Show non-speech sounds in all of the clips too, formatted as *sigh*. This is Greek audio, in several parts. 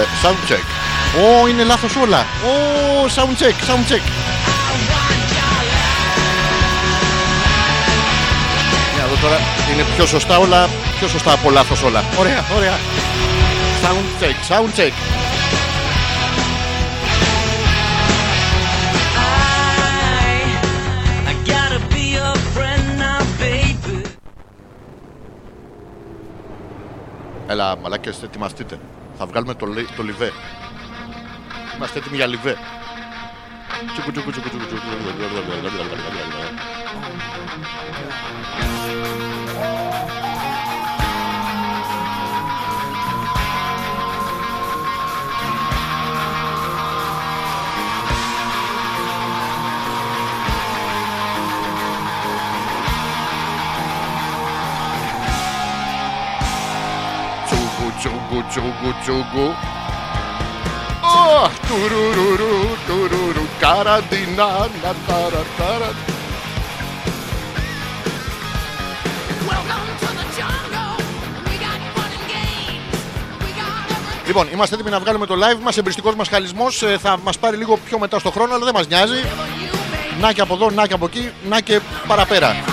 Ε, sound check. Ω, είναι λάθος όλα. Ω, sound check, sound check. Για να δω τώρα, είναι πιο σωστά όλα, πιο σωστά από λάθος όλα. Ωραία, ωραία. Sound check, sound check. I gotta be your friend now, baby. Έλα, μαλάκες, ετοιμαστείτε. Θα βγάλουμε το, λι- το λιβέ. Είμαστε έτοιμοι για λιβέ. Τσουκου, jungle. We got fun and games. We got everything. Λοιπόν, είμαστε έτοιμοι να βγάλουμε το live μας. Εμπριστικός μας χαλισμός ε, θα μας πάρει λίγο πιο μετά στο χρόνο, αλλά δεν μας νοιάζει. You baby, Να και από εδώ, να και από εκεί, να και παραπέρα.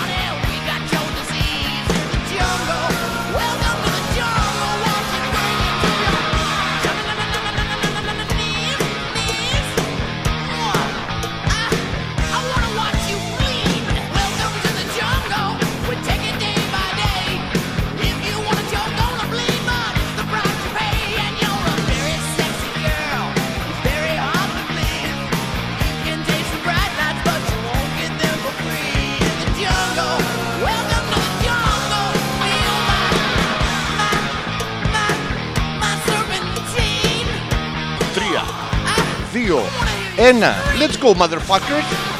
Ένα. Let's go, motherfuckers.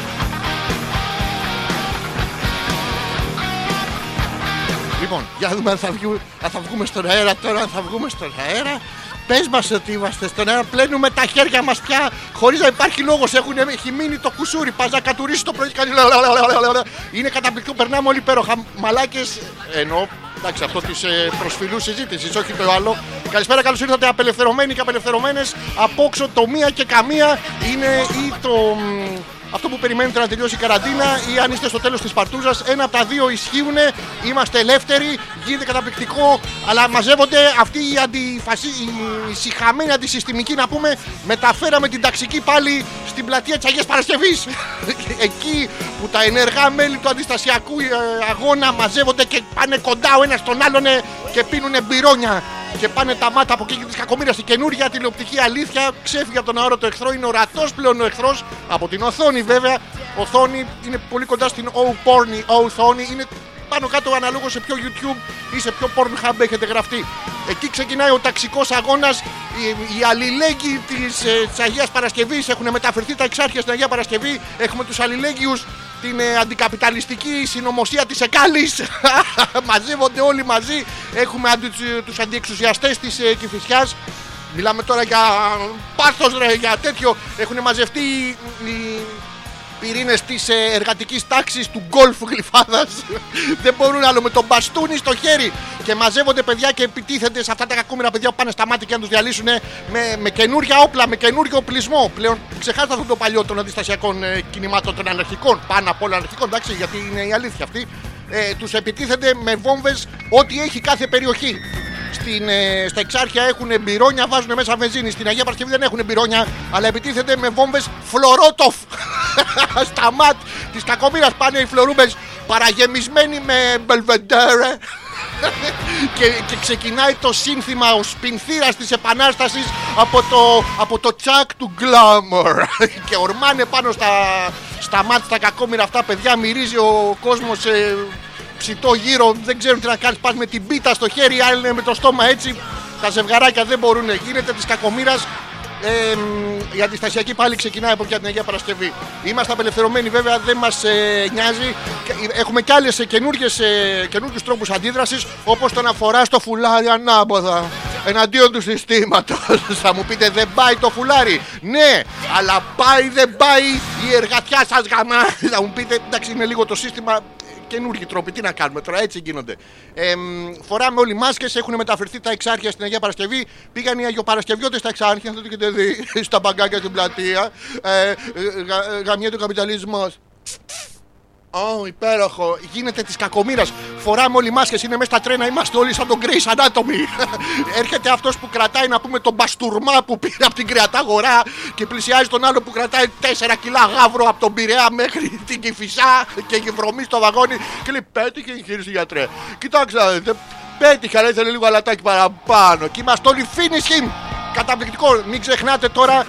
Λοιπόν, για να δούμε αν θα, βγούμε, αν θα βγούμε στον αέρα τώρα, αν θα βγούμε στον αέρα. Πες μας ότι είμαστε στον αέρα. Πλένουμε τα χέρια μας πια χωρίς να υπάρχει λόγος. Έχει μείνει το κουσούρι. Πας να κατουρίσει το πρωί. και κάνει λαλαλαλαλαλα. Είναι καταπληκτικό. Περνάμε όλοι υπέροχα. Μαλάκες. Εννοώ. Εντάξει, αυτό τη ε, προσφυλούς συζήτησης, όχι το άλλο. Καλησπέρα, καλώς ήρθατε απελευθερωμένοι και απελευθερωμένες. Απόξω το μία και καμία είναι ή το. Μ, αυτό που περιμένετε να τελειώσει η καραντίνα ή αν είστε στο τέλος της παρτούζας. Ένα από τα δύο ισχύουν. Είμαστε ελεύθεροι, γίνεται καταπληκτικό, αλλά μαζεύονται αυτοί οι αντιφασί, οι συχαμένοι αντισυστημικοί να πούμε. Μεταφέραμε την ταξική πάλι στην πλατεία της Αγίας Παρασκευής. *laughs* Εκεί που τα ενεργά μέλη του αντιστασιακού ε, αγώνα μαζεύονται και πάνε κοντά ο ένας στον άλλον ε, και πίνουν μπυρόνια. Και πάνε τα μάτα από εκεί τη κακομοίρα. Η καινούρια τηλεοπτική αλήθεια ξέφυγε από τον αόρατο εχθρό. Είναι ορατό πλέον ο εχθρός. Από την οθόνη βέβαια. Οθόνη είναι πολύ κοντά στην O porny. O οθόνη είναι πάνω κάτω αναλόγως σε ποιο YouTube ή σε ποιο Pornhub έχετε γραφτεί. Εκεί ξεκινάει ο ταξικός αγώνας. Οι, οι αλληλέγγυοι της ε, Αγίας Παρασκευής έχουν μεταφερθεί τα εξάρχεια στην Αγία Παρασκευή. Έχουμε τους αλληλέγγυους την ε, αντικαπιταλιστική συνωμοσία της Εκάλης. *laughs* Μαζεύονται όλοι μαζί. Έχουμε αντι, τους αντιεξουσιαστές της ε, Κηφισιάς μιλάμε τώρα για πάθος ρε, για τέτοιο. Έχουν μαζευτεί οι, οι πυρήνες της ε, εργατικής τάξης του γκολφ γλυφάδας. *laughs* Δεν μπορούν άλλο με τον μπαστούνι στο χέρι. Και μαζεύονται παιδιά και επιτίθενται σε αυτά τα κακούμενα παιδιά που πάνε στα μάτια και να τους διαλύσουν με, με καινούργια όπλα, με καινούργιο οπλισμό. Πλέον ξεχάστε αυτό το παλιό των αντιστασιακών ε, κινημάτων των αναρχικών. Πάνω απ' όλα αναρχικών εντάξει γιατί είναι η αλήθεια αυτή. Ε, τους επιτίθενται με βόμβες ό,τι έχει κάθε περιοχή στην, ε, στα εξάρχεια έχουν μπυρόνια, βάζουν μέσα βενζίνη. Στην Αγία Παρασκευή δεν έχουν μπυρόνια, αλλά επιτίθενται με βόμβες φλωρότοφ. *laughs* στα ματ της κακομήρας πάνε οι φλωρούμπες παραγεμισμένοι με μπελβεντέρε. *laughs* και, και ξεκινάει το σύνθημα ο σπινθήρας της επανάστασης από το, από το τσακ του γκλάμορ *laughs* και ορμάνε πάνω στα, στα μάτια στα κακόμοιρα αυτά παιδιά μυρίζει ο κόσμος ε, ψητό γύρω δεν ξέρουν τι να κάνεις πας με την πίτα στο χέρι άλλοι είναι με το στόμα έτσι τα ζευγαράκια δεν μπορούν γίνεται της κακομήρας ε, μ, η αντιστασιακή πάλι ξεκινάει από πια την Αγία Παρασκευή. Είμαστε απελευθερωμένοι βέβαια, δεν μας νοιάζει. Και, ε, Έχουμε κι άλλες ε, καινούριου τρόπους αντίδρασης, όπως το να φοράς το φουλάρι ανάποδα εναντίον του συστήματος. *laughs* Θα μου πείτε, δεν πάει το φουλάρι; Ναι, αλλά πάει, δεν πάει η εργατιά σας γαμά. *laughs* Θα μου πείτε, εντάξει, είναι λίγο το σύστημα καινούργιοι τρόποι. Τι να κάνουμε τώρα, έτσι γίνονται. Ε, μ, φοράμε όλοι μάσκες, έχουν μεταφερθεί τα εξάρχεια στην Αγία Παρασκευή. Πήγαν οι Αγιοπαρασκευιώτες στα εξάρχεια, θα το έχετε δει, *laughs* στα μπαγκάκια στην πλατεία. Ε, ε, γα, ε, γαμιέται ο καπιταλισμός. Ω, υπέροχο. Γίνεται της κακομοίρας. Φοράμε όλοι μάσκες, είναι μέσα στα τρένα, είμαστε όλοι σαν τον Grace Anatomy. *laughs* Έρχεται αυτός που κρατάει να πούμε τον μπαστούρμα που πήρε από την κρεαταγορά και πλησιάζει τον άλλο που κρατάει 4 κιλά γάβρο από τον Πειραιά μέχρι την Κυφισά και έχει βρωμή στο βαγόνι και λέει Πέτυχε η εγχείρηση γιατρέ. Κοιτάξτε, να δείτε, πέτυχε, αλλά ήθελε λίγο αλατάκι παραπάνω. Και είμαστε όλοι finishing. Καταπληκτικό. Μην ξεχνάτε τώρα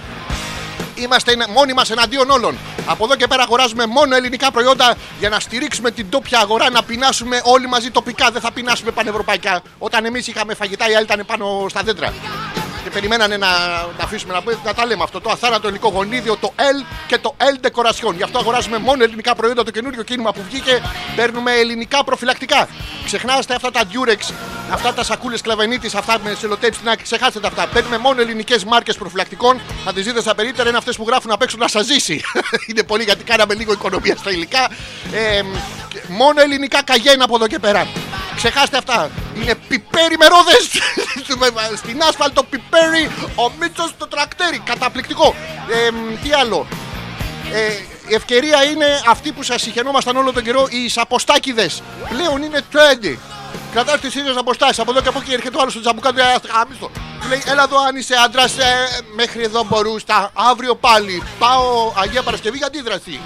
Είμαστε ενα- μόνοι μας εναντίον όλων. Από εδώ και πέρα αγοράζουμε μόνο ελληνικά προϊόντα για να στηρίξουμε την τόπια αγορά, να πεινάσουμε όλοι μαζί τοπικά. Δεν θα πεινάσουμε πανευρωπαϊκά. Όταν εμείς είχαμε φαγητά, οι άλλοι ήταν πάνω στα δέντρα. Και περιμένανε να τα αφήσουμε να, να τα λέμε αυτό. Το αθάνατο ελληνικό γονίδιο, το L και το L Decoration. Γι' αυτό αγοράζουμε μόνο ελληνικά προϊόντα. Το καινούριο κίνημα που βγήκε παίρνουμε ελληνικά προφυλακτικά. Ξεχνάστε αυτά τα Durex, αυτά τα σακούλες κλαβενίτη, αυτά με σελοτέιπ στην άκρη. Ξεχάστε τα αυτά. Παίρνουμε μόνο ελληνικές μάρκες προφυλακτικών. Θα τις δείτε στα περίπτερα. Είναι αυτές που γράφουν απ' έξω να σας ζήσει. *laughs* είναι πολύ γιατί κάναμε λίγο οικονομία στα υλικά. Ε, και μόνο ελληνικά καγένα από εδώ και πέρα. Ξεχάστε αυτά. Είναι πιπέρι με ρόδες. *laughs* Στην άσφαλτο πιπέρι. Ο Μίτσος στο τρακτέρι. Καταπληκτικό. Ε, τι άλλο. Ε, η ευκαιρία είναι αυτή που σας συχαινόμασταν όλο τον καιρό, οι σαποστάκιδε. Πλέον είναι trendy. Κρατά τις ίδιες αποστάσεις. Από εδώ και από εκεί έρχεται ο άλλος στο τζαμπουκά του γάμιστο. Του λέει, Έλα εδώ αν είσαι άντρας, μέχρι εδώ μπορούστα. Αύριο πάλι. Πάω Αγία Παρασκευή για αντίδραση.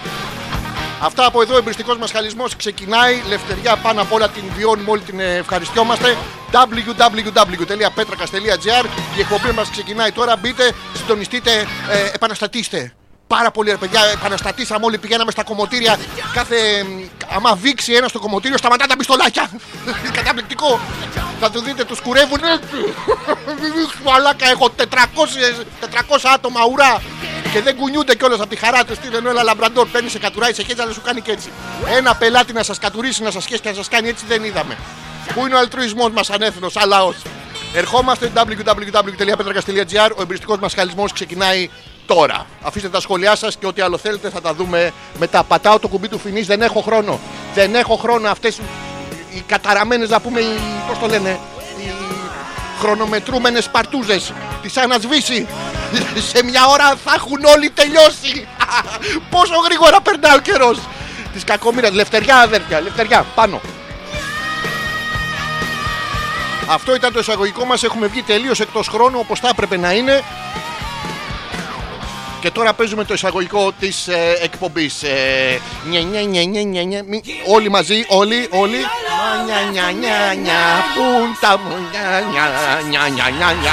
Αυτά από εδώ, ο εμπριστικός μας χαλισμός ξεκινάει. Λευτεριά πάνω απ' όλα την βιώνουμε, όλοι την ε, ευχαριστιόμαστε. www.petrakas.gr Η εκπομπή μας ξεκινάει τώρα. Μπείτε, συντονιστείτε, ε, επαναστατήστε. Πάρα πολύ ρε παιδιά, επαναστατήσαμε όλοι, πηγαίναμε στα κομμωτήρια. Κάθε. ε, Άμα βήξει ένας στο κομμωτήριο, σταματά τα πιστολάκια. *laughs* Καταπληκτικό. Θα του δείτε, τους κουρεύουν έτσι. *laughs* Μαλάκα, έχω 400, 400 άτομα ουρά. Και δεν κουνιούνται κιόλας από τη χαρά τους. Στείλε ένα λαμπραντόρ, παίρνει σε κατουράει, σε χέρια, αλλά σου κάνει και έτσι. Ένα πελάτη να σας κατουρίσει, να σας σχέσει και να σας κάνει έτσι δεν είδαμε. Πού είναι ο αλτρουισμός μας ανέθνος, σαν λαό. Ερχόμαστε www.petrakas.gr. Ο εμπριστικός μας χαλισμός ξεκινάει τώρα. Αφήστε τα σχόλιά σας και ό,τι άλλο θέλετε θα τα δούμε μετά. Πατάω το κουμπί του φινής, δεν έχω χρόνο. Δεν έχω χρόνο αυτές οι καταραμένες να πούμε, πώς το λένε, οι χρονομετρούμενες παρτούζες τις ανασβήσει *laughs* σε μια ώρα θα έχουν όλοι τελειώσει *laughs* πόσο γρήγορα περνάει ο καιρός της κακομοίρας λευτεριά αδέρφια λευτεριά πάνω αυτό ήταν το εισαγωγικό μας έχουμε βγει τελείως εκτός χρόνου όπως θα έπρεπε να είναι και τώρα παίζουμε το εισαγωγικό της ε, εκπομπής. Ε, νια, νια, νια, νια, νια, νια. Μη- όλοι μαζί, όλοι, όλοι. Μα, Νια, νια, νια, νια, πούντα μου, νια, νια, νια, νια, νια,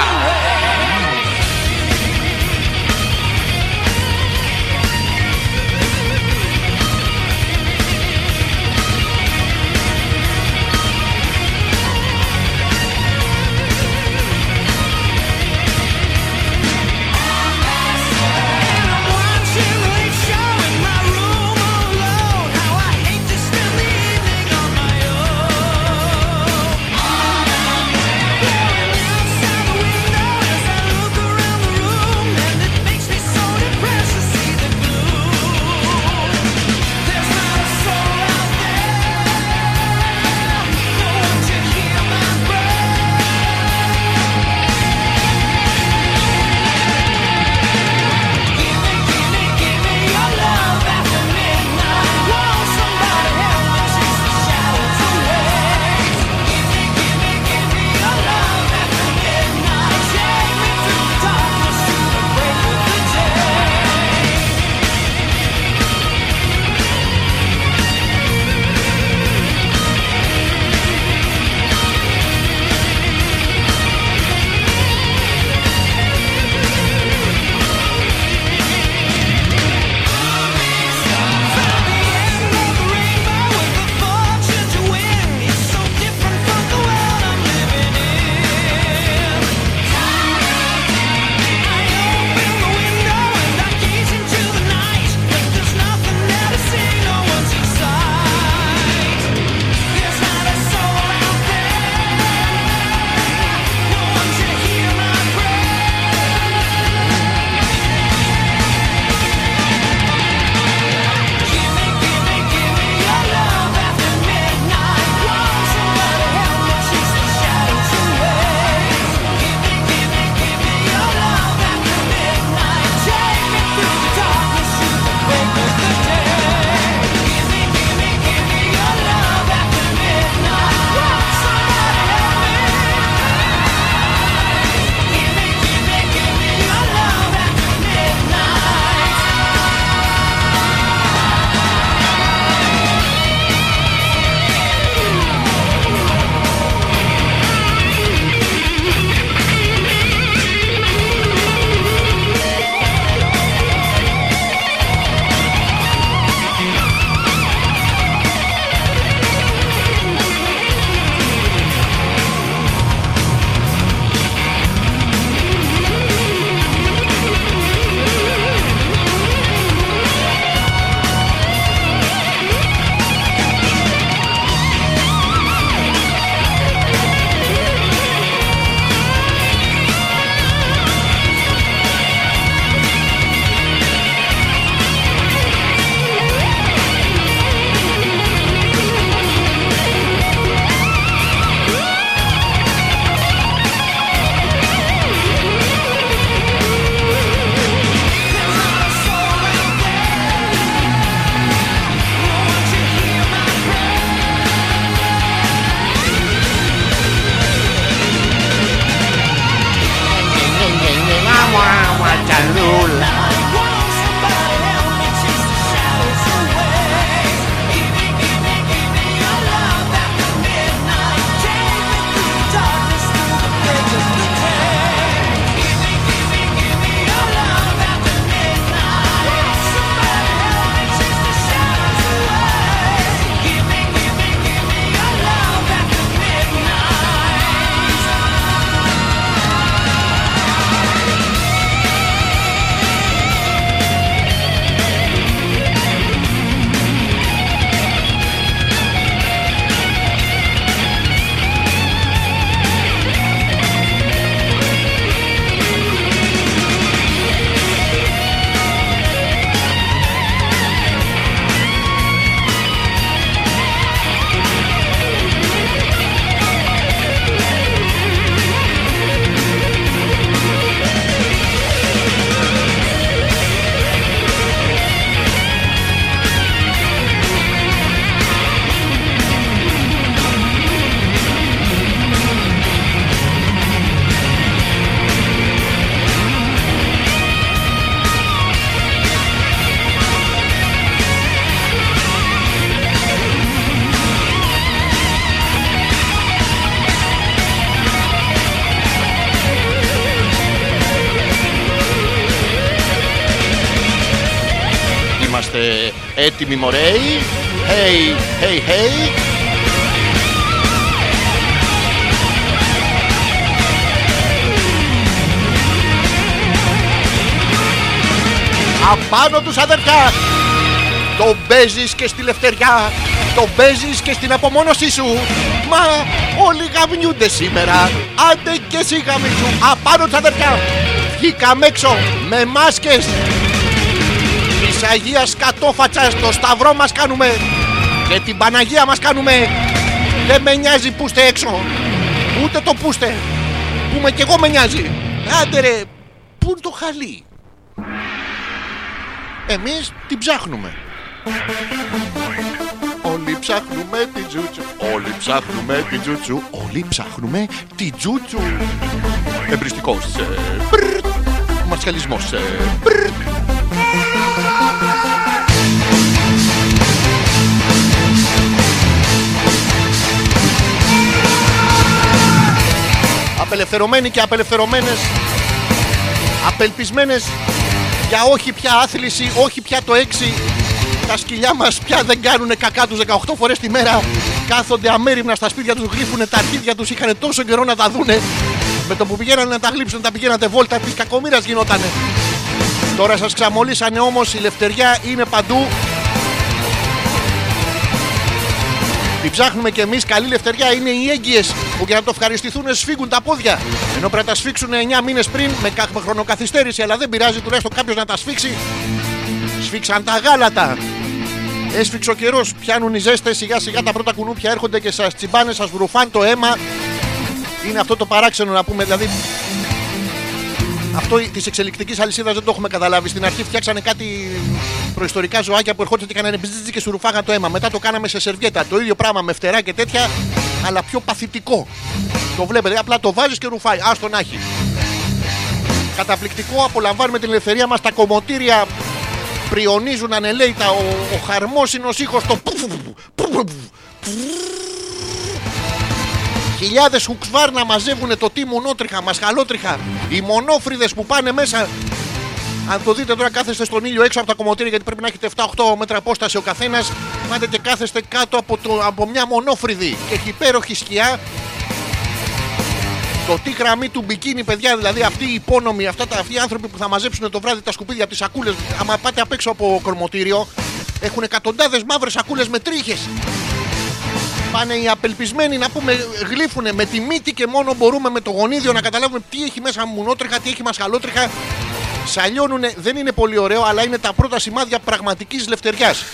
Έτοιμοι μωρέοι. Hey, hey, hey. Απάνω τους αδερφιά. Το παίζεις και στη λευτεριά. Το παίζεις και στην απομόνωσή σου. Μα όλοι γαμνιούνται σήμερα. Άντε και εσύ γαμίσου. Απάνω τους αδερφιά. Βγήκαμε έξω με μάσκες Της Αγίας Κατόφατσας Το σταυρό μας κάνουμε Και την Παναγία μας κάνουμε Δεν με νοιάζει που είστε έξω Ούτε το που είστε Πούμε κι εγώ με νοιάζει Άντε ρε Πού είναι το χαλί; Εμείς την ψάχνουμε. Όλοι ψάχνουμε την τζούτσου. Όλοι ψάχνουμε την τζούτσου. Όλοι ψάχνουμε την τζούτσου. Εμπριστικός. ε, πρρρ. Μαρσιαλισμός. ε, Απελευθερωμένοι και απελευθερωμένες Απελπισμένες για όχι πια άθληση, όχι πια το 6. Τα σκυλιά μας πια δεν κάνουν κακά τους 18 φορές τη μέρα. Κάθονται αμέριμνα στα σπίτια τους, γλύφουν τα αρχίδια τους. Είχαν τόσο καιρό να τα δούνε. Με το που πηγαίνανε να τα γλύψουν, τα πηγαίνατε βόλτα. Της κακομοίρας γινότανε. Τώρα σας ξαμολύσανε όμως η λευτεριά είναι παντού. Την ψάχνουμε κι εμείς. Καλή λευτεριά είναι οι έγκυες που για να το ευχαριστηθούν σφίγγουν τα πόδια. Ενώ πρέπει να τα σφίξουν 9 μήνες πριν με, κα- με χρονοκαθυστέρηση. Αλλά δεν πειράζει, τουλάχιστον κάποιος να τα σφίξει. Σφίξαν τα γάλατα. Έσφιξε ο καιρός. Πιάνουν οι ζέστες. Σιγά σιγά τα πρώτα κουνούπια έρχονται και σας τσιμπάνε, σας βρουφάν το αίμα. Είναι αυτό το παράξενο να πούμε. Δηλαδή αυτό της εξελικτικής αλυσίδας δεν το έχουμε καταλάβει. Στην αρχή φτιάξανε κάτι προϊστορικά ζωάκια που ερχόντουσαν και κάνανε μπζζζ και σου ρουφάγαν το αίμα. Μετά το κάναμε σε σερβιέτα. Το ίδιο πράγμα με φτερά και τέτοια, αλλά πιο παθητικό. Το βλέπετε, απλά το βάζεις και ρουφάει. Άστο να έχει. Καταπληκτικό, απολαμβάνουμε την ελευθερία μας. Τα κομμωτήρια πριονίζουν ανελέητα. Ο, ο χαρμόσυνος ήχος το. Χιλιάδες χουξβάρ να μαζεύουν το τι μονότριχα, μασχαλότριχα. Οι μονόφριδε που πάνε μέσα. Αν το δείτε τώρα, κάθεστε στον ήλιο έξω από τα κομμωτήρια γιατί πρέπει να έχετε 7-8 μέτρα απόσταση ο καθένας. Πάτε και κάθεστε κάτω από, το, από μια μονόφριδη και έχει υπέροχη σκιά. Το τι γραμμή του μπικίνι, παιδιά, δηλαδή αυτοί οι υπόνομοι, αυτά τα, αυτοί οι άνθρωποι που θα μαζέψουν το βράδυ τα σκουπίδια από τις σακούλες. Άμα πάτε απ' έξω από κορμωτήριο, έχουν εκατοντάδες μαύρες σακούλες με τρίχες. Πάνε οι απελπισμένοι να πούμε γλύφουνε με τη μύτη και μόνο μπορούμε με το γονίδιο να καταλάβουμε τι έχει μέσα μουνότριχα, τι έχει μασχαλότριχα. Σαλιώνουνε, δεν είναι πολύ ωραίο, αλλά είναι τα πρώτα σημάδια πραγματικής λευτεριάς.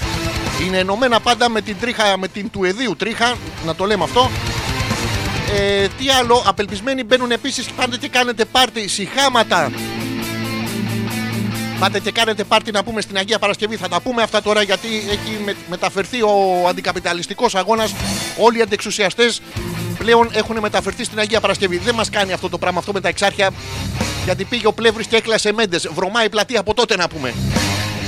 Είναι ενωμένα πάντα με την τρίχα, με την του εδίου τρίχα, να το λέμε αυτό. Ε, τι άλλο, απελπισμένοι μπαίνουν επίσης και πάτε και κάνετε πάρτι, συχάματα. Πάτε και κάνετε πάρτι να πούμε στην Αγία Παρασκευή. Θα τα πούμε αυτά τώρα γιατί έχει με- μεταφερθεί ο αντικαπιταλιστικός αγώνας. Όλοι οι αντεξουσιαστές πλέον έχουν μεταφερθεί στην Αγία Παρασκευή. Δεν μας κάνει αυτό το πράγμα αυτό με τα εξάρχεια. Γιατί πήγε ο πλεύρης και έκλασε μέντες. Βρωμάει η πλατεία από τότε να πούμε.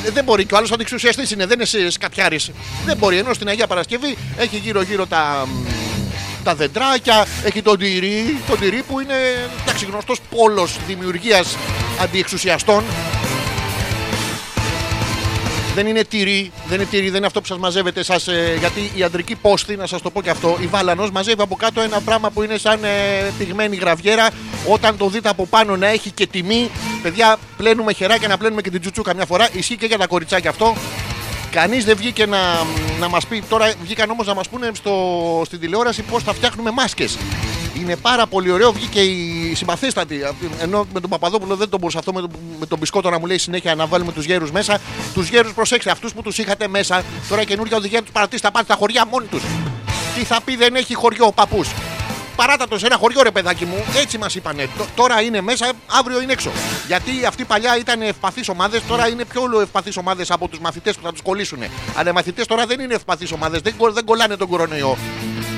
Ε, Δεν μπορεί και ο άλλος αντεξουσιαστής είναι, δεν είναι σκαπιάρης. Δεν μπορεί. Ενώ στην Αγία Παρασκευή έχει γύρω-γύρω τα, τα δεντράκια, έχει τον τυρί, τον τυρί που είναι εντάξει, γνωστός πόλος δημιουργίας αντιεξουσιαστών. Δεν είναι τυρί, δεν είναι τυρί, δεν είναι αυτό που σας μαζεύετε σας, ε, γιατί η αντρική πόστη, να σας το πω και αυτό, η Βάλανος μαζεύει από κάτω ένα πράγμα που είναι σαν ε, πυγμένη γραβιέρα. Όταν το δείτε από πάνω να έχει και τιμή, παιδιά, πλένουμε χεράκια να πλένουμε και την τσουτσούκα μια φορά. Ισχύει και για τα κοριτσάκια αυτό. Κανείς δεν βγήκε να, να μας πει. Τώρα βγήκαν όμως να μας πούνε στο, στην τηλεόραση πώς θα φτιάχνουμε μάσκες. Είναι πάρα πολύ ωραίο. Βγήκε η συμπαθέστατη. Ενώ με τον Παπαδόπουλο δεν τον μπορούσα αυτό με τον, με τον μπισκότο να μου λέει συνέχεια να βάλουμε τους γέρους μέσα. Τους γέρους προσέξτε, αυτούς που τους είχατε μέσα. Τώρα καινούργια οδηγία τους παρατήσει θα πάνε στα χωριά μόνοι τους. Τι θα πει δεν έχει χωριό ο παππούς. Παράτα το σε ένα χωριό, ρε παιδάκι μου. Έτσι μας είπανε. Τ- Τώρα είναι μέσα, αύριο είναι έξω. Γιατί αυτοί παλιά ήταν ευπαθείς ομάδες, τώρα είναι πιο ευπαθείς ομάδες από τους μαθητές που θα τους κολλήσουν. Αλλά οι μαθητές τώρα δεν είναι ευπαθείς ομάδες, δεν, κο- δεν κολλάνε τον κορονοϊό.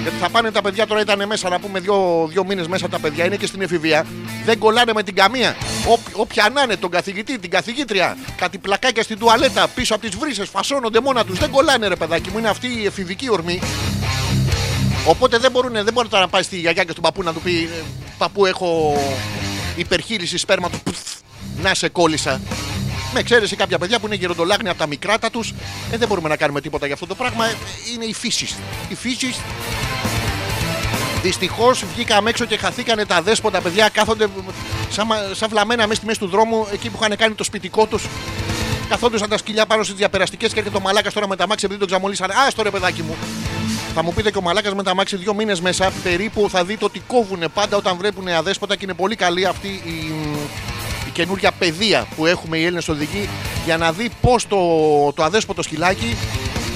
Γιατί θα πάνε τα παιδιά τώρα, ήταν μέσα να πούμε δύο, δύο μήνες μέσα τα παιδιά, είναι και στην εφηβεία. Δεν κολλάνε με την καμία. Όποι- Όποια να είναι, τον καθηγητή, την καθηγήτρια, κάτι πλακάκια στην τουαλέτα, πίσω από τις βρύσες, φασώνονται μόνα τους. Δεν κολλάνε, ρε παιδάκι μου, είναι αυτή η εφηβική ορμή. Οπότε δεν, μπορούν, δεν μπορεί τώρα να πάει στη γιαγιά και στον παππού να του πει «Ε, Παππού, έχω υπερχείληση σπέρματος. Πουφ, Να σε κόλλησα. Με εξαίρεση κάποια παιδιά που είναι γεροντολάγνια από τα μικράτα τους. Ε, δεν μπορούμε να κάνουμε τίποτα για αυτό το πράγμα. Ε, Είναι η φύση. Η φύση. Δυστυχώς βγήκαμε έξω και χαθήκανε τα δέσποτα παιδιά. Κάθονται σαν, μα- σαν βλαμμένα μέσα στη μέση του δρόμου εκεί που είχαν κάνει το σπιτικό τους. Καθόντουσαν τα σκυλιά πάνω στις διαπεραστικές και έρχεται ο μαλάκας τώρα με τα μάξι επειδή τον ξαμολύσαν. Α, το ρε παιδάκι μου. Θα μου πείτε και ο μαλάκας με τα μάξι δύο μήνες μέσα περίπου θα δείτε ότι κόβουν πάντα όταν βλέπουν αδέσποτα και είναι πολύ καλή αυτή η, η καινούργια παιδεία που έχουμε οι Έλληνες οδηγοί για να δει πώς το, το αδέσποτο σκυλάκι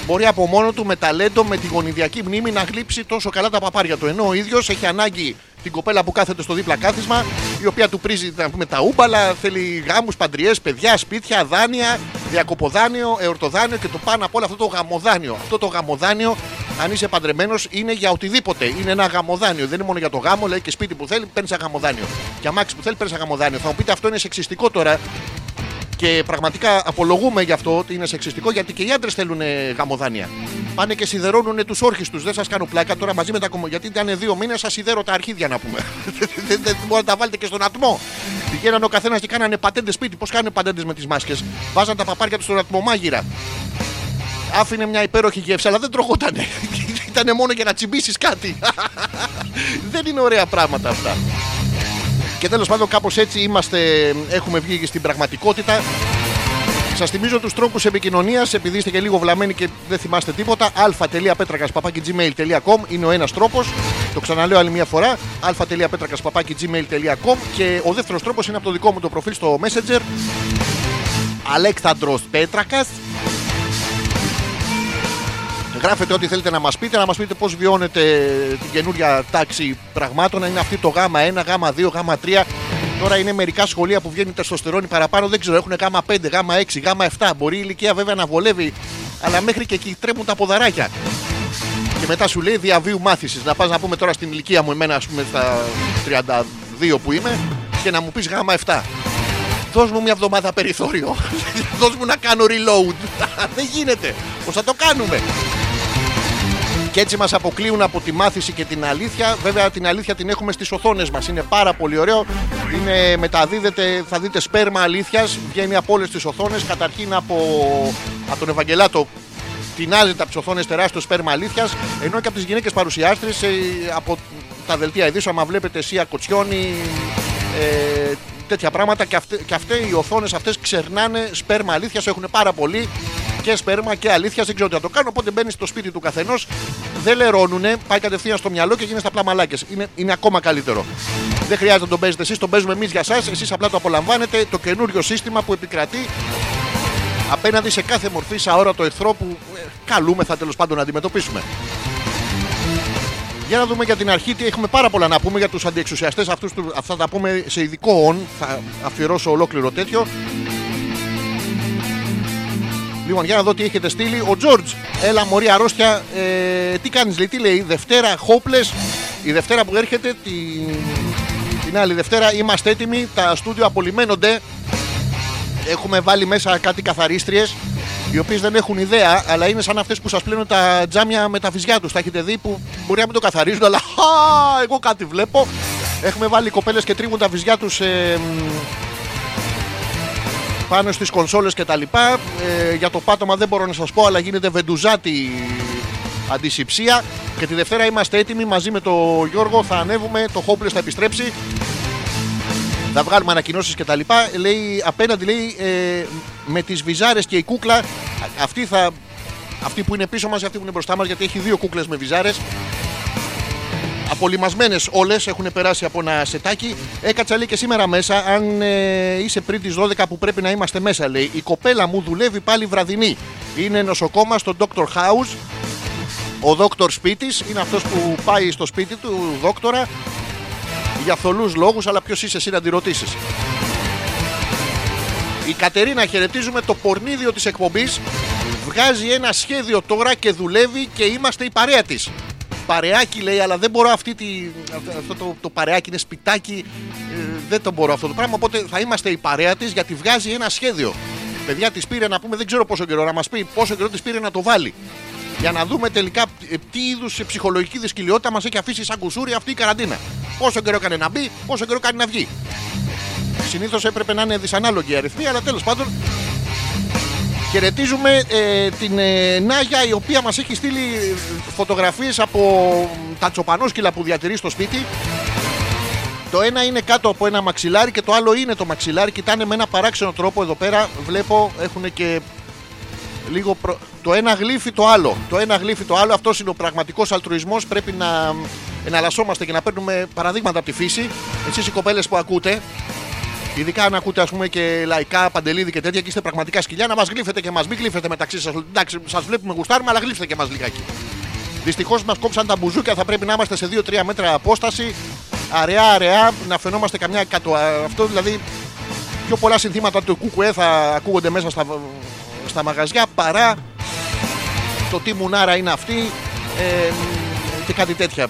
μπορεί από μόνο του με ταλέντο, με τη γονιδιακή μνήμη να γλύψει τόσο καλά τα παπάρια του. Ενώ ο ίδιος έχει ανάγκη την κοπέλα που κάθεται στο δίπλα κάθισμα, η οποία του πρίζει να πούμε, τα ούμπαλα, θέλει γάμους, παντριές, παιδιά, σπίτια, δάνεια, διακοποδάνειο, εορτοδάνειο και το πάνω απ' όλα αυτό το γαμοδάνειο. Αυτό το γαμοδάνειο, αν είσαι παντρεμένος, είναι για οτιδήποτε. Είναι ένα γαμοδάνειο. Δεν είναι μόνο για το γάμο, λέει και σπίτι που θέλει, παίρνεις ένα γαμοδάνιο. Και αμάξι που θέλει, παίρνεις ένα γαμοδάνιο. Θα μου πείτε αυτό είναι σεξιστικό τώρα. Και πραγματικά απολογούμε γι' αυτό ότι είναι σεξιστικό γιατί και οι άντρες θέλουν ε, γαμοδάνεια. Πάνε και σιδερώνουν τους όρχες τους. Δεν σας κάνω πλάκα τώρα μαζί με τα κομμάτια. Γιατί ήταν δύο μήνες, σας σιδέρω τα αρχίδια να πούμε. *laughs* Δεν δεν μπορείτε να τα βάλετε και στον ατμό. Πηγαίναν ο καθένας και κάνανε πατέντες σπίτι. Πώς κάνουν πατέντες με τις μάσκες; Βάζαν τα παπάρια τους στον ατμομάγειρα. Άφηνε μια υπέροχη γεύση, αλλά δεν τρογότανε. *laughs* Ήταν μόνο για να τσιμπήσεις κάτι. *laughs* δεν είναι ωραία πράγματα αυτά. Και τέλος πάντων, κάπως έτσι είμαστε, έχουμε βγει στην πραγματικότητα. Σας θυμίζω τους τρόπους επικοινωνίας, επειδή είστε και λίγο βλαμμένοι και δεν θυμάστε τίποτα. α.πέτρακα.gmail.com είναι ο ένας τρόπος. Το ξαναλέω άλλη μια φορά. α.πέτρακα.gmail.com και ο δεύτερος τρόπος είναι από το δικό μου το προφίλ στο Messenger. Αλέξανδρος Πέτρακας Γράφετε ό,τι θέλετε να μας πείτε, να μας πείτε πώς βιώνετε την καινούρια τάξη πραγμάτων. Αν είναι αυτή το γάμα 1, γάμα 2, γάμα 3. Τώρα είναι μερικά σχολεία που βγαίνει τεστοστερόνη παραπάνω, δεν ξέρω, έχουν γάμα 5, γάμα 6, γάμα 7. Μπορεί η ηλικία βέβαια να βολεύει, αλλά μέχρι και εκεί τρέμουν τα ποδαράκια. Και μετά σου λέει διαβίου μάθησης. Να πας να πούμε τώρα στην ηλικία μου, εμένα ας πούμε στα 32 που είμαι, και να μου πεις γάμα 7. Δώσ' μου μια εβδομάδα περιθώριο. *laughs* Δώσ' μου να κάνω reload. *laughs* Δεν γίνεται. Πώς θα το κάνουμε; Και έτσι μας αποκλείουν από τη μάθηση και την αλήθεια. Βέβαια την αλήθεια την έχουμε στις οθόνες μας. Είναι πάρα πολύ ωραίο. Είναι, μεταδίδεται, θα δείτε σπέρμα αλήθειας. Βγαίνει από όλες τις οθόνες. Καταρχήν από, από τον Ευαγγελάτο τεινάζεται από τις οθόνες τεράστιο σπέρμα αλήθειας. Ενώ και από τις γυναίκες παρουσιάστρες από τα δελτία ειδήσεων, άμα βλέπετε Σία Κοτσιόνι, ε, τέτοια πράγματα και, αυτέ, και αυτές οι οθόνες αυτές ξερνάνε σπέρμα αλήθειας. Έχουν πάρα πολύ και σπέρμα και αλήθειας. Δεν ξέρω τι θα το κάνω. Οπότε μπαίνεις στο σπίτι του καθενός, δεν λερώνουνε, πάει κατευθείαν στο μυαλό και γίνεται απλά μαλάκες. Είναι, είναι ακόμα καλύτερο. Δεν χρειάζεται να τον παίζετε εσείς, τον παίζουμε εμείς για εσά. Εσείς απλά το απολαμβάνετε. Το καινούριο σύστημα που επικρατεί απέναντι σε κάθε μορφή αόρατο εχθρό που ε, καλούμεθα τέλος πάντων να αντιμετωπίσουμε. Για να δούμε για την αρχή τι έχουμε πάρα πολλά να πούμε για τους αντιεξουσιαστές αυτούς, του- αυτά θα τα πούμε σε ειδικό on, θα αφιερώσω ολόκληρο τέτοιο. Λοιπόν, για να δω τι έχετε στείλει. Ο Τζόρτζ, έλα μωρή αρρώστια, ε, τι κάνεις λέει, τι λέει, Δευτέρα hopeless, η Δευτέρα που έρχεται, την, την άλλη Δευτέρα είμαστε έτοιμοι, τα στούντιο απολυμμένονται, έχουμε βάλει μέσα κάτι καθαρίστριες οι οποίες δεν έχουν ιδέα, αλλά είναι σαν αυτές που σας πλένουν τα τζάμια με τα φυσιά τους. Τα έχετε δει που μπορεί να μην το καθαρίζουν, αλλά χα, εγώ κάτι βλέπω. Έχουμε βάλει κοπέλες και τρίβουν τα φυσιά τους πάνω στις κονσόλες και τα λοιπά. Ε, για το πάτωμα δεν μπορώ να σας πω, αλλά γίνεται βεντουζάτη αντισηψία. Και τη Δευτέρα είμαστε έτοιμοι μαζί με τον Γιώργο. Θα ανέβουμε, το Hopeless θα επιστρέψει. Θα βγάλουμε ανακοινώσεις και τα λοιπά. Λέει, απέναντι λέει ε, με τις βυζάρες και η κούκλα. α- Αυτή, θα, αυτή που είναι πίσω μας, αυτή που είναι μπροστά μας, γιατί έχει δύο κούκλες με βυζάρες. Απολυμασμένες όλες έχουν περάσει από ένα σετάκι. Έκατσα λέει και σήμερα μέσα. Αν ε, είσαι πριν τις 12 που πρέπει να είμαστε μέσα, λέει. Η κοπέλα μου δουλεύει πάλι βραδινή. Είναι νοσοκόμα στο Dr. House. Ο δόκτωρ σπίτι είναι αυτός που πάει στο σπίτι του δόκτορα για θολούς λόγους, αλλά ποιος είσαι εσύ να τη ρωτήσεις. Η Κατερίνα χαιρετίζουμε το πορνίδιο της εκπομπής. Βγάζει ένα σχέδιο τώρα και δουλεύει και είμαστε η παρέα της. Παρεάκι λέει, αλλά δεν μπορώ αυτή τη, αυτό το, το παρεάκι είναι σπιτάκι. ε, δεν το μπορώ αυτό το πράγμα. Οπότε θα είμαστε η παρέα της γιατί βγάζει ένα σχέδιο. Παιδιά της πήρε να πούμε, δεν ξέρω πόσο καιρό, να μας πει πόσο καιρό της πήρε να το βάλει. Για να δούμε τελικά ε, τι είδους ψυχολογική δυσκολιότητα μας έχει αφήσει σαν κουσούρι αυτή η καραντίνα. Πόσο καιρό έκανε να μπει, πόσο καιρό κάνει να βγει. Συνήθως έπρεπε να είναι δυσανάλογοι οι αριθμοί, αλλά τέλος πάντων Χαιρετίζουμε ε, την ε, Νάγια η οποία μας έχει στείλει φωτογραφίες από τα τσοπανόσκυλα που διατηρεί στο σπίτι. Το ένα είναι κάτω από ένα μαξιλάρι και το άλλο είναι το μαξιλάρι. Κοιτάνε με ένα παράξενο τρόπο εδώ πέρα. Βλέπω έχουν και λίγο. προ- Το ένα γλύφει το άλλο. Το ένα γλύφει το άλλο. Αυτός είναι ο πραγματικός αλτρουισμός. Πρέπει να εναλλασσόμαστε και να παίρνουμε παραδείγματα από τη φύση. Εσείς οι κοπέλες που ακούτε, ειδικά αν ακούτε ας πούμε και λαϊκά, παντελίδι και τέτοια και είστε πραγματικά σκυλιά, να μας γλύφετε και μας μην γλύφετε μεταξύ σας. Εντάξει, σας βλέπουμε γουστάρουμε, αλλά γλύφετε και μας λιγάκι. Δυστυχώς μας κόψαν τα μπουζούκια, θα πρέπει να είμαστε σε 2-3 μέτρα απόσταση. Αραιά, αραιά, να φαινόμαστε καμιά εκατό. Αυτό δηλαδή πιο πολλά συνθήματα του κουκουέ θα ακούγονται μέσα στα, στα μαγαζιά παρά το τι μουνάρα είναι αυτή ε, και κάτι τέτοια.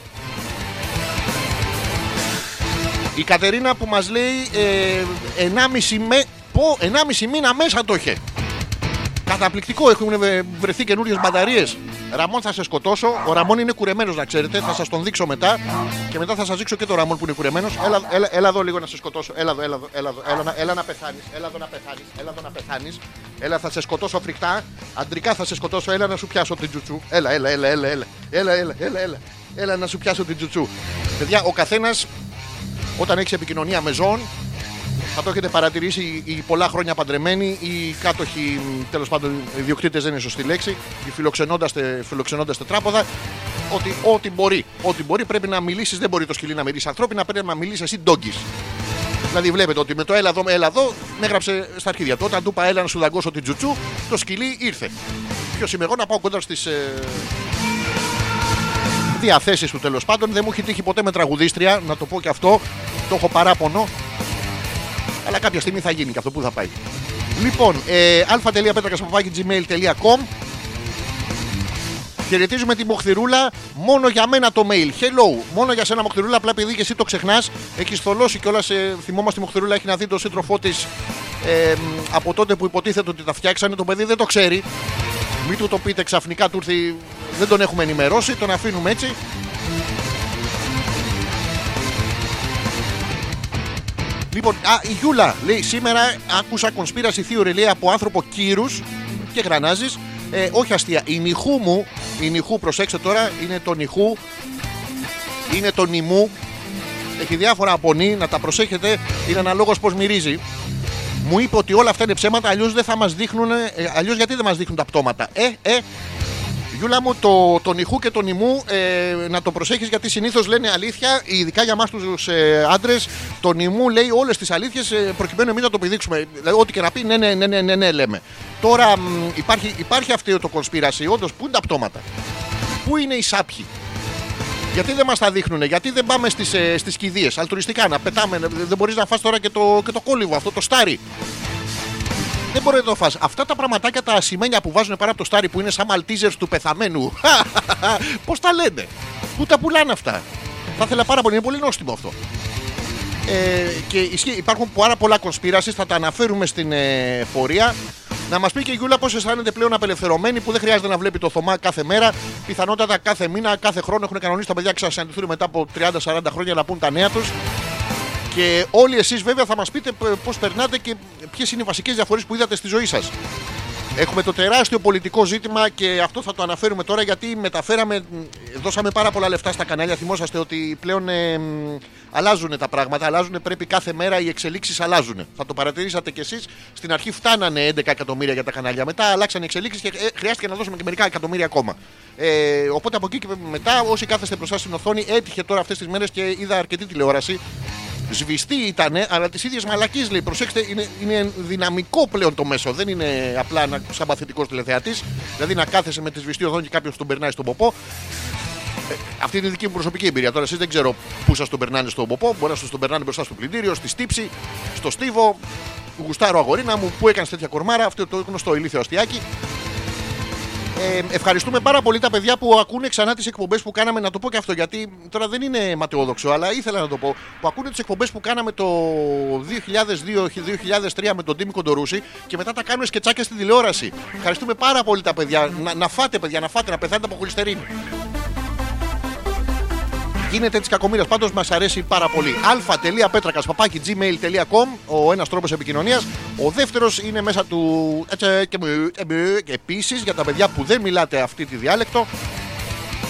Η Κατερίνα που μας λέει ε, 1,5, με, πω, 1,5 μήνα μέσα το είχε. Καταπληκτικό, έχουν βε- βρεθεί καινούριες μπαταρίες. Ραμόν θα σε σκοτώσω. Ο Ραμόν είναι κουρεμένος, να ξέρετε. Θα σας τον δείξω μετά. Και μετά θα σας δείξω και το Ραμόν που είναι κουρεμένος. Έλα, έλα, έλα εδώ λίγο να σε σκοτώσω. Έλα εδώ, έλα εδώ, έλα, εδώ, έλα, να- έλα να πεθάνεις. Έλα εδώ να πεθάνεις. Έλα εδώ να πεθάνεις. Έλα, θα σε σκοτώσω φρικτά. Αντρικά θα σε σκοτώσω. Έλα να σου πιάσω την τζουτσού. Έλα, έλα, έλα, έλα, έλα. Έλα, έλα, έλα, έλα. Έλα να σου πιάσω την τζουτσού. Παιδιά, ο καθένας όταν έχεις επικοινωνία με ζώων θα το έχετε παρατηρήσει οι πολλά χρόνια παντρεμένοι, οι κάτοχοι, τέλος πάντων, οι διοκτήτε δεν είναι σωστή λέξη, οι φιλοξενώντα φιλοξενώντας τετράποδα, ότι ό,τι μπορεί, ό,τι μπορεί πρέπει να μιλήσεις. Δεν μπορεί το σκυλί να μιλήσει ανθρώπινα, πρέπει να μιλήσεις εσύ ντόγκης. Δηλαδή, βλέπετε ότι με το έλα εδώ, έλα εδώ, με έγραψε στα αρχίδια του. Όταν του είπα έλα να σου δαγκώσω την τζουτσού, το σκυλί ήρθε. Ποιος είμαι εγώ να πάω κοντά στις ε, διαθέσεις του τέλος πάντων. Δεν μου έχει τύχει ποτέ με τραγουδίστρια, να το πω και αυτό. Το έχω παράπονο. Αλλά κάποια στιγμή θα γίνει και αυτό που θα πάει. Λοιπόν, ε, α.πέτρακα.gmail.com Χαιρετίζουμε τη Μοχθηρούλα. Μόνο για μένα το mail. Hello. Μόνο για σένα, Μοχθηρούλα. Απλά επειδή και εσύ το ξεχνάς, έχεις θολώσει κιόλας. Ε, θυμόμαστε η Μοχθηρούλα έχει να δει τον σύντροφό της ε, από τότε που υποτίθεται ότι τα φτιάξανε. Το παιδί δεν το ξέρει. Μην του το πείτε ξαφνικά του ήρθε. Δεν τον έχουμε ενημερώσει. Τον αφήνουμε έτσι. Λοιπόν, α, η Γιούλα λέει σήμερα άκουσα conspiracy theory λέει από άνθρωπο κύρους και γρανάζει. Ε, όχι αστεία. Η νυχού μου, η νυχού, προσέξτε τώρα, είναι το νυχού, είναι το νημού. Έχει διάφορα απονή, να τα προσέχετε. Είναι αναλόγως πώς μυρίζει. Μου είπε ότι όλα αυτά είναι ψέματα, αλλιώς δεν θα μας δείχνουν. Ε, αλλιώς γιατί δεν μας δείχνουν τα πτώματα. Ε, ε, Γιούλα μου, το, το νυχού και το νημού ε, να το προσέχεις γιατί συνήθως λένε αλήθεια, ειδικά για εμάς τους ε, άντρες, το νημού λέει όλες τις αλήθειες ε, προκειμένου εμείς να το πηδήξουμε. Δηλαδή, ό,τι και να πει, ναι, ναι, ναι, ναι, ναι, ναι λέμε. Τώρα μ, υπάρχει, υπάρχει αυτό το conspiracy, όντως, πού είναι τα πτώματα; Πού είναι οι σάπιοι; Γιατί δεν μας τα δείχνουν, γιατί δεν πάμε στις ε, στις κηδείες, αλτουριστικά να πετάμε. Δεν μπορείς να φας τώρα και το, και το κόλυβο, αυτό το στάρι. Δεν μπορεί να το φας. Αυτά τα πραγματάκια τα ασημένια που βάζουν πάνω από το στάρι που είναι σαν μαλτίζερ του πεθαμένου. *laughs* Πώς τα λένε; Πού τα πουλάνε αυτά; Θα ήθελα πάρα πολύ. Είναι πολύ νόστιμο αυτό. Ε, και ισχύει, υπάρχουν πάρα πολλά κονσπίρασης. Θα τα αναφέρουμε στην ε, πορεία. Να μας πει και η Γιούλα πώς αισθάνεται πλέον απελευθερωμένη που δεν χρειάζεται να βλέπει το Θωμά κάθε μέρα. Πιθανότατα κάθε μήνα, κάθε χρόνο έχουν κανονίσει τα παιδιά να ξανασυναντηθούν μετά από 30-40 χρόνια να πούν τα νέα τους. Και όλοι εσείς βέβαια θα μας πείτε π- πώς περνάτε και ποιες είναι οι βασικές διαφορές που είδατε στη ζωή σας. Έχουμε το τεράστιο πολιτικό ζήτημα και αυτό θα το αναφέρουμε τώρα γιατί μεταφέραμε, μ, δώσαμε πάρα πολλά λεφτά στα κανάλια. Θυμόσαστε ότι πλέον ε, μ, αλλάζουν τα πράγματα, αλλάζουν, πρέπει κάθε μέρα οι εξελίξεις αλλάζουν. Θα το παρατηρήσατε κι εσείς. Στην αρχή φτάνανε 11 εκατομμύρια για τα κανάλια. Μετά αλλάξαν οι εξελίξεις και ε, χρειάστηκε να δώσουμε και μερικά εκατομμύρια ακόμα. Ε, οπότε από εκεί και μετά, όσοι κάθεστε μπροστά στην οθόνη, έτυχε τώρα αυτές τις μέρες και είδα αρκετή τηλεόραση. Σβηστή ήταν, αλλά τι ίδιε μαλακίε λέει. Προσέξτε, είναι, είναι δυναμικό πλέον το μέσο. Δεν είναι απλά ένα σαν παθητικός τηλεθεατής. Δηλαδή να κάθεσαι με τη σβηστή οθόνη και κάποιος τον περνάει στον ποπό. Ε, αυτή είναι η δική μου προσωπική εμπειρία. Τώρα εσείς δεν ξέρω πού σας τον περνάνε στον ποπό. Μπορεί να σας τον περνάνε μπροστά στο πλυντήριο, στη στύψη, στο στίβο. Γουστάρω αγορίνα μου, πού έκανες τέτοια κορμάρα. Αυτό το γνωστό ηλίθιο αστιάκι. Ε, ευχαριστούμε πάρα πολύ τα παιδιά που ακούνε ξανά τις εκπομπές που κάναμε. Να το πω και αυτό γιατί τώρα δεν είναι ματαιόδοξο, αλλά ήθελα να το πω. Που ακούνε τις εκπομπές που κάναμε το 2002-2003 με τον Τίμη Κοντορούση και μετά τα κάνουμε σκετσάκια στην τηλεόραση. Ευχαριστούμε πάρα πολύ τα παιδιά. Να, να φάτε, παιδιά, να φάτε, να πεθάνετε από χολυστερίνη. Γίνεται της κακομοίρας. Πάντως μας αρέσει πάρα πολύ. αλφα.πέτρακα.gmail.com ο ένας τρόπος επικοινωνίας. Ο δεύτερος είναι μέσα του. έτσι, και μου- ε, μου- και Επίσης για τα παιδιά που δεν μιλάτε αυτή τη διάλεκτο,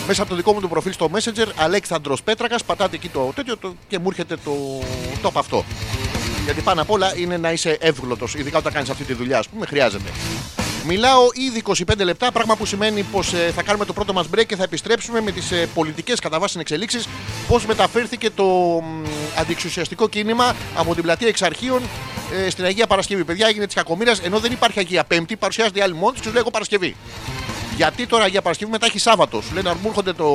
μέσα από το δικό μου το προφίλ στο Messenger, Αλέξανδρος Πέτρακας, πατάτε εκεί το τέτοιο το, και μου έρχεται το, το από αυτό. Γιατί πάνω απ' όλα είναι να είσαι εύγλωτος, ειδικά όταν κάνεις αυτή τη δουλειά, ας πούμε, χρειάζεται. Μιλάω ήδη 25 λεπτά, πράγμα που σημαίνει πως θα κάνουμε το πρώτο μας break και θα επιστρέψουμε με τις ε, πολιτικές κατά βάση εξελίξεις. Πώ μεταφέρθηκε το μ, αντιεξουσιαστικό κίνημα από την πλατεία Εξαρχείων ε, στην Αγία Παρασκευή. Παιδιά, έγινε της κακομοίρας, ενώ δεν υπάρχει Αγία Πέμπτη, παρουσιάζεται η άλλη μόνη του και του λέει εγώ Παρασκευή. Γιατί τώρα Αγία Παρασκευή μετά έχει Σάββατο. Σου λένε να μου έρχονται το.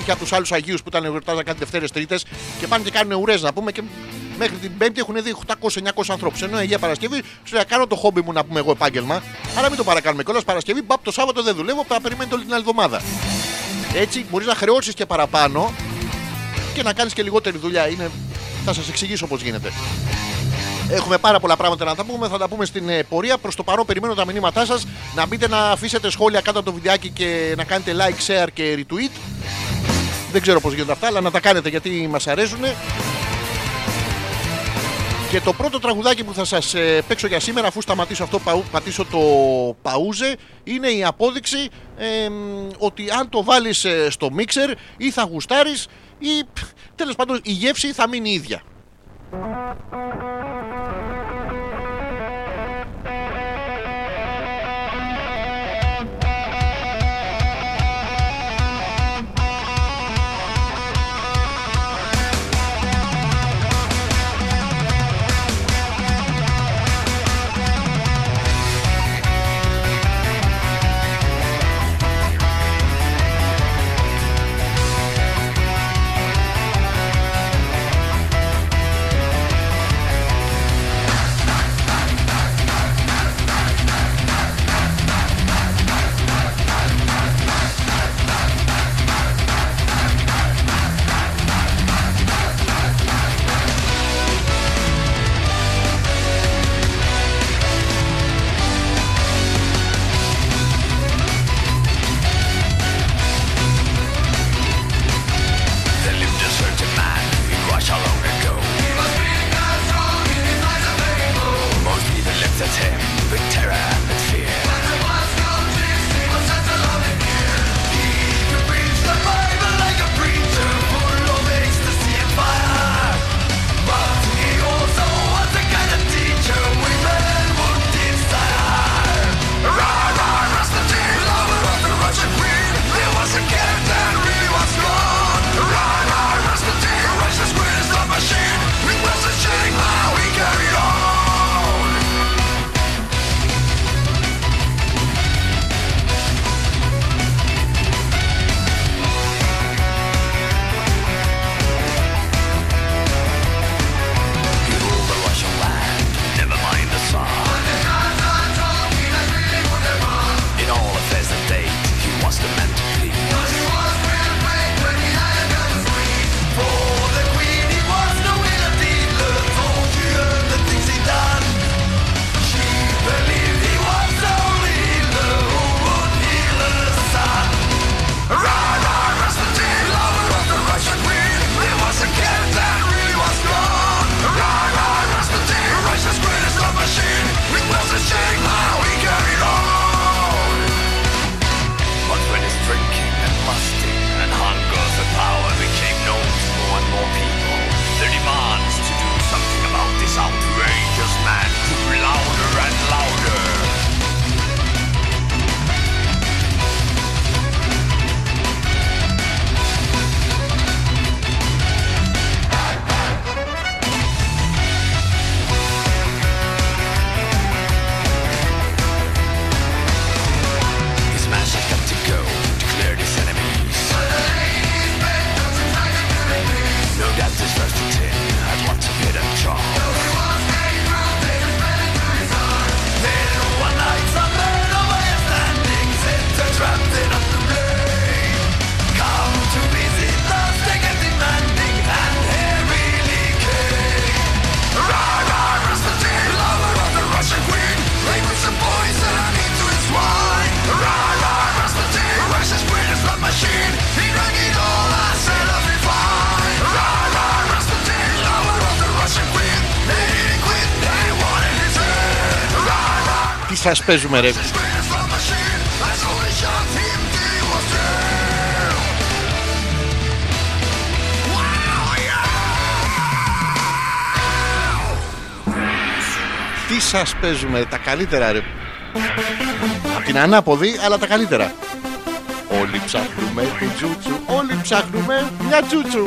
είχε από τους άλλους Αγίους που ήταν εορτάζαν κάτι Δευτέρες Τρίτες και πάνε και κάνουν ουρές να πούμε και μέχρι την Πέμπτη έχουν δει 800-900 ανθρώπους. Ενώ η Αγία Παρασκευή σου λέει «Α, κάνω το χόμπι μου να πούμε εγώ επάγγελμα. Αλλά μην το παρακάνουμε κιόλας. Παρασκευή, μπαπ το Σάββατο δεν δουλεύω, θα περιμένετε όλη την άλλη εβδομάδα. Έτσι μπορείς να χρεώσεις και παραπάνω και να κάνεις και λιγότερη δουλειά. Είναι... Θα σας εξηγήσω πώς γίνεται. Έχουμε πάρα πολλά πράγματα να τα πούμε. Θα τα πούμε στην ε, πορεία. Προς το παρόν, περιμένω τα μηνύματά σας. Να μπείτε να αφήσετε σχόλια κάτω από το βιντεάκι και να κάνετε like, share και retweet. Δεν ξέρω πώς γίνονται αυτά, αλλά να τα κάνετε γιατί μας αρέσουν. Και το πρώτο τραγουδάκι που θα σας ε, παίξω για σήμερα, αφού σταματήσω αυτό, παου- πατήσω το παούζε, είναι η απόδειξη ε, μ, ότι αν το βάλεις ε, στο μίξερ ή θα γουστάρεις ή π, τέλος πάντων η γεύση θα μείνει ίδια. Σας παίζουμε ρε. Τι σας παίζουμε, τα καλύτερα ρε. Απ' την ανάποδη, αλλά τα καλύτερα. Όλοι ψάχνουμε την τζούτσου, όλοι ψάχνουμε μια τζούτσου.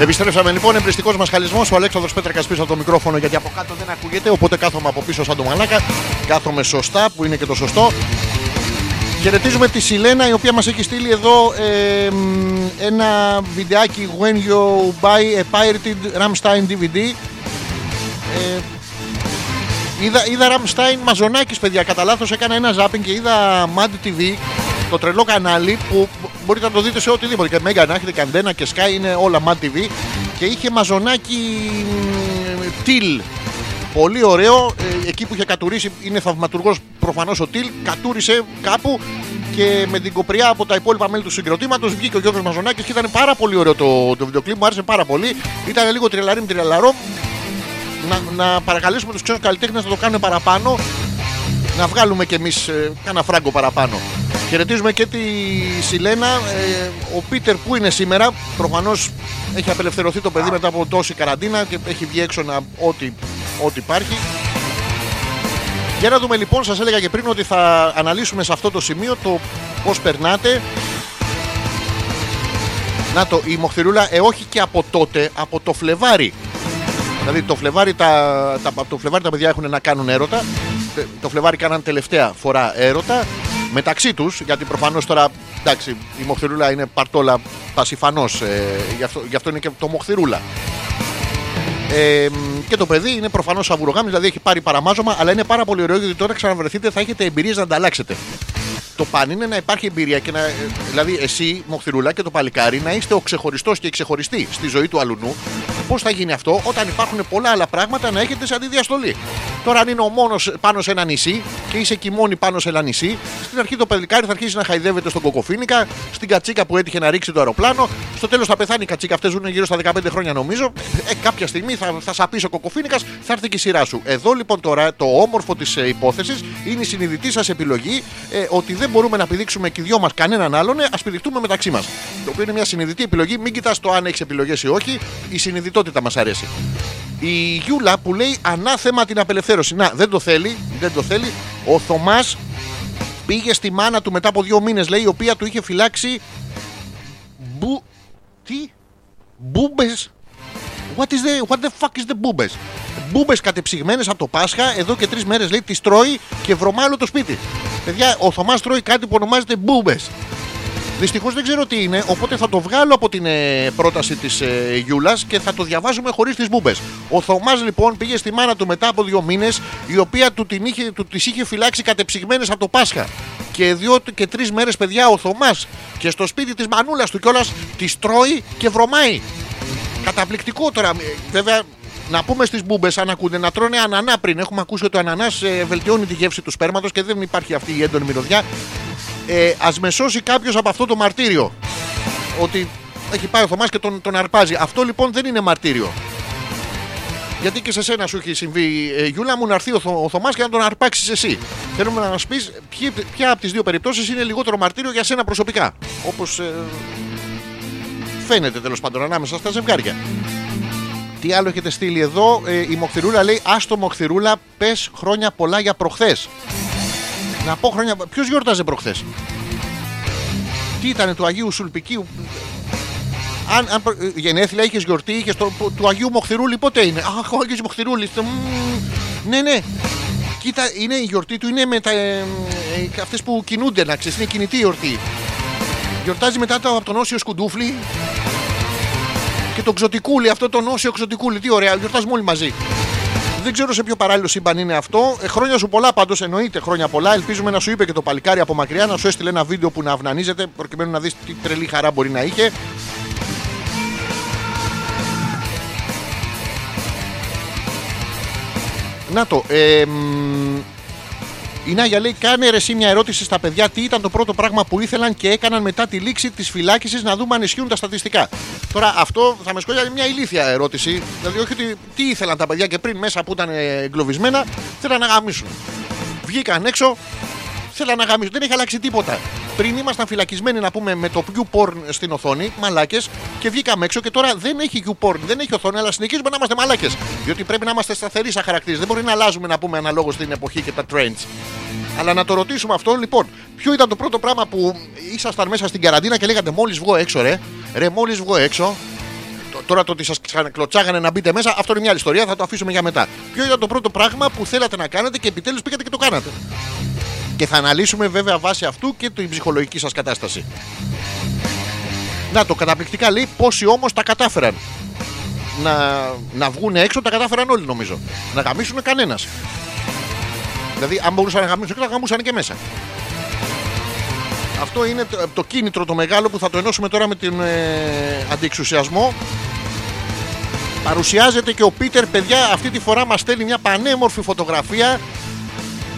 Επιστρέψαμε λοιπόν, εμπριστικός μα χαλισμό. Ο Αλέξανδρος Πέτρακας πίσω από το μικρόφωνο γιατί από κάτω δεν ακούγεται. Οπότε κάθομαι από πίσω σαν το μαλάκα. Κάθομαι σωστά, που είναι και το σωστό. Χαιρετίζουμε τη Σιλένα η οποία μας έχει στείλει εδώ ε, μ, ένα βιντεάκι When you buy a pirated Ramstein DVD ε, Είδα, είδα Ramstein Μαζονάκης παιδιά κατά λάθος έκανα ένα zapping και είδα Mad TV το τρελό κανάλι που μπορείτε να το δείτε σε οτιδήποτε και Mega να έχετε και Αντένα και Sky είναι όλα Mad TV και είχε Μαζονάκη Τιλ Πολύ ωραίο. Ε, εκεί που είχε κατουρίσει είναι θαυματουργός προφανώς ο Τιλ. Κατούρισε κάπου και με την κοπριά από τα υπόλοιπα μέλη του συγκροτήματος βγήκε ο Γιώργος Μαζονάκης και ήταν πάρα πολύ ωραίο το, το βιντεοκλίπ. Μου άρεσε πάρα πολύ. Ήταν λίγο τρελαρή με τρελαρό. Να, να παρακαλέσουμε τους ξένους καλλιτέχνες να το κάνουν παραπάνω. Να βγάλουμε κι εμείς ε, κάνα φράγκο παραπάνω. Χαιρετίζουμε και τη Σιλένα. Ε, ο Πίτερ που είναι σήμερα. Προφανώς έχει απελευθερωθεί το παιδί μετά από τόση καραντίνα και έχει βγει έξω να, ό,τι, ό,τι υπάρχει. Για να δούμε λοιπόν, σας έλεγα και πριν ότι θα αναλύσουμε σε αυτό το σημείο το πώς περνάτε. Να το, η Μοχθηρούλα, ε, όχι και από τότε, από το Φλεβάρι. Δηλαδή το Φλεβάρι τα, τα, από το Φλεβάρι τα παιδιά έχουν να κάνουν έρωτα. Τε- Το Φλεβάρι κάναν τελευταία φορά έρωτα μεταξύ τους, γιατί προφανώς τώρα, εντάξει, η Μοχθηρούλα είναι παρτόλα πασιφανός, ε, γι, αυτό, γι' αυτό είναι και το Μοχθηρούλα. Ε, μ, και το παιδί είναι προφανώς σαβουρογάμι, δηλαδή έχει πάρει παραμάζωμα, αλλά είναι πάρα πολύ ωραίο γιατί τώρα ξαναβρεθείτε θα έχετε εμπειρίες να ανταλλάξετε. Το παν είναι να υπάρχει εμπειρία και να. ε, Δηλαδή, εσύ, Μοχθηρούλα και το παλικάρι, να είστε ο ξεχωριστός και η ξεχωριστή στη ζωή του αλουνού. Πώς θα γίνει αυτό όταν υπάρχουν πολλά άλλα πράγματα να έχετε σαν τη διαστολή; Τώρα, αν είναι ο μόνος πάνω σε ένα νησί και είσαι και η μόνη πάνω σε ένα νησί, στην αρχή το παλικάρι θα αρχίσει να χαϊδεύεται στον κοκοφίνικα, στην κατσίκα που έτυχε να ρίξει το αεροπλάνο. Στο τέλος θα πεθάνει η κατσίκα. Αυτές ζουν γύρω στα 15 χρόνια νομίζω. Ε, κάποια στιγμή θα, θα σαπίσει ο κοκοφίνικας, θα έρθει και η σειρά σου. Εδώ λοιπόν τώρα το όμορφο της ε, υπόθεσης είναι η συνειδητή σας επιλογή ε, ότι δεν μπορούμε να πηδήξουμε και οι δυο μας κανέναν άλλον, ε, ας πηδηχτούμε μεταξύ μας. Το οποίο είναι μια συνειδητή επιλογή. Μην κοιτάς το αν έχεις επιλογές ή όχι. Η συνειδητότητα μας αρέσει. Η Γιούλα που λέει ανάθεμα την απελευθέρωση. Να, δεν το θέλει. Δεν το θέλει. Ο Θωμάς πήγε στη μάνα του μετά από δύο μήνες, λέει, η οποία του είχε φυλάξει. Μπου. Τι; Μπούμπες; What, is the, what the fuck is the μπούμπε. Μπούμπε κατεψυγμένες από το Πάσχα, εδώ και τρεις μέρες λέει τις τρώει και βρωμάει όλο το σπίτι. Παιδιά, ο Θωμάς τρώει κάτι που ονομάζεται μπούμπε. Δυστυχώς δεν ξέρω τι είναι, οπότε θα το βγάλω από την ε, πρόταση της ε, Γιούλας και θα το διαβάζουμε χωρίς τις μπούμπε. Ο Θωμάς λοιπόν πήγε στη μάνα του μετά από δύο μήνες, η οποία του, την είχε, του τις είχε φυλάξει κατεψυγμένες από το Πάσχα. Εδώ και τρεις μέρες, παιδιά, ο Θωμάς και στο σπίτι της μανούλας του κιόλας τις τρώει και βρωμάει. Καταπληκτικό τώρα. Ε, Βέβαια, να πούμε στις μπούμπες, αν ακούτε, να τρώνε ανανά πριν. Έχουμε ακούσει ότι ο ανανάς ε, βελτιώνει τη γεύση του σπέρματος και δεν υπάρχει αυτή η έντονη μυρωδιά. Ε, Α με σώσει κάποιος από αυτό το μαρτύριο. Ότι έχει πάει ο Θωμάς και τον, τον αρπάζει. Αυτό λοιπόν δεν είναι μαρτύριο. Γιατί και σε σένα σου έχει συμβεί, ε, Γιούλα μου, να έρθει ο, Θω, ο Θωμάς και να τον αρπάξεις εσύ. Θέλουμε να μας πεις ποια από τις δύο περιπτώσεις είναι λιγότερο μαρτύριο για σένα προσωπικά. Όπως φαίνεται τέλος πάντων ανάμεσα στα ζευγάρια. Τι άλλο έχετε στείλει εδώ; Ε, η Μοχθηρούλα λέει: Άστο Μοχθηρούλα, πες χρόνια πολλά για προχθές. Να πω χρόνια. Ποιος γιόρταζε προχθές; Τι ήταν του Αγίου Σουλπικίου; Αν, αν προ- ε, γενέθλια είχες γιορτή, είχες το, του Αγίου Μοχθηρούλη, πότε είναι; Αχ, ο Αγίου Μοχθηρούλης. Ναι, ναι. Κοίτα, είναι η γιορτή του, είναι με τα, ε, ε, αυτές που κινούνται, να ξέρεις, είναι κινητή η γιορτή. Γιορτάζει μετά το, από τον Όσιος Σκουντούφλι και τον Ξωτικούλη, αυτό τον Όσιο Ξωτικούλη. Τι ωραία, γιορτάζουμε όλοι μαζί. Δεν ξέρω σε ποιο παράλληλο σύμπαν είναι αυτό. Ε, χρόνια σου πολλά πάντως, εννοείται χρόνια πολλά. Ελπίζουμε να σου είπε και το παλικάρι από μακριά να σου έστειλε ένα βίντεο που να αυνανίζεται προκειμένου να δεις τι τρελή χαρά μπορεί να είχε. Να το. Ε, μ, Η Νάγια λέει: Κάνε ρε εσύ μια ερώτηση στα παιδιά τι ήταν το πρώτο πράγμα που ήθελαν και έκαναν μετά τη λήξη της φυλάκισης να δούμε αν ισχύουν τα στατιστικά. Τώρα αυτό θα με σχόλια είναι μια ηλίθια ερώτηση. Δηλαδή, όχι ότι τι ήθελαν τα παιδιά και πριν μέσα που ήταν ε, εγκλωβισμένα, θέλαν να γαμίσουν. Βγήκαν έξω, θέλαν να γαμίσουν. Δεν έχει αλλάξει τίποτα. Πριν ήμασταν φυλακισμένοι να πούμε με το Q-porn στην οθόνη, μαλάκες, και βγήκαμε έξω και τώρα δεν έχει Q-porn, δεν έχει οθόνη, αλλά συνεχίζουμε να είμαστε μαλάκες. Διότι πρέπει να είμαστε σταθεροί σαν χαρακτήρες. Δεν μπορεί να αλλάζουμε να πούμε αναλόγως στην εποχή και τα trends. Αλλά να το ρωτήσουμε αυτό, λοιπόν, ποιο ήταν το πρώτο πράγμα που ήσασταν μέσα στην καραντίνα και λέγατε Μόλις βγω έξω, ρε, ρε, μόλις βγω έξω. Το- Τώρα το ότι σας κλωτσάγανε να μπείτε μέσα, αυτό είναι μια άλλη ιστορία, θα το αφήσουμε για μετά. Ποιο ήταν το πρώτο πράγμα που θέλατε να κάνετε και επιτέλους πήγατε και το κάνατε. Και θα αναλύσουμε βέβαια βάσει αυτού και την ψυχολογική σας κατάσταση. Να το καταπληκτικά λέει πόσοι όμως τα κατάφεραν. Να, να βγουν έξω τα κατάφεραν όλοι νομίζω. Να γαμίσουν κανένας. Δηλαδή, αν μπορούσαν να γαμίσουν και θα γαμούσαν και μέσα. Αυτό είναι το, το κίνητρο το μεγάλο που θα το ενώσουμε τώρα με την ε, αντιεξουσιασμό. Παρουσιάζεται και ο Πίτερ, παιδιά, αυτή τη φορά μας στέλνει μια πανέμορφη φωτογραφία.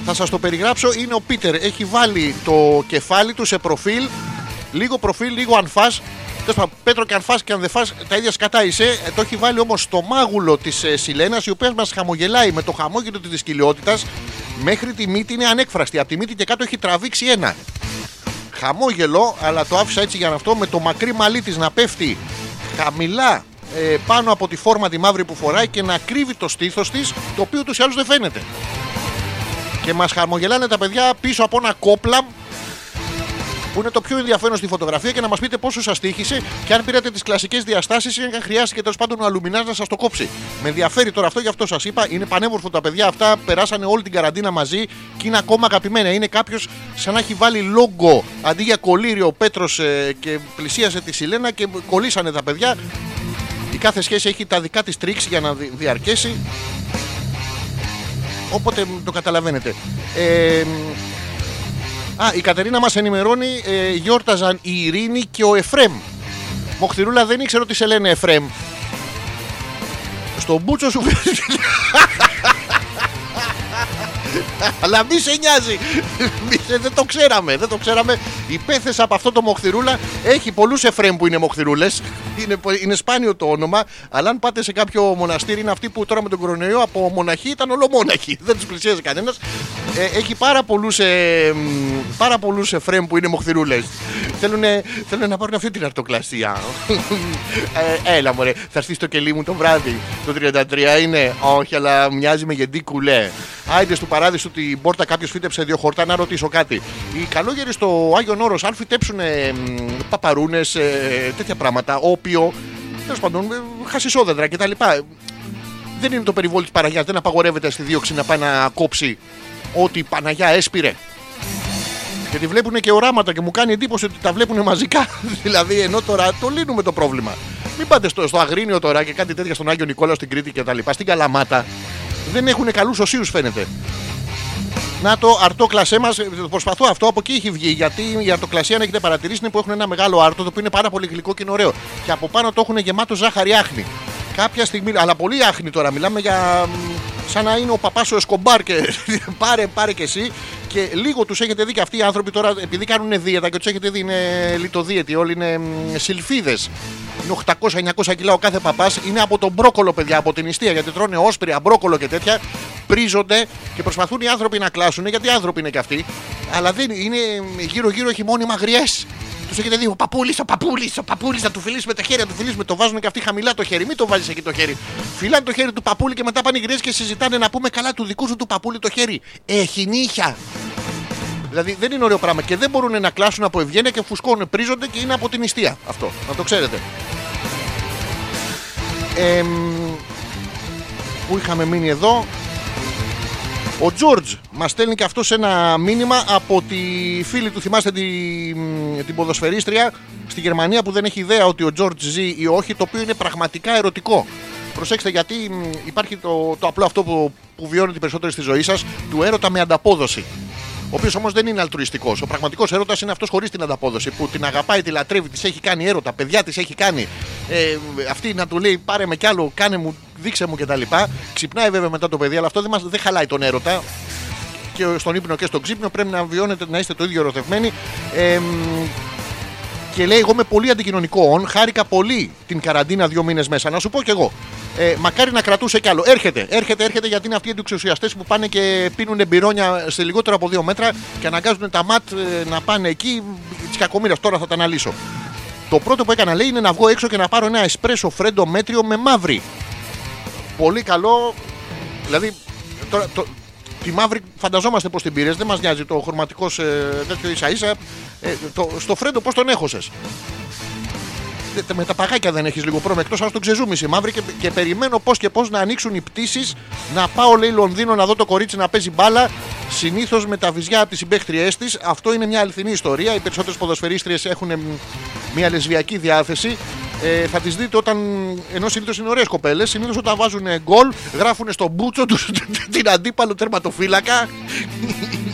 Θα σας το περιγράψω. Είναι ο Πίτερ. Έχει βάλει το κεφάλι του σε προφίλ. Λίγο προφίλ, λίγο αν φας. Τέλος πάντων, Πέτρο και αν φας και αν δεν φας, τα ίδια σκατά είσαι. Ε, το έχει βάλει όμως στο μάγουλο της ε, Σιλένας, η οποία μας χαμογελάει με το χαμόγελο της δυσκυλιότητας. Μέχρι τη μύτη είναι ανέκφραστη. Από τη μύτη και κάτω έχει τραβήξει ένα χαμόγελο, αλλά το άφησα έτσι για να αυτό με το μακρύ μαλλί της να πέφτει χαμηλά ε, πάνω από τη φόρμα τη μαύρη που φοράει και να κρύβει το στήθος της, το οποίο τους άλλους δεν φαίνεται. Και μας χαμογελάνε τα παιδιά πίσω από ένα κόπλαμ που είναι το πιο ενδιαφέρον στη φωτογραφία και να μας πείτε πόσο σας τύχησε και αν πήρατε τις κλασικές διαστάσεις ή αν χρειάστηκε τέλος πάντων ο αλουμινάς να σας το κόψει. Με ενδιαφέρει τώρα αυτό, γι' αυτό σας είπα. Είναι πανέμορφο τα παιδιά αυτά. Περάσανε όλη την καραντίνα μαζί και είναι ακόμα αγαπημένα. Είναι κάποιος σαν να έχει βάλει λόγκο αντί για κολλήριο ο Πέτρος και πλησίασε τη Σιλένα και κολλήσανε τα παιδιά. Η κάθε σχέση έχει τα δικά της τρίξ για να δι- διαρκέσει. Όποτε το καταλαβαίνετε. Ε, Α, η Κατερίνα μας ενημερώνει, ε, γιόρταζαν η Ειρήνη και ο Εφρέμ. Μοχθηρούλα δεν ήξερα ότι σε λένε Εφρέμ. Στον μπούτσο σου *laughs* Αλλά μη σε νοιάζει. Μη σε- δεν το ξέραμε. Δεν το ξέραμε. Υπέθεσα από αυτό το Μοχθηρούλα. Έχει πολλούς Εφρέμ που είναι Μοχθηρούλες. Είναι, πο- είναι σπάνιο το όνομα. Αλλά αν πάτε σε κάποιο μοναστήρι, είναι αυτοί που τώρα με τον κορονοϊό από μοναχοί ήταν ολομόναχοι. Δεν τους πλησίαζε κανένας. Ε, έχει πάρα πολλούς ε, μ, πάρα πολλούς Εφρέμ που είναι Μοχθηρούλες. Θέλουν, θέλουν να πάρουν αυτή την αρτοκλασία. ε, έλα μωρέ, θα έρθεις στο κελί μου το βράδυ. Το 33 είναι. Όχι, αλλά μοιάζει με γεντή κουλέ. Άιντε στο παράδεισο την πόρτα κάποιος φύτεψε δύο χορτά να ρωτήσω κάτι. Οι καλόγεροι στο Άγιον Όρος, αν φυτέψουν παπαρούνες, τέτοια πράγματα, όπιο, τέλος πάντων, ε, χασισόδεντρα κτλ. Δεν είναι το περιβόλι της Παναγιάς. Δεν απαγορεύεται στη δίωξη να πάει να κόψει ό,τι η Παναγιά έσπηρε. Γιατί βλέπουν και οράματα και μου κάνει εντύπωση ότι τα βλέπουν μαζικά. *laughs* δηλαδή, ενώ τώρα το λύνουμε το πρόβλημα. Μην πάτε στο, στο Αγρίνιο τώρα και κάτι τέτοια στον Άγιο Νικόλαο στην Κρήτη και τα λοιπά. Στην Καλαμάτα. Δεν έχουν καλούς οσίους φαίνεται. Να το αρτόκλασέ μας, προσπαθώ αυτό, από εκεί έχει βγει. Γιατί η αρτοκλασία, αν έχετε παρατηρήσει, είναι που έχουν ένα μεγάλο άρτο το οποίο είναι πάρα πολύ γλυκό και είναι ωραίο. Και από πάνω το έχουν γεμάτο ζάχαρη άχνη. Κάποια στιγμή, αλλά πολύ άχνη τώρα, μιλάμε για. μ, σαν να είναι ο παπάς ο Εσκομπάρ και *laughs* πάρε, πάρε και εσύ. Και λίγο τους έχετε δει και αυτοί οι άνθρωποι τώρα, επειδή κάνουν δίαιτα και τους έχετε δει είναι λιτοδίαιτοι, όλοι είναι σιλφίδες. Είναι 800-900 κιλά ο κάθε παπάς. Είναι από τον μπρόκολο, παιδιά, από την νηστεία. Γιατί τρώνε όσπρια, μπρόκολο και τέτοια. Πρίζονται και προσπαθούν οι άνθρωποι να κλάσουν, γιατί άνθρωποι είναι και αυτοί. Αλλά δεν είναι γύρω-γύρω έχει μόνιμα γριές. Τους έχετε δει ο παππούλη, ο παππούλη, ο παππούλη, να του φιλήσει με τα χέρια, να του φιλήσει με το βάζουν και αυτοί χαμηλά το χέρι. Μην το βάζεις εκεί το χέρι. Φιλάνε το χέρι του παππούλη και μετά πάνε οι γριέ και συζητάνε να πούμε καλά του δικού σου του παππούλη το χέρι. Έχει νύχια. Δηλαδή δεν είναι ωραίο πράγμα και δεν μπορούν να κλάσουν από ευγένεια και φουσκώνουν, πρίζονται και είναι από την νηστεία αυτό. Να το ξέρετε. Εμ, πού είχαμε μείνει εδώ; Ο Τζόρτζ μας στέλνει και αυτός ένα μήνυμα από τη φίλη του. Θυμάστε την, την ποδοσφαιρίστρια στη Γερμανία που δεν έχει ιδέα ότι ο Τζόρτζ ζει ή όχι, το οποίο είναι πραγματικά ερωτικό. Προσέξτε γιατί μ, υπάρχει το, το απλό αυτό που, που βιώνετε περισσότερο στη ζωή σας, του έρωτα με ανταπόδοση. Ο οποίος όμως δεν είναι αλτρουιστικός. Ο πραγματικός έρωτας είναι αυτός χωρίς την ανταπόδοση. Που την αγαπάει, τη λατρεύει, της έχει κάνει έρωτα, παιδιά της έχει κάνει. Ε, αυτή να του λέει πάρε με κι άλλο, κάνε μου, δείξε μου κτλ. Ξυπνάει βέβαια μετά το παιδί, αλλά αυτό δεν, μας, δεν χαλάει τον έρωτα. Και και στον ύπνο και στον ξύπνιο πρέπει να βιώνετε να είστε το ίδιο ερωτευμένοι. Ε, μ, και λέει: Εγώ είμαι πολύ αντικοινωνικό. Χάρηκα πολύ την καραντίνα δύο μήνες μέσα. Να σου πω κι εγώ. Ε, μακάρι να κρατούσε κι άλλο. Έρχεται, έρχεται, έρχεται γιατί είναι αυτοί οι αντιξουσιαστέ που πάνε και πίνουν μπυρόνια σε λιγότερο από δύο μέτρα και αναγκάζουν τα ματ ε, να πάνε εκεί. Της κακομοίρας τώρα θα τα αναλύσω. Το πρώτο που έκανα λέει είναι να βγω έξω και να πάρω ένα εσπρέσο φρέντο μέτριο με μαύρη. Πολύ καλό. Δηλαδή, τώρα, το, τη μαύρη φανταζόμαστε πώ την πήρες. Δεν μας νοιάζει το χρωματικό ε, τέτοιο ίσα ίσα. Ε, το, στο φρέντο πώς τον έχωσες; Με τα παγάκια δεν έχεις λίγο πρόβλημα εκτός αν τον ξεζούμισε μαύρη και, και περιμένω πώς και πώς να ανοίξουν οι πτήσεις. Να πάω, λέει Λονδίνο, να δω το κορίτσι να παίζει μπάλα. Συνήθως με τα βυζιά από τις συμπαίχτριές της. Αυτό είναι μια αληθινή ιστορία. Οι περισσότερες ποδοσφαιρίστριες έχουν εμ, μια λεσβιακή διάθεση. Ε, θα τις δείτε όταν. ενώ συνήθως είναι ωραίες κοπέλες, συνήθως όταν βάζουν γκολ, γράφουν στον μπούτσο τους *laughs* την αντίπαλο τερματοφύλακα,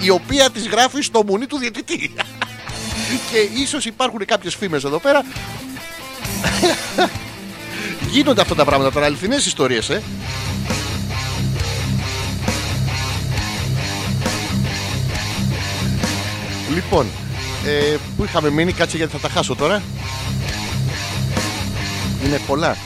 η οποία τη γράφει στο μουνί του διαιτητή. *laughs* Και ίσως υπάρχουν κάποιες φήμες εδώ πέρα. *laughs* Γίνονται αυτά τα πράγματα τώρα, αληθινές ιστορίες, ε. Λοιπόν, ε, πού είχαμε μείνει, κάτσε γιατί θα τα χάσω τώρα. Είναι πολλά.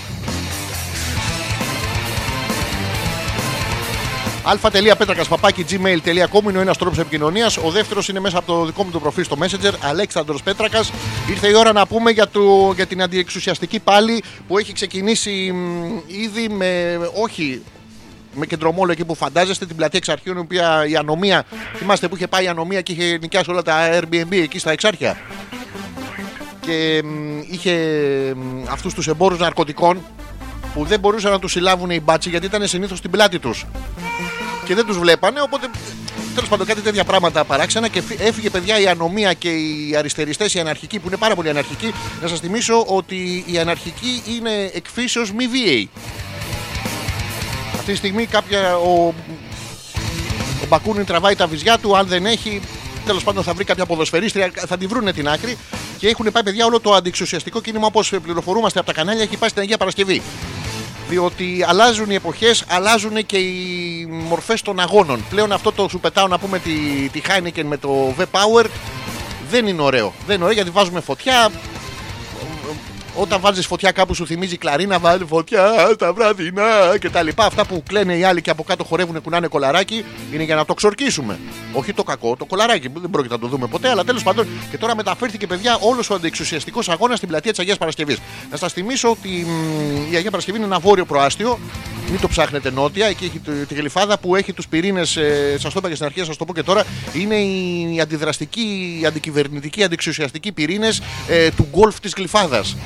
αλφα.πέτρακας παπάκι gmail.com είναι ο ένας τρόπος επικοινωνίας. Ο δεύτερος είναι μέσα από το δικό μου το προφίλ στο Messenger, Αλέξανδρος Πέτρακας. Ήρθε η ώρα να πούμε για, το, για την αντιεξουσιαστική πάλι που έχει ξεκινήσει μ, ήδη με. Όχι με κεντρομόλο εκεί που φαντάζεστε, την πλατεία Εξαρχείων, η οποία η ανομία. Θυμάστε που είχε πάει η ανομία και είχε νοικιάσει όλα τα Airbnb εκεί στα Εξάρχεια. Και μ, είχε μ, αυτούς τους εμπόρους ναρκωτικών που δεν μπορούσαν να τους συλλάβουν οι μπάτσοι γιατί ήταν συνήθως στην πλάτη τους. Και δεν τους βλέπανε οπότε τέλος πάντων κάτι τέτοια πράγματα παράξενα και φύ- έφυγε παιδιά η ανομία και οι αριστεριστές οι αναρχικοί που είναι πάρα πολύ αναρχικοί. Να σας θυμίσω ότι οι αναρχικοί είναι εκφύσεως μη βίαιοι. Αυτή τη στιγμή κάποια ο, ο Μπακούνιν τραβάει τα βυζιά του αν δεν έχει Τέλος πάντων, θα βρει κάποια ποδοσφαιρίστρια, θα τη βρούνε την άκρη. Και έχουν πάει παιδιά όλο το αντιξουσιαστικό κίνημα όπως πληροφορούμαστε από τα κανάλια έχει πάει στην Αγία Παρασκευή. Διότι αλλάζουν οι εποχές, αλλάζουν και οι μορφές των αγώνων. Πλέον αυτό το σου πετάω να πούμε τη, τη Heineken με το V-Power δεν είναι ωραίο. Δεν είναι ωραίο γιατί βάζουμε φωτιά. Όταν βάζεις φωτιά κάπου σου θυμίζει κλαρίνα, βάλει φωτιά τα βραδινά κτλ. Αυτά που κλαίνε οι άλλοι και από κάτω χορεύουν κουνάνε κολαράκι είναι για να το ξορκίσουμε. Όχι το κακό, το κολαράκι που δεν πρόκειται να το δούμε ποτέ, αλλά τέλος πάντων και τώρα μεταφέρθηκε παιδιά όλος ο αντιεξουσιαστικός αγώνας στην πλατεία της Αγίας Παρασκευής. Να σας θυμίσω ότι μ, η Αγία Παρασκευή είναι ένα βόρειο προάστιο. Μην το ψάχνετε νότια. Εκεί έχει τη- τη γλυφάδα που έχει τους πυρήνες. Ε, σας το είπα και στην αρχή, σας το πω και τώρα. Είναι οι αντιδραστικοί, οι αντικυβερνητικοί, αντιξουσιαστικοί πυρήνες ε, του γκολφ της γλυφάδας.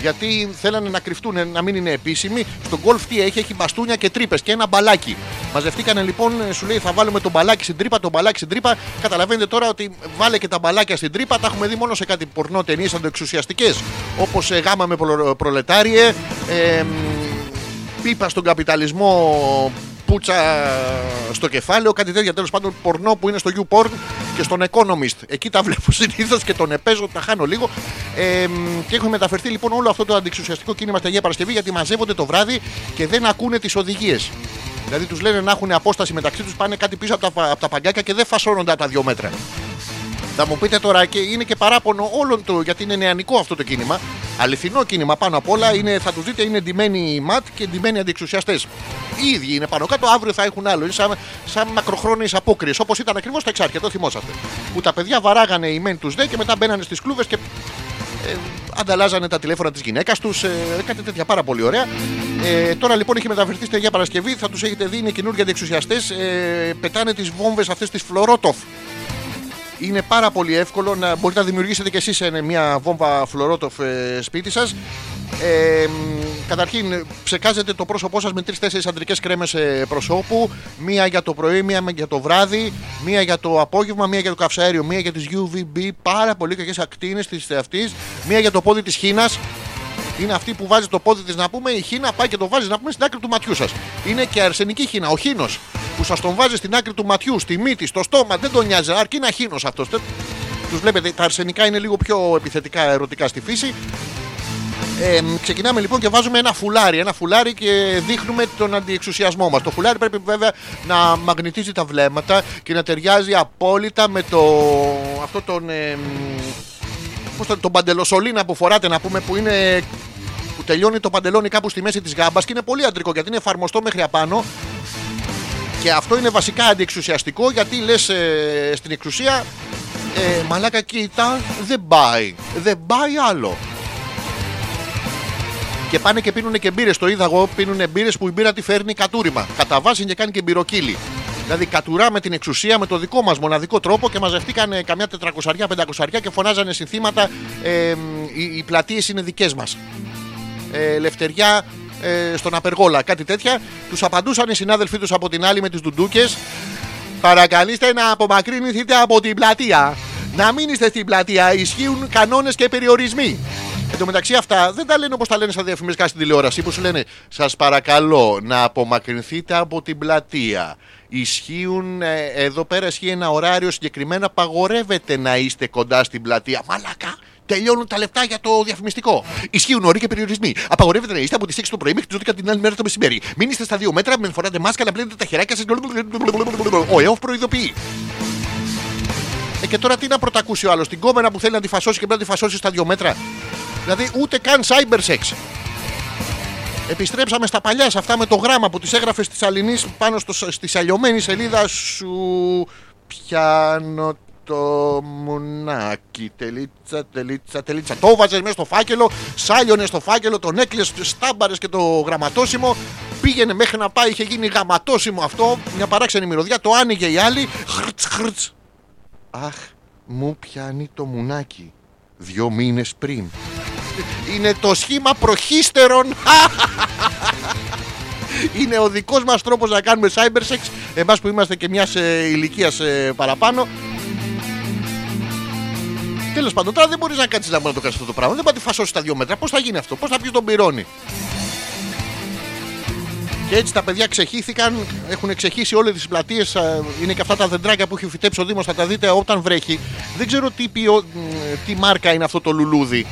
Γιατί θέλανε να κρυφτούν, να μην είναι επίσημοι. Στον γκολφ τι έχει, έχει μπαστούνια και τρύπες και ένα μπαλάκι. Μαζευτήκανε λοιπόν, ε, σου λέει θα βάλουμε το μπαλάκι στην τρύπα, το μπαλάκι στην τρύπα. Καταλαβαίνετε τώρα ότι βάλε και τα μπαλάκια στην τρύπα. Τα έχουμε δει μόνο σε κάτι πορνό ταινίες αντοεξουσιαστικέ. Όπως ε, γάμα με προλο- προλετάριε, ε, μ, πίπα στον καπιταλισμό, πουτσα στο κεφάλαιο, κάτι τέτοια τέλος πάντων πορνό που είναι στο YouPorn και στον Economist. Εκεί τα βλέπω *laughs* συνήθως και τον επέζω, τα χάνω λίγο. Ε, μ, και έχουν μεταφερθεί λοιπόν όλο αυτό το αντιξουσιαστικό κίνημα στα Αγία Παρασκευή γιατί μαζεύονται το βράδυ και δεν ακούνε τις οδηγίες. Δηλαδή τους λένε να έχουν απόσταση μεταξύ τους, πάνε κάτι πίσω από τα, από τα παγκάκια και δεν φασώνονται από τα δύο μέτρα. Θα μου πείτε τώρα και είναι και παράπονο όλων του, γιατί είναι νεανικό αυτό το κίνημα. Αληθινό κίνημα πάνω απ' όλα είναι, θα τους δείτε, είναι ντυμένοι οι ΜΑΤ και ντυμένοι αντιεξουσιαστές. Οι ίδιοι είναι πάνω κάτω, αύριο θα έχουν άλλο. Είναι σαν, σαν μακροχρόνιες απόκριες, όπως ήταν ακριβώς τα εξάρχεια, το θυμόσαστε. Που τα παιδιά βαράγανε οι μεν τους δε και μετά μπαίνανε στις κλούβες και ε, ανταλλάζανε τα τηλέφωνα της γυναίκας τους. Ε, κάτι τέτοια πάρα πολύ ωραία. Ε, τώρα λοιπόν έχει μεταφερθεί στη Αγία Παρασκευή, θα τους έχετε δει, είναι καινούργιοι αντιεξουσιαστές. Ε, πετάνε τις βόμβες αυτές τι Φλωρότοφ. Είναι πάρα πολύ εύκολο να μπορείτε να δημιουργήσετε κι εσείς ε, μια βόμβα φλωρότοφ ε, σπίτι σας. Ε, μ, καταρχήν, ψεκάζετε το πρόσωπό σας με τρεις-τέσσερις αντρικές κρέμες ε, προσώπου. Μία για το πρωί, μία για το βράδυ, μία για το απόγευμα, μία για το καυσαέριο, μία για τις UVB. Πάρα πολύ κακές ακτίνες της αυτής. Μία για το πόδι της χήνας. Είναι αυτή που βάζει το πόδι της να πούμε. Η χίνα πάει και το βάζει να πούμε στην άκρη του ματιού σας. Είναι και αρσενική χίνα. Ο χίνος που σας τον βάζει στην άκρη του ματιού, στη μύτη, στο στόμα. Δεν τον νοιάζει. Αρκεί είναι χίνος αυτός. Τους βλέπετε, τα αρσενικά είναι λίγο πιο επιθετικά ερωτικά στη φύση. Ε, ξεκινάμε λοιπόν και βάζουμε ένα φουλάρι. Ένα φουλάρι και δείχνουμε τον αντιεξουσιασμό μας. Το φουλάρι πρέπει βέβαια να μαγνητίζει τα βλέμματα και να ταιριάζει απόλυτα με το. αυτό τον. Ε, πώς το, τον παντελοσολίνα που φοράτε να πούμε που είναι. Που τελειώνει το παντελόνι κάπου στη μέση της γάμπας και είναι πολύ αντρικό γιατί είναι εφαρμοστό μέχρι απάνω. Και αυτό είναι βασικά αντιεξουσιαστικό γιατί λες στην εξουσία. Ε, μαλάκα κοίτα, δεν πάει. Δεν πάει άλλο. Και πάνε και πίνουν και μπύρες. Το είδα εγώ. Πίνουν μπύρες που η μπύρα τη φέρνει κατούριμα. Κατά βάση και κάνει και μπυροκύλι. Δηλαδή κατουράμε την εξουσία με το δικό μας μοναδικό τρόπο και μαζευτήκαν ε, καμιά 400-500 και φωνάζανε συνθήματα. Ε, οι, οι πλατείες είναι δικές μας. Ε, λευτεριά ε, στον απεργόλα, κάτι τέτοια. Τους απαντούσαν οι συνάδελφοί τους από την άλλη με τις ντουντούκες. Παρακαλείστε να απομακρύνηθείτε από την πλατεία. Να μην είστε στην πλατεία. Ισχύουν κανόνες και περιορισμοί. Εν τω μεταξύ αυτά δεν τα λένε όπως τα λένε στα διαφημιστικά στην τηλεόραση που σου λένε Σας παρακαλώ να απομακρυνθείτε από την πλατεία. Ισχύουν, ε, εδώ πέρα ισχύει ένα ωράριο συγκεκριμένα. Απαγορεύεται να είστε κοντά στην πλατεία. Μαλάκα, τελειώνουν τα λεπτά για το διαφημιστικό. Ισχύουν όροι και περιορισμοί. Απαγορεύεται να είστε από τις 6 το πρωί μέχρι τις 12 την άλλη μέρα το μεσημέρι. Μην είστε στα 2 μέτρα, μην φοράτε μάσκα, να πλένετε τα χεράκια σας. Ο ΕΟΦ προειδοποιεί. Ε, και τώρα τι να πρωτακούσει ο άλλος, την κόμενα που θέλει να τη φασώσει και πρέπει να τη φασώσει στα 2 μέτρα. Δηλαδή ούτε καν cyber sex. Επιστρέψαμε στα παλιά σε αυτά με το γράμμα που τις έγραφες στη Σαληνή πάνω στο, στη σαλιωμένη σελίδα σου. Πιάνω το μουνάκι. Τελίτσα, τελίτσα, τελίτσα. Το βάζες μέσα στο φάκελο, σάλιονε στο φάκελο, τον έκλειε, στάμπαρες και το γραμματόσημο. Πήγαινε μέχρι να πάει, είχε γίνει γραμματόσημο αυτό. Μια παράξενη μυρωδιά. Το άνοιγε η άλλη. Χρτς, χρτς. Αχ, μου πιάνει το μουνάκι. Δυο μήνες πριν. Είναι το σχήμα προχύστερων. *laughs* Είναι ο δικός μας τρόπος να κάνουμε cyber sex. Εμάς που είμαστε και μιας ε, ηλικίας ε, παραπάνω. Τέλος πάντων, τώρα δεν μπορείς να κάτσεις να μπορεί να το κάνεις αυτό το πράγμα. Δεν μπορεί να τη φασώσεις τα δύο μέτρα. Πώς θα γίνει αυτό, πώς θα πιεις τον πυρώνι. Και έτσι τα παιδιά ξεχύθηκαν, έχουν ξεχύσει όλες τις πλατείες. Είναι και αυτά τα δεντράκια που έχει φυτέψει ο Δήμος, θα τα δείτε όταν βρέχει. Δεν ξέρω τι, ποιο, μ, τι μάρκα είναι αυτό το λουλούδι.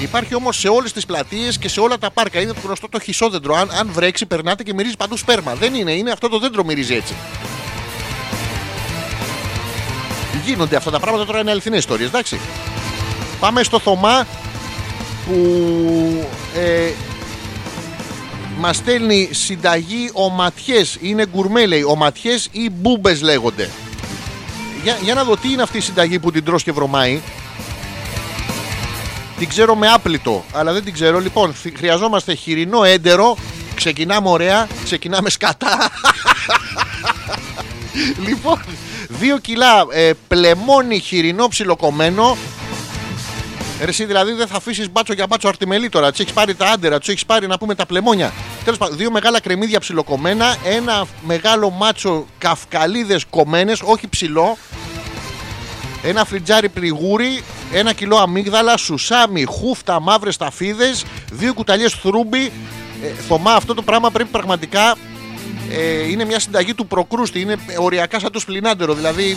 Υπάρχει όμως σε όλες τις πλατείες και σε όλα τα πάρκα. Είναι το γνωστό το χυσόδεντρο. Αν, αν βρέξει, περνάτε και μυρίζει παντού σπέρμα. Δεν είναι, είναι αυτό το δέντρο μυρίζει έτσι. Γίνονται αυτά τα πράγματα τώρα είναι αληθινές ιστορίες, εντάξει. Πάμε στο Θωμά που ε, Μας στέλνει συνταγή οματιέ. Είναι γκουρμέ λέει. Οματιέ ή μπούμπες λέγονται. Για, για να δω τι είναι αυτή η συνταγή που την τρως και βρωμάει. Την ξέρω με άπλητο, αλλά δεν την ξέρω. Λοιπόν, θυ- χρειαζόμαστε χοιρινό έντερο. Ξεκινάμε ωραία. Ξεκινάμε σκατά. *laughs* λοιπόν, 2 κιλά ε, πλεμόνι χοιρινό ψιλοκομμένο. Ρε, εσύ δηλαδή δεν θα αφήσεις μπάτσο για μπάτσο αρτιμελή τώρα. Του έχεις πάρει τα άντερα, του έχεις πάρει να πούμε τα πλεμόνια. Τέλος πάντων, δύο μεγάλα κρεμμύδια ψιλοκομμένα, ένα μεγάλο μάτσο καυκαλίδες κομμένες, όχι ψηλό. Ένα φριτζάρι πληγούρι, ένα κιλό αμύγδαλα, σουσάμι, χούφτα, μαύρες ταφίδες, δύο κουταλιές θρούμπι. Ε, Θωμά, αυτό το πράγμα πρέπει πραγματικά. Ε, είναι μια συνταγή του προκρούστη. Είναι οριακά σαν το σπλινάντερο. Δηλαδή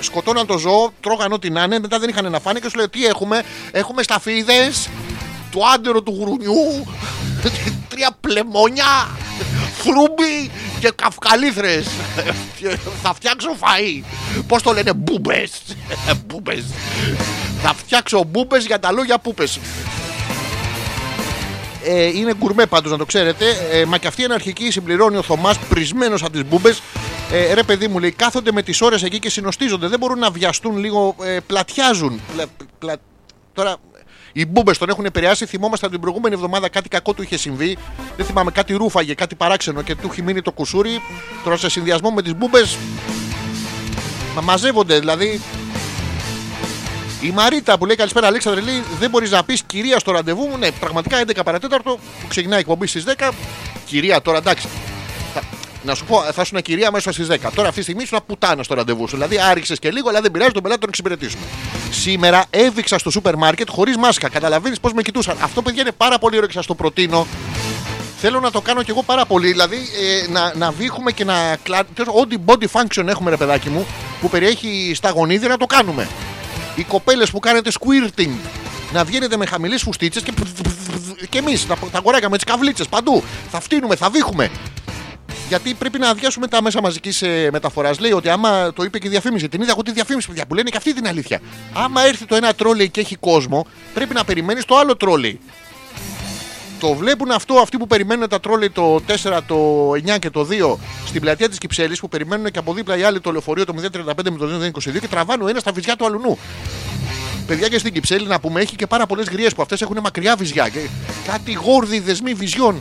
σκοτώναν το ζώο, τρώγαν ό,τι να είναι, μετά δεν είχαν να φάνε και σου λέει τι έχουμε. Έχουμε σταφίδες, το άντερο του γουρουνιού, *laughs* τρία πλεμόνια, φρούμπι και καυκαλίθρες. Θα φτιάξω φαΐ. Πώς το λένε, μπούμπες. *laughs* μπούμπες. Θα φτιάξω μπούμπες για τα λόγια πούπες. Ε, είναι γκουρμέ πάντως να το ξέρετε. Ε, μα και αυτή η αναρχική συμπληρώνει ο Θωμάς πρισμένος από τις μπούμπες. Ε, ρε παιδί μου λέει, κάθονται με τις ώρες εκεί και συνοστίζονται. Δεν μπορούν να βιαστούν λίγο, ε, πλατιάζουν. Πλα, πλα- Τώρα, οι μπούμπες τον έχουν επηρεάσει. Θυμόμαστε την προηγούμενη εβδομάδα κάτι κακό του είχε συμβεί. Δεν θυμάμαι, κάτι ρούφαγε, κάτι παράξενο και του έχει μείνει το κουσούρι. Τώρα σε συνδυασμό με τις μπούμπες. Μα μαζεύονται δηλαδή. Η Μαρίτα που λέει καλησπέρα Αλέξανδρε λέει δεν μπορείς να πεις κυρία στο ραντεβού μου. Ναι, πραγματικά 11 παρατέταρτο που ξεκινάει η εκπομπή στις 10. Κυρία τώρα εντάξει. Θα, να σου πω, θα ήσουν κυρία μέσα στις 10. Τώρα αυτή τη στιγμή ήσουν πουτάνα στο ραντεβού σου. Δηλαδή άριξε και λίγο, αλλά δεν πειράζει, τον πελάτη τον εξυπηρετήσουμε. Σήμερα έβηξα στο σούπερ μάρκετ χωρίς μάσκα. Καταλαβαίνεις πώς με κοιτούσαν. Αυτό παιδιά είναι πάρα πολύ ωραίο και σας το προτείνω. Θέλω να το κάνω κι εγώ πάρα πολύ. Δηλαδή ε, να, να βήχουμε και να κλα... Ό,τι body function έχουμε, ρε παιδάκι μου, που περιέχει στα γονίδια να το κάνουμε. Οι κοπέλες που κάνετε squirting να βγαίνετε με χαμηλές φουστίτσες και, και εμείς, τα, τα αγοράκια με τι καβλίτσες παντού. Θα φτύνουμε, θα βήχουμε. Γιατί πρέπει να αδειάσουμε τα μέσα μαζικής μεταφοράς. Λέει ότι άμα το είπε και η διαφήμιση, την είδα εγώ τη διαφήμιση παιδιά, που λένε και αυτή την αλήθεια. Άμα έρθει το ένα τρόλεϊ και έχει κόσμο, πρέπει να περιμένεις το άλλο τρόλεϊ. Το βλέπουν αυτό αυτοί που περιμένουν τα τρόλεϊ το 4, το 9 και το 2 στην πλατεία της Κυψέλης που περιμένουν και από δίπλα οι άλλοι το λεωφορείο το 035 με το 022 και τραβάνουν ένας στα βυζιά του αλουνού. Παιδιά και στην Κυψέλη να πούμε έχει και πάρα πολλές γριές που αυτές έχουν μακριά βυζιά. Και κάτι γόρδι δεσμοί βυζιών.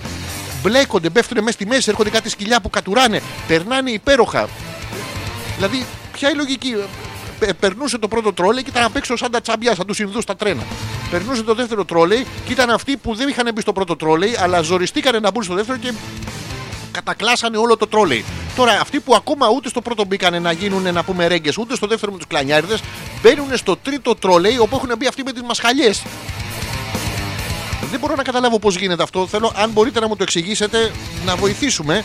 Μπλέκονται, πέφτουν μέσα στη μέση, έρχονται κάτι σκυλιά που κατουράνε. Περνάνε υπέροχα. Δηλαδή, ποια η λογική; Πε- Περνούσε το πρώτο τρόλεϊ και ήταν απ' έξω σαν τα τσαμπιά, σαν τους Ινδούς στα τρένα. Περνούσε το δεύτερο τρόλεϊ και ήταν αυτοί που δεν είχαν μπει στο πρώτο τρόλεϊ, αλλά ζοριστήκανε να μπουν στο δεύτερο και κατακλάσανε όλο το τρόλεϊ. Τώρα, αυτοί που ακόμα ούτε στο πρώτο μπήκανε να γίνουν να πούμε ρέγγες, ούτε στο δεύτερο με τους κλανιάριδες, μπαίνουν στο τρίτο τρόλεϊ όπου έχουν μπει αυτοί με τις μασχαλιές. Δεν μπορώ να καταλάβω πώς γίνεται αυτό. Θέλω, αν μπορείτε να μου το εξηγήσετε, να βοηθήσουμε.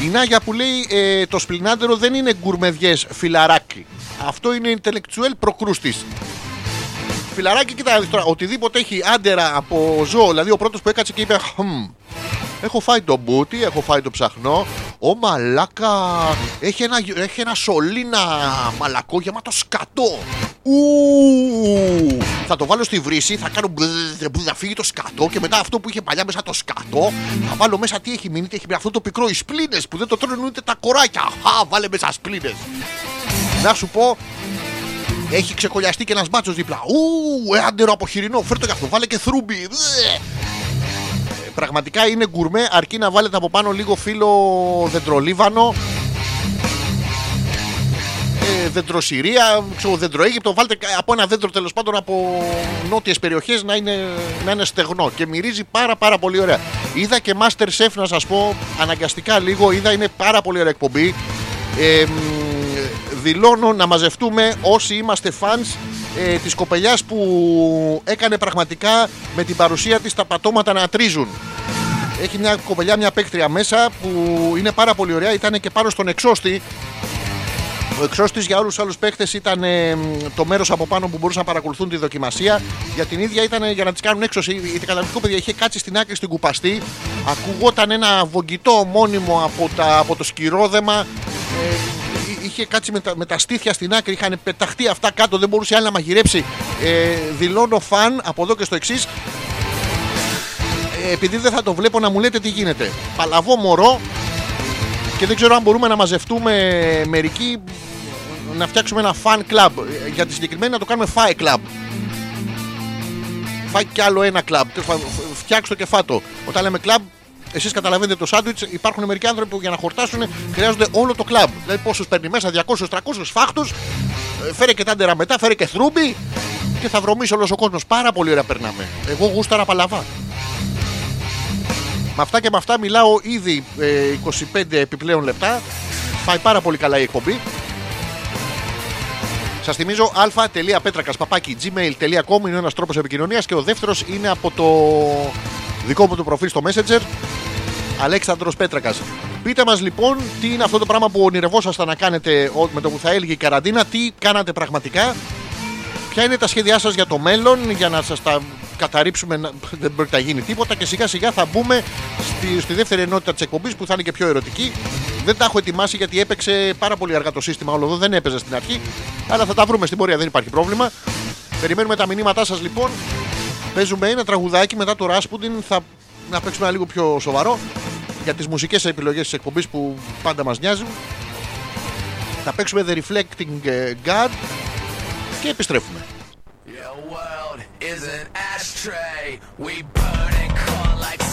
Η Νάγια που λέει ε, το σπλινάντερο δεν είναι γκουρμεδιές φιλαράκι. Αυτό είναι intellectual προκρούστης. Φιλαράκι, κοίτα να δεις τώρα, οτιδήποτε έχει άντερα από ζώο, δηλαδή ο πρώτος που έκατσε και είπε «Χμ, Έχω φάει το μπούτι, έχω φάει το ψαχνό. Ο μαλάκα έχει ένα, έχει ένα σωλήνα μαλακό γεμάτο σκατό. Ου, θα το βάλω στη βρύση, θα κάνω μπλ, μπλ, θα φύγει το σκατό και μετά αυτό που είχε παλιά μέσα το σκατό θα βάλω μέσα τι έχει μείνει, τι έχει μείνει αυτό το πικρό, οι σπλήνες που δεν το τρώνε ούτε τα κοράκια. Χα, βάλε μέσα σπλήνες. Να σου πω, έχει ξεκολλιαστεί και ένας μπάτσο δίπλα. Ου, ε, άντερο από χοιρινό, φέρ το γι' αυτό, βάλε και θρούμπι. Μπλε. Ε, Πραγματικά είναι γκουρμέ, αρκεί να βάλετε από πάνω λίγο φύλλο δεντρολίβανο. Ε, δεντροσυρία, ξέρω, δεντροαίγυπτο. Βάλτε κα- από ένα δέντρο τέλος πάντων από νότιες περιοχές να είναι, να είναι στεγνό και μυρίζει πάρα πάρα πολύ ωραία. Είδα και Master Chef να σας πω αναγκαστικά λίγο, είδα είναι πάρα πολύ ωραία εκπομπή. Ε, μ, δηλώνω να μαζευτούμε όσοι είμαστε fans ε, της κοπελιάς που έκανε πραγματικά με την παρουσία της τα πατώματα να τρίζουν. Έχει μια κοπελιά, μια παίκτρια μέσα που είναι πάρα πολύ ωραία. Ήταν και πάνω στον εξώστη. Ο εξώστης για όλους τους άλλους παίχτε ήταν ε, μ, το μέρος από πάνω που μπορούσαν να παρακολουθούν τη δοκιμασία. Για την ίδια ήταν για να τις κάνουν έξωση. Η καταπληκτικό παιδιά είχε κάτσει στην άκρη στην κουπαστή. Ακουγόταν ένα βογγητό μόνιμο από, τα, από το σκυρόδεμα. Ε, εί- είχε κάτσει με τα, με τα στήθια στην άκρη. Είχαν πεταχτεί αυτά κάτω. Δεν μπορούσε άλλη να μαγειρέψει. Ε, δηλώνω φαν από εδώ και στο εξής. Ε, επειδή δεν θα το βλέπω να μου λέτε τι γίνεται. Παλαβό μωρό και δεν ξέρω αν μπορούμε να μαζευτούμε μερικοί να φτιάξουμε ένα fan club. Ε, Για τη συγκεκριμένη να το κάνουμε fi club. Φάει κι άλλο ένα club. Τέλος πάντων, φ- Φτιάξτε το και φάτο. Όταν λέμε club, εσείς καταλαβαίνετε το σάντουιτς. Υπάρχουν μερικοί άνθρωποι που για να χορτάσουν χρειάζονται όλο το club. Δηλαδή πόσους παίρνει μέσα, 200-300 φάχτους. Φέρε και τάντερα μετά, φέρε και θρούμπι. Και θα βρωμίσει όλος ο κόσμος. Πάρα πολύ ωραία περνάμε. Εγώ γούσταρα παλαβά. Με αυτά και με αυτά μιλάω ήδη ε, 25 επιπλέον λεπτά. Πάει πάρα πολύ καλά η εκπομπή. Σας θυμίζω α.πέτρακας παπάκι gmail.com είναι ένας τρόπος επικοινωνίας και ο δεύτερος είναι από το δικό μου το προφίλ στο Messenger. Αλέξανδρος Πέτρακας. Πείτε μας λοιπόν τι είναι αυτό το πράγμα που ονειρευόσασταν να κάνετε ο- με το που θα έλγει η καραντίνα, τι κάνατε πραγματικά, ποια είναι τα σχέδιά σας για το μέλλον, για να σας τα καταρρύψουμε, να- δεν μπορεί να γίνει τίποτα και σιγά σιγά θα μπούμε στη, στη δεύτερη ενότητα της εκπομπής που θα είναι και πιο ερωτική. Δεν τα έχω ετοιμάσει γιατί έπαιξε πάρα πολύ αργά το σύστημα, όλο εδώ δεν έπαιζε στην αρχή, αλλά θα τα βρούμε στην πορεία, δεν υπάρχει πρόβλημα. Περιμένουμε τα μηνύματά σας λοιπόν. Παίζουμε ένα τραγουδάκι μετά το Rasputin. Θα να παίξουμε ένα λίγο πιο σοβαρό για τις μουσικές επιλογές της εκπομπής που πάντα μας νοιάζουν. Θα παίξουμε The Reflecting ε, God και επιστρέφουμε. Your world is an ashtray. We burn and crawl like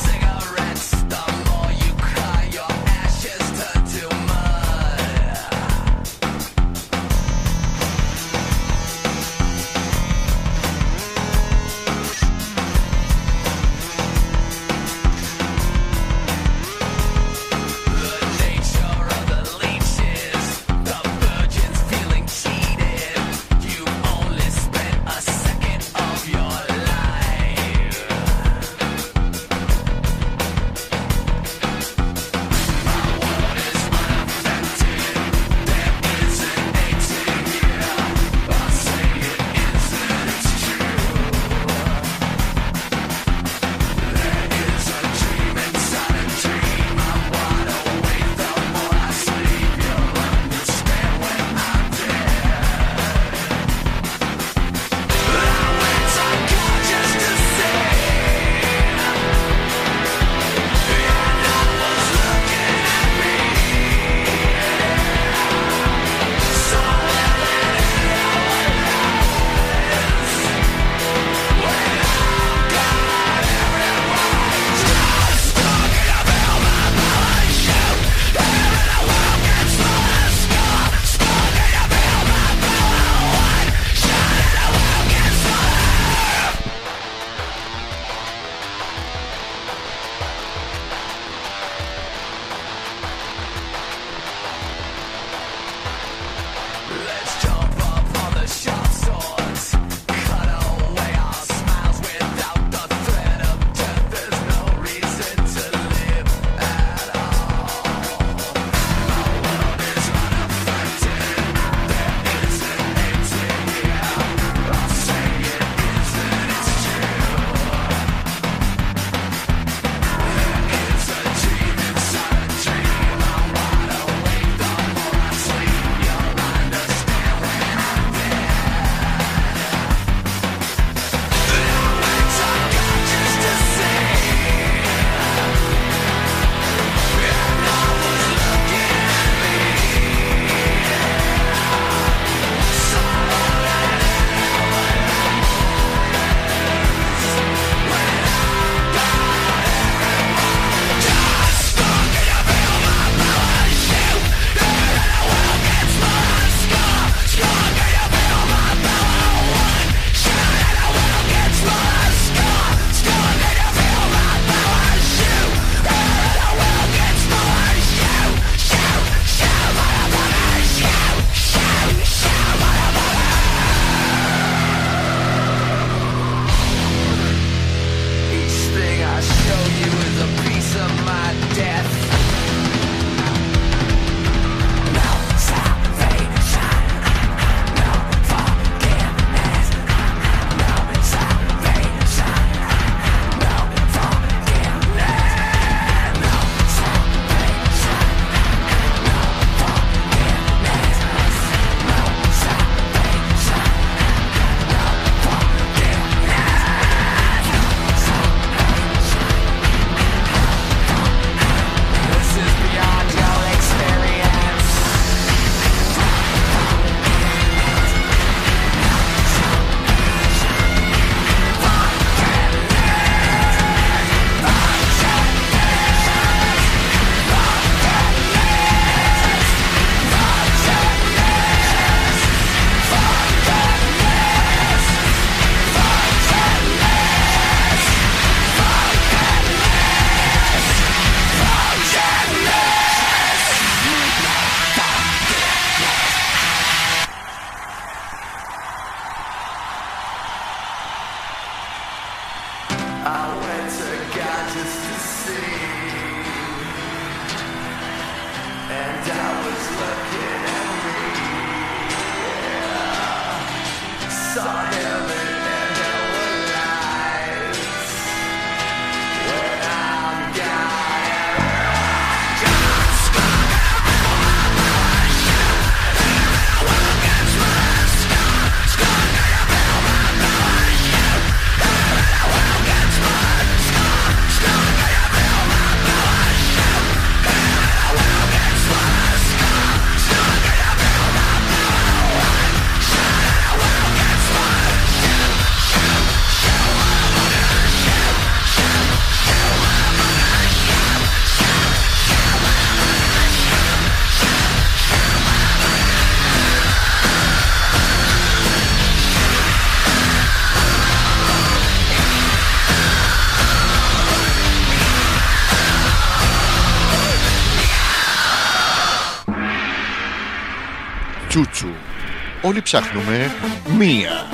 Όλοι ψάχνουμε μία.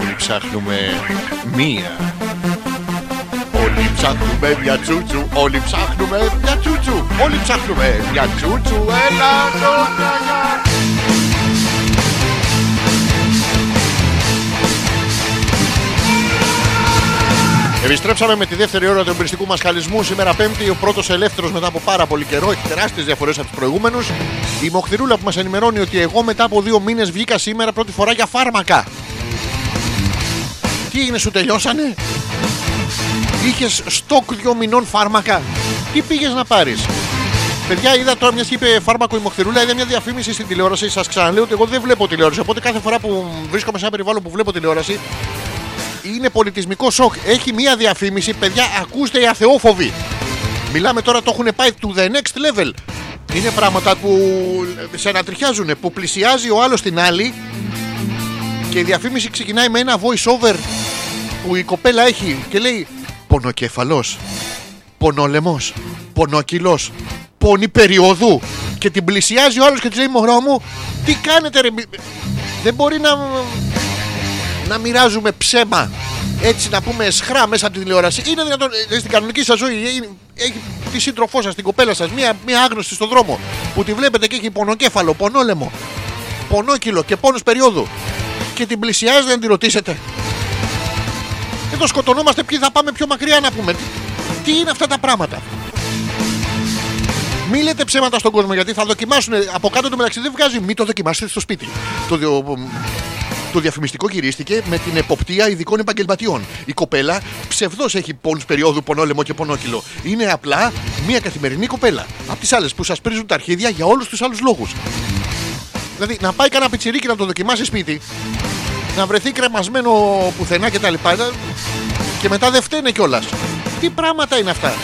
Όλοι ψάχνουμε μία. Όλοι ψάχνουμε μια τσούτσου. Όλοι ψάχνουμε μια τσούτσου. Όλοι ψάχνουμε μια τσούτσου. Έλα τώρα. Επιστρέψαμε με τη δεύτερη ώρα του εμπειριστικού μας χαλισμού. Σήμερα Πέμπτη, ο πρώτος ελεύθερος μετά από πάρα πολύ καιρό. Έχει τεράστιες διαφορές από τους προηγούμενους. Η Μοχθηρούλα που μας ενημερώνει ότι εγώ μετά από δύο μήνες βγήκα σήμερα πρώτη φορά για φάρμακα. Τι έγινε, σου τελειώσανε; Είχες στόκ δύο μηνών φάρμακα. Τι πήγες να πάρεις; Παιδιά, είδα τώρα μιας και είπε φάρμακο η Μοχθηρούλα, είδα μια διαφήμιση στην τηλεόραση. Σας ξαναλέω ότι εγώ δεν βλέπω τηλεόραση. Οπότε κάθε φορά που βρίσκομαι σε ένα περιβάλλον που βλέπω τηλεόραση, είναι πολιτισμικό σοκ. Έχει μία διαφήμιση, παιδιά, ακούστε οι αθεόφοβοι. Μιλάμε τώρα, το έχουν πάει to the next level. Είναι πράγματα που σε ανατριχιάζουν, που πλησιάζει ο άλλος την άλλη και η διαφήμιση ξεκινάει με ένα voice over που η κοπέλα έχει και λέει Πονοκέφαλος, πονόλεμος, πονόκυλος, πόνη περιόδου και την πλησιάζει ο άλλος και της λέει μωρό μου τι κάνετε ρε μη- δεν μπορεί να να μοιράζουμε ψέμα έτσι να πούμε σχρά μέσα από τη τηλεόραση. Είναι δυνατόν ε, στην κανονική σας ζωή ε, έχει τη σύντροφό σας, την κοπέλα σας, μία, μία άγνωστη στον δρόμο που τη βλέπετε και έχει πονοκέφαλο, πονόλεμο, πονόκυλο και πόνος περίοδου και την πλησιάζετε να την ρωτήσετε. Εδώ σκοτωνόμαστε ποιοι θα πάμε πιο μακριά να πούμε. Τι, τι είναι αυτά τα πράγματα; Μη λέτε ψέματα στον κόσμο γιατί θα δοκιμάσουν από κάτω το μεταξύ. Δεν βγάζει, μη το δοκιμάσετε στο σπίτι. Το, διο- το διαφημιστικό γυρίστηκε με την εποπτεία ειδικών επαγγελματιών. Η κοπέλα ψευδό έχει πόνου περίοδου, πονόλεμο και πονόκυλο. Είναι απλά μια καθημερινή κοπέλα. Από τις άλλες που σας πρίζουν τα αρχίδια για όλους τους άλλους λόγους. Δηλαδή να πάει κανένα πιτσιρίκι να το δοκιμάσει σπίτι, να βρεθεί κρεμασμένο πουθενά κτλ. Και μετά δεν φταίνε κιόλας. Τι πράγματα είναι αυτά;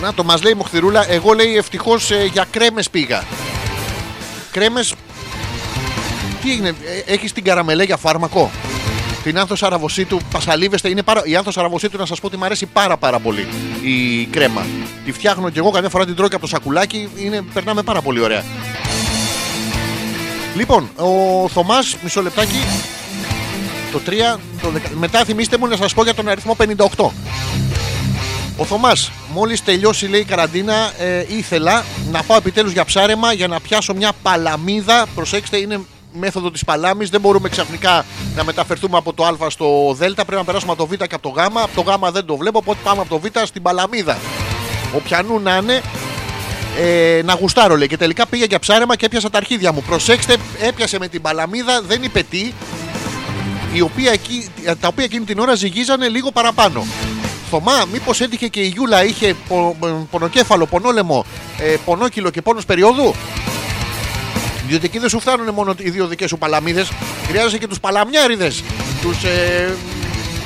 Να το μας λέει η Μοχθηρούλα, εγώ λέει ευτυχώς ε, για κρέμες πήγα. Κρέμες τι έγινε, ε, έχεις την καραμελέ για φάρμακο; Την άνθος αραβοσίτου πασαλίβεστε. Είναι πάρα... Η άνθος αραβοσίτου να σας πω ότι μου αρέσει πάρα πάρα πολύ η κρέμα. Τη φτιάχνω και εγώ καμιά φορά την τρώω και από το σακουλάκι. Είναι... Περνάμε πάρα πολύ ωραία. Λοιπόν, ο Θωμάς, μισό λεπτάκι. Το 3, το 10... μετά θυμίστε μου να σας πω για τον αριθμό 58. Ο Θωμάς, μόλις τελειώσει λέει η καραντίνα, ε, ήθελα να πάω επιτέλους για ψάρεμα για να πιάσω μια παλαμίδα. Προσέξτε, είναι μέθοδο της παλάμης. Δεν μπορούμε ξαφνικά να μεταφερθούμε από το Α στο Δ. Πρέπει να περάσουμε από το Β και από το Γ. Από το Γ δεν το βλέπω, οπότε πάμε από το Β στην παλαμίδα. Οποιανού να είναι, ε, να γουστάρω λέει. Και τελικά πήγα για ψάρεμα και έπιασα τα αρχίδια μου. Προσέξτε, έπιασε με την παλαμίδα, δεν είπε τι, η οποία, εκεί- τα οποία εκείνη την ώρα ζυγίζανε λίγο παραπάνω. Θωμά, μήπως έτυχε και η Γιούλα είχε πο- πο- πονοκέφαλο, πονόλεμο, ε, πονόκυλο και πόνος περίοδου; Διότι εκεί δεν σου φτάνουν μόνο οι δύο δικές σου παλαμίδες. Χρειάζεσαι και τους παλαμιάριδες, τους ε,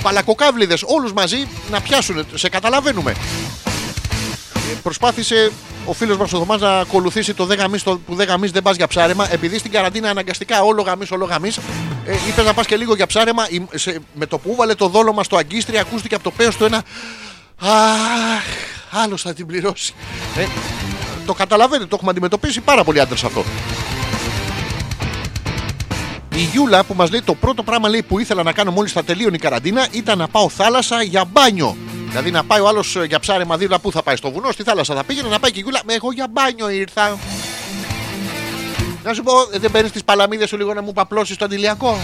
παλακοκάβλιδες, όλους μαζί να πιάσουν. Σε καταλαβαίνουμε. Ε, προσπάθησε ο φίλος μας ο Θωμάς να ακολουθήσει το δεν γαμίς, το που δεν γαμίς δεν πας για ψάρεμα. Επειδή στην καραντίνα αναγκαστικά όλο γαμί, όλο γαμί, ε, είπες να πας και λίγο για ψάρεμα. Η- σε- με το που έβαλε το δόλωμα στο αγκίστρι, ακούστηκε από το πέος του ένα. Αχ, άλλος θα την πληρώσει. Ε, το καταλαβαίνετε, το έχουμε αντιμετωπίσει πάρα πολλοί άντρες αυτό. Η Γιούλα που μας λέει το πρώτο πράγμα λέει, που ήθελα να κάνω μόλις θα τελείωνε η καραντίνα ήταν να πάω θάλασσα για μπάνιο. Δηλαδή να πάει ο άλλος για ψάρεμα δίπλα που θα πάει στο βουνό, στη θάλασσα θα πήγαινε να πάει και η Γιούλα. «Με, Εγώ για μπάνιο ήρθα. Να σου πω, ε, δεν παίρνεις τις παλαμίδες σου λίγο να μου παπλώσεις το αντιλιακό.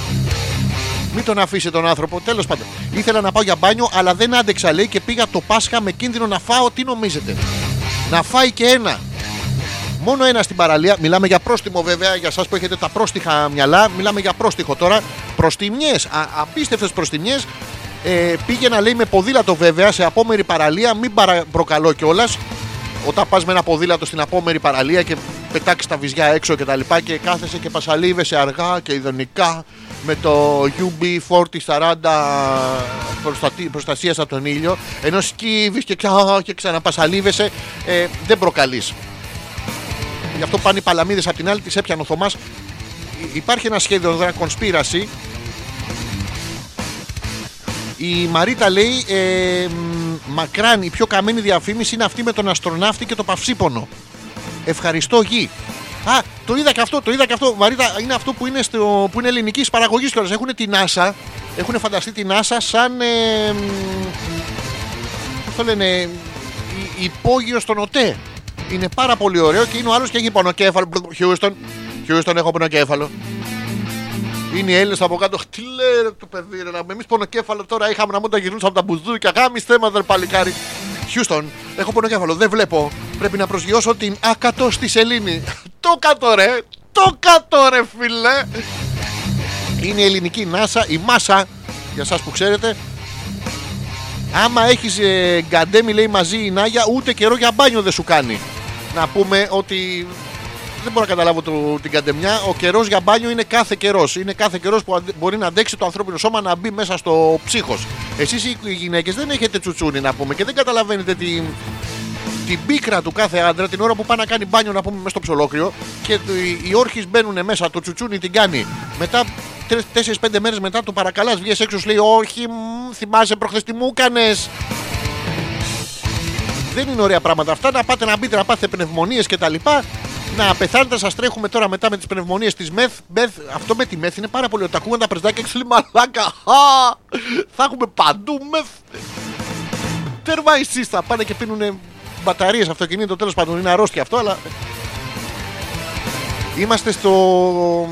Μην τον αφήσει τον άνθρωπο. Τέλος πάντων. Ήθελα να πάω για μπάνιο, αλλά δεν άντεξα λέει και πήγα το Πάσχα με κίνδυνο να φάω. Τι νομίζετε. Να φάει και ένα. Μόνο ένα στην παραλία. Μιλάμε για πρόστιμο βέβαια για εσάς που έχετε τα πρόστιχα μυαλά. Μιλάμε για πρόστιχο τώρα. Προστιμιές. Απίστευτες προστιμιές. Ε, πήγαινα λέει με ποδήλατο βέβαια σε απόμερη παραλία. Μην παρα... προκαλώ κιόλας. Όταν πας με ένα ποδήλατο στην απόμερη παραλία και πετάξεις τα βυζιά έξω και τα λοιπά και κάθεσαι και πασαλίβεσαι αργά και ιδανικά με το UB4040 προστατη... προστασίας από τον ήλιο ενώ σκύβεις και, ξα... και ξαναπασαλίβεσαι ε, δεν προκαλείς Γι' αυτό πάνε οι παλαμίδες απ' την άλλη, τις έπιανε ο Θωμάς. Υπάρχει ένα σχέδιο εδώ, ένα conspiracy. Η Μαρίτα λέει ε, μ, μακράν η πιο καμένη διαφήμιση είναι αυτή με τον αστροναύτη και το παυσίπονο. Ευχαριστώ γη. Α, το είδα και αυτό, το είδα και αυτό. Μαρίτα, είναι αυτό που είναι, στο, που είναι ελληνικής παραγωγής κιόλας. Έχουν την NASA, έχουν φανταστεί την NASA σαν. Ε, μ, πώς το λένε, υ- υπόγειος στον ΟΤΕ. Είναι πάρα πολύ ωραίο και είναι ο άλλος και έχει πονοκέφαλο. Χιούστον, Χιούστον, έχω πονοκέφαλο. Είναι οι Έλληνες από κάτω. Τι λέει ρε το παιδί, ρε. Εμείς πονοκέφαλο τώρα είχαμε να μην τα γυρνούσαμε από τα μπουζούκια. Γάμι θέμα, δεν παλικάρι. Χιούστον, έχω πονοκέφαλο. Δεν βλέπω. Πρέπει να προσγειώσω την άκατο στη σελήνη. *laughs* το κάτω ρε. Το κάτω ρε φίλε. Είναι η ελληνική NASA, η Μάσα, για εσά που ξέρετε. Άμα έχεις ε, γκαντέμι, λέει μαζί η Νάγια, ούτε καιρό για μπάνιο δεν σου κάνει. Να πούμε ότι δεν μπορώ να καταλάβω το, την καντεμιά. Ο καιρός για μπάνιο είναι κάθε καιρός. Είναι κάθε καιρός που αντε- μπορεί να αντέξει το ανθρώπινο σώμα να μπει μέσα στο ψύχος. Εσείς οι γυναίκες δεν έχετε τσουτσούνι να πούμε και δεν καταλαβαίνετε την, την πίκρα του κάθε άντρα την ώρα που πάει να κάνει μπάνιο να πούμε μέσα στο ψολόκριο και το- οι, οι όρχες μπαίνουν μέσα, το τσουτσούνι την κάνει. Μετά 4-5 μέρες μετά το παρακαλάς, βγει έξω, σου λέει Όχι, μ, θυμάσαι προχθές τι μου έκανες. Δεν είναι ωραία πράγματα αυτά. Να πάτε να μπείτε να πάθετε πνευμονίες κτλ. Να πεθάνετε, σας τρέχουμε τώρα μετά με τις πνευμονίες της μεθ. μεθ. Αυτό με τη μεθ είναι πάρα πολύ ωραίο. Τα ακούγαν τα πρεσδάκια και σου λέει Μαλάκα. χα, Θα έχουμε παντού μεθ. Τέρμα εσεί θα πάνε και πίνουν μπαταρίες αυτοκινήτων. Τέλος πάντων είναι αρρώστια αυτό, αλλά. Είμαστε στο.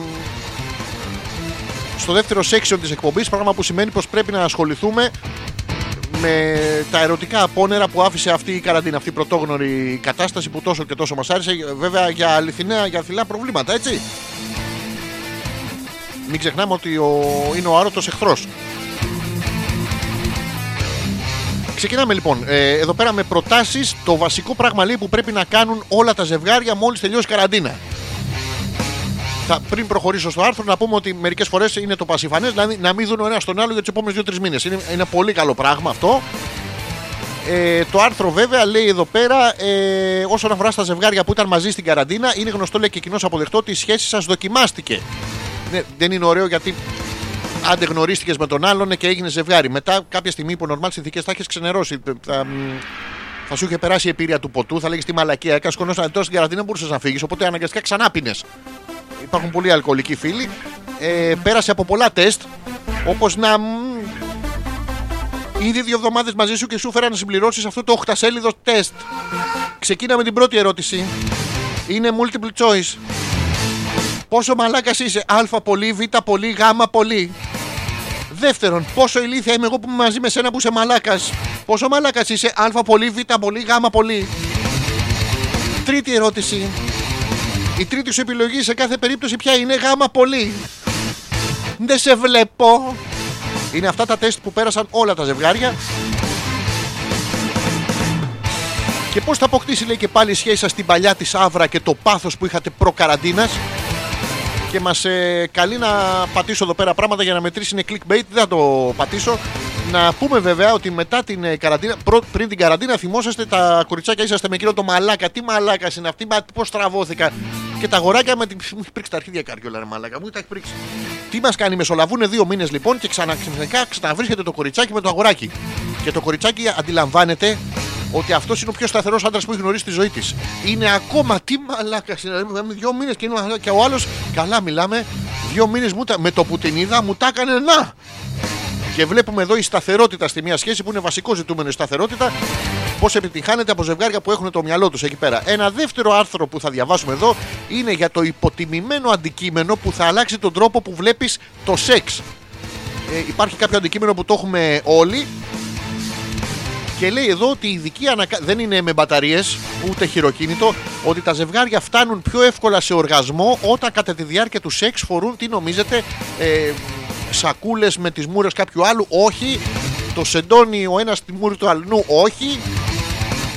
Στο δεύτερο section της εκπομπής πράγμα που σημαίνει πως πρέπει να ασχοληθούμε με τα ερωτικά απόνερα που άφησε αυτή η καραντίνα, αυτή η πρωτόγνωρη κατάσταση που τόσο και τόσο μας άρεσε, βέβαια για αληθινά, για αθλά προβλήματα, έτσι. Μην ξεχνάμε ότι ο, είναι ο άρωτος εχθρός. Ξεκινάμε λοιπόν. Ε, εδώ πέρα με προτάσεις το βασικό πράγμα λέει που πρέπει να κάνουν όλα τα ζευγάρια μόλις τελειώσει η καραντίνα. Θα, πριν προχωρήσω στο άρθρο, να πούμε ότι μερικές φορές είναι το πασιφανές, δηλαδή να μην δουν ο ένας τον άλλο για τους επόμενους 2-3 μήνες. Είναι, είναι πολύ καλό πράγμα αυτό. Ε, το άρθρο βέβαια λέει εδώ πέρα ε, όσον αφορά στα ζευγάρια που ήταν μαζί στην καραντίνα, είναι γνωστό λέει και κοινώ αποδεκτός ότι η σχέση σας δοκιμάστηκε. Ναι, δεν είναι ωραίο γιατί άντε γνωρίστηκες με τον άλλον και έγινε ζευγάρι. Μετά, κάποια στιγμή που νορμάλ συνθήκες θα έχεις ξενερώσει. Θα, μ, θα σου είχε περάσει η εμπειρία του ποτού, θα λέγεις τι μαλακία έκανες. Σκονόσαν τώρα στην καραντίνα, μπορούσες να φύγεις. Οπότε αναγκαστικά ξανά πίνες. Υπάρχουν πολλοί αλκοολικοί φίλοι. Ε, πέρασε από πολλά τεστ. Όπως να. μ, Ήδη δύο εβδομάδες μαζί σου και σου φέρα να συμπληρώσεις αυτό το 8 σέλιδο τεστ. Ξεκίνα με την πρώτη ερώτηση. Είναι multiple choice. Πόσο μαλάκας είσαι, Α πολύ, Β πολύ, Γ πολύ. Δεύτερον, πόσο ηλίθια είμαι εγώ που είμαι μαζί με σένα που είσαι μαλάκας. Πόσο μαλάκας είσαι, Α πολύ, Β πολύ, Γ πολύ. Τρίτη ερώτηση. Η τρίτη σου επιλογή σε κάθε περίπτωση ποια είναι γάμα πολύ. Δεν σε βλέπω. Είναι αυτά τα τεστ που πέρασαν όλα τα ζευγάρια. Και πώς θα αποκτήσει λέει και πάλι η σχέση σας στην παλιά της άβρα και το πάθος που είχατε προ-καραντίνας. Και μας ε, καλεί να πατήσω εδώ πέρα πράγματα για να μετρήσει είναι clickbait. Δεν θα το πατήσω. Να πούμε βέβαια ότι μετά την ε, καραντίνα, πρω- πριν την καραντίνα, θυμόσαστε τα κοριτσάκια είσαστε με εκείνο το μαλάκα. Τι μαλάκας είναι αυτή, πώς τραβώθηκα. Και τα αγοράκια με την. Μου έχει πρίξει τα αρχίδια καριόλα, ρε μαλάκα. Μου τα έχει πρίξει. Τι μας κάνει, μεσολαβούν δύο μήνες λοιπόν και ξαναξυνικά ξαναβρίσκεται το κοριτσάκι με το αγοράκι. Και το κοριτσάκι αντιλαμβάνεται ότι αυτός είναι ο πιο σταθερός άντρας που έχει γνωρίσει στη ζωή της. Είναι ακόμα τι μαλάκα είναι. Δηλαδή, δύο μήνες και είναι μαλάκα. Και ο άλλο, καλά μιλάμε, Δύο μήνες με το που την είδα μου τα έκανε να. Και βλέπουμε εδώ η σταθερότητα στη μία σχέση που είναι βασικό ζητούμενο η σταθερότητα. Πώς επιτυχάνεται από ζευγάρια που έχουν το μυαλό τους εκεί πέρα. Ένα δεύτερο άρθρο που θα διαβάσουμε εδώ είναι για το υποτιμημένο αντικείμενο που θα αλλάξει τον τρόπο που βλέπεις το σεξ. Ε, υπάρχει κάποιο αντικείμενο που το έχουμε όλοι και λέει εδώ ότι η ειδική ανακα... δεν είναι με μπαταρίες ούτε χειροκίνητο, ότι τα ζευγάρια φτάνουν πιο εύκολα σε οργασμό όταν κατά τη διάρκεια του σεξ φορούν, τι νομίζετε, ε, σακούλες με τις μούρες κάποιου άλλου. Όχι. Το σεντόνι ο ένας στη μούρη του αλλού. Όχι.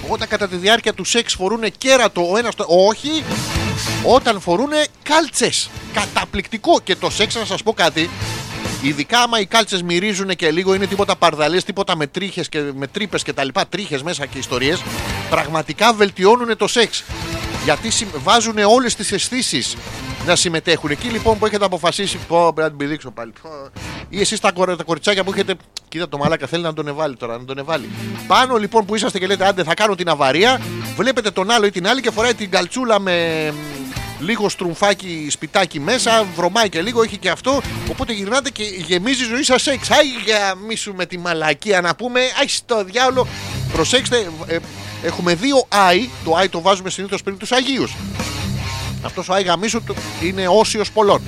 Όταν κατά τη διάρκεια του σεξ φορούν κέρατο ο ένας. Όχι. Όταν φορούν κάλτσες. Καταπληκτικό. Και το σεξ, να σας πω κάτι, Ειδικά άμα οι κάλτσες μυρίζουν και λίγο είναι τίποτα παρδαλές, τίποτα με τρίχες και με τρύπες και τα λοιπά, τρίχες μέσα και ιστορίες, πραγματικά βελτιώνουν το σεξ. Γιατί συμ- βάζουν όλες τις αισθήσεις να συμμετέχουν. Εκεί λοιπόν που έχετε αποφασίσει, πω, πρέπει να την πηδήξω πάλι. Πω. Ή εσείς τα, κορ- τα κοριτσάκια που έχετε. Κοίτα το μαλάκα, θέλει να τον εβάλει τώρα, να τον εβάλει. Πάνω λοιπόν που είσαστε και λέτε, άντε θα κάνω την αβαρία, βλέπετε τον άλλο ή την άλλη και φοράει την καλτσούλα με λίγο στρουμφάκι, σπιτάκι μέσα, βρωμάει και λίγο, έχει και αυτό. Οπότε γυρνάτε και γεμίζει η ζωή σας σεξ. Άι, γαμίσου με τη μαλακία να πούμε. Άι, στο διάολο. Προσέξτε, ε, έχουμε δύο άι. Το άι το βάζουμε συνήθως πριν τους Αγίους. Αυτός ο άι γαμίσου το- είναι όσιος πολλών.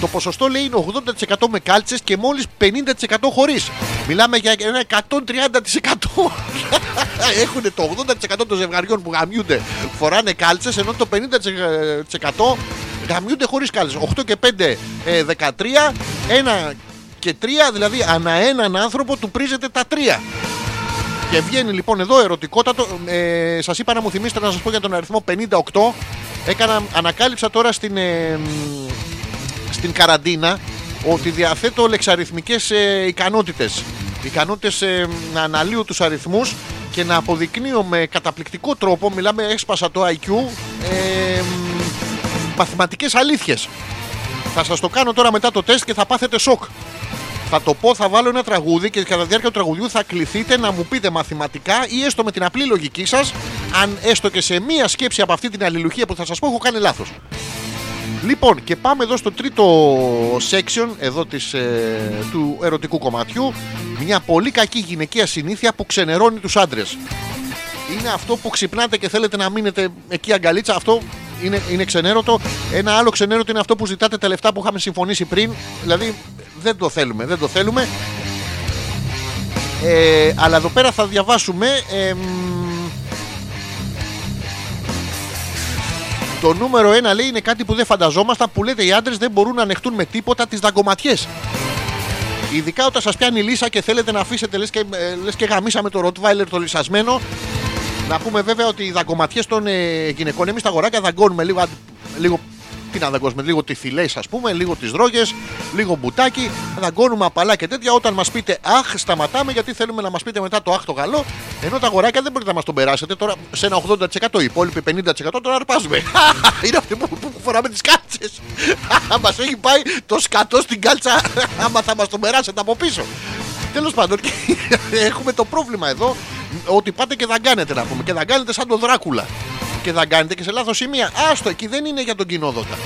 Το ποσοστό λέει είναι 80% με κάλτσες και μόλις 50% χωρίς. Μιλάμε για ένα 130%. *laughs* Έχουν το 80% των ζευγαριών που γαμιούνται φοράνε κάλτσες, ενώ το 50% γαμιούνται χωρίς κάλτσες. 8 και 5, ε, 13. 1 και 3, δηλαδή ανά έναν άνθρωπο του πρίζεται τα 3. Και βγαίνει λοιπόν εδώ ερωτικότατο. Ε, σας είπα να μου θυμίσετε να σας πω για τον αριθμό 58. Έκανα, ανακάλυψα τώρα στην, ε, μ, στην καραντίνα ότι διαθέτω λεξαριθμικές ε, ικανότητες. Ικανότητες ε, να αναλύω τους αριθμούς και να αποδεικνύω με καταπληκτικό τρόπο, μιλάμε έσπασα το IQ, ε, μ, μαθηματικές αλήθειες. Θα σας το κάνω τώρα μετά το τεστ και θα πάθετε σοκ. Θα το πω, θα βάλω ένα τραγούδι και κατά τη διάρκεια του τραγουδιού θα κληθείτε να μου πείτε μαθηματικά ή έστω με την απλή λογική σας, αν έστω και σε μία σκέψη από αυτή την αλληλουχία που θα σας πω έχω κάνει λάθος. Λοιπόν, και πάμε εδώ στο τρίτο section εδώ της, ε, του ερωτικού κομματιού. Μια πολύ κακή γυναικεία συνήθεια που ξενερώνει τους άντρες. Είναι αυτό που ξυπνάτε και θέλετε να μείνετε εκεί αγκαλίτσα. Αυτό είναι, είναι ξενέρωτο. Ένα άλλο ξενέρωτο είναι αυτό που ζητάτε τα λεφτά που είχαμε συμφωνήσει πριν. Δηλαδή δεν το θέλουμε, δεν το θέλουμε. Ε, αλλά εδώ πέρα θα διαβάσουμε. εμ, το νούμερο ένα λέει είναι κάτι που δεν φανταζόμασταν που λέτε οι άντρες δεν μπορούν να ανεχτούν με τίποτα τις δαγκωματιές. Ειδικά όταν σας πιάνει η λύσα και θέλετε να αφήσετε λες και, ε, λες και γαμίσαμε το Rottweiler το λυσασμένο. Να πούμε βέβαια ότι οι δαγκωματιές των ε, γυναικών, εμείς τα αγοράκια δαγκώνουμε λίγο, αντι- λίγο τι να δαγκώσουμε, λίγο τις θηλέ, ας πούμε, λίγο τις δρόγε, λίγο μπουτάκι. Δαγκώνουμε απαλά και τέτοια. Όταν μας πείτε Αχ, σταματάμε γιατί θέλουμε να μας πείτε μετά το Αχ το γαλό. Ενώ τα αγοράκια δεν μπορείτε να μας τον περάσετε τώρα σε ένα 80%. Οι υπόλοιποι 50% τώρα αρπάζουμε. *laughs* Είναι αυτοί που, που φοράμε τις κάλτσες. *laughs* μας έχει πάει το σκατό στην κάλτσα. *laughs* Άμα θα μας τον περάσετε από πίσω. Τέλος πάντων, έχουμε το πρόβλημα εδώ ότι πάτε και δαγκάνετε να πούμε. Και δαγκάνετε σαν τον Δράκουλα. Και δαγκάνετε και σε λάθος σημεία. Άστο, εκεί δεν είναι για τον κοινόδοντα.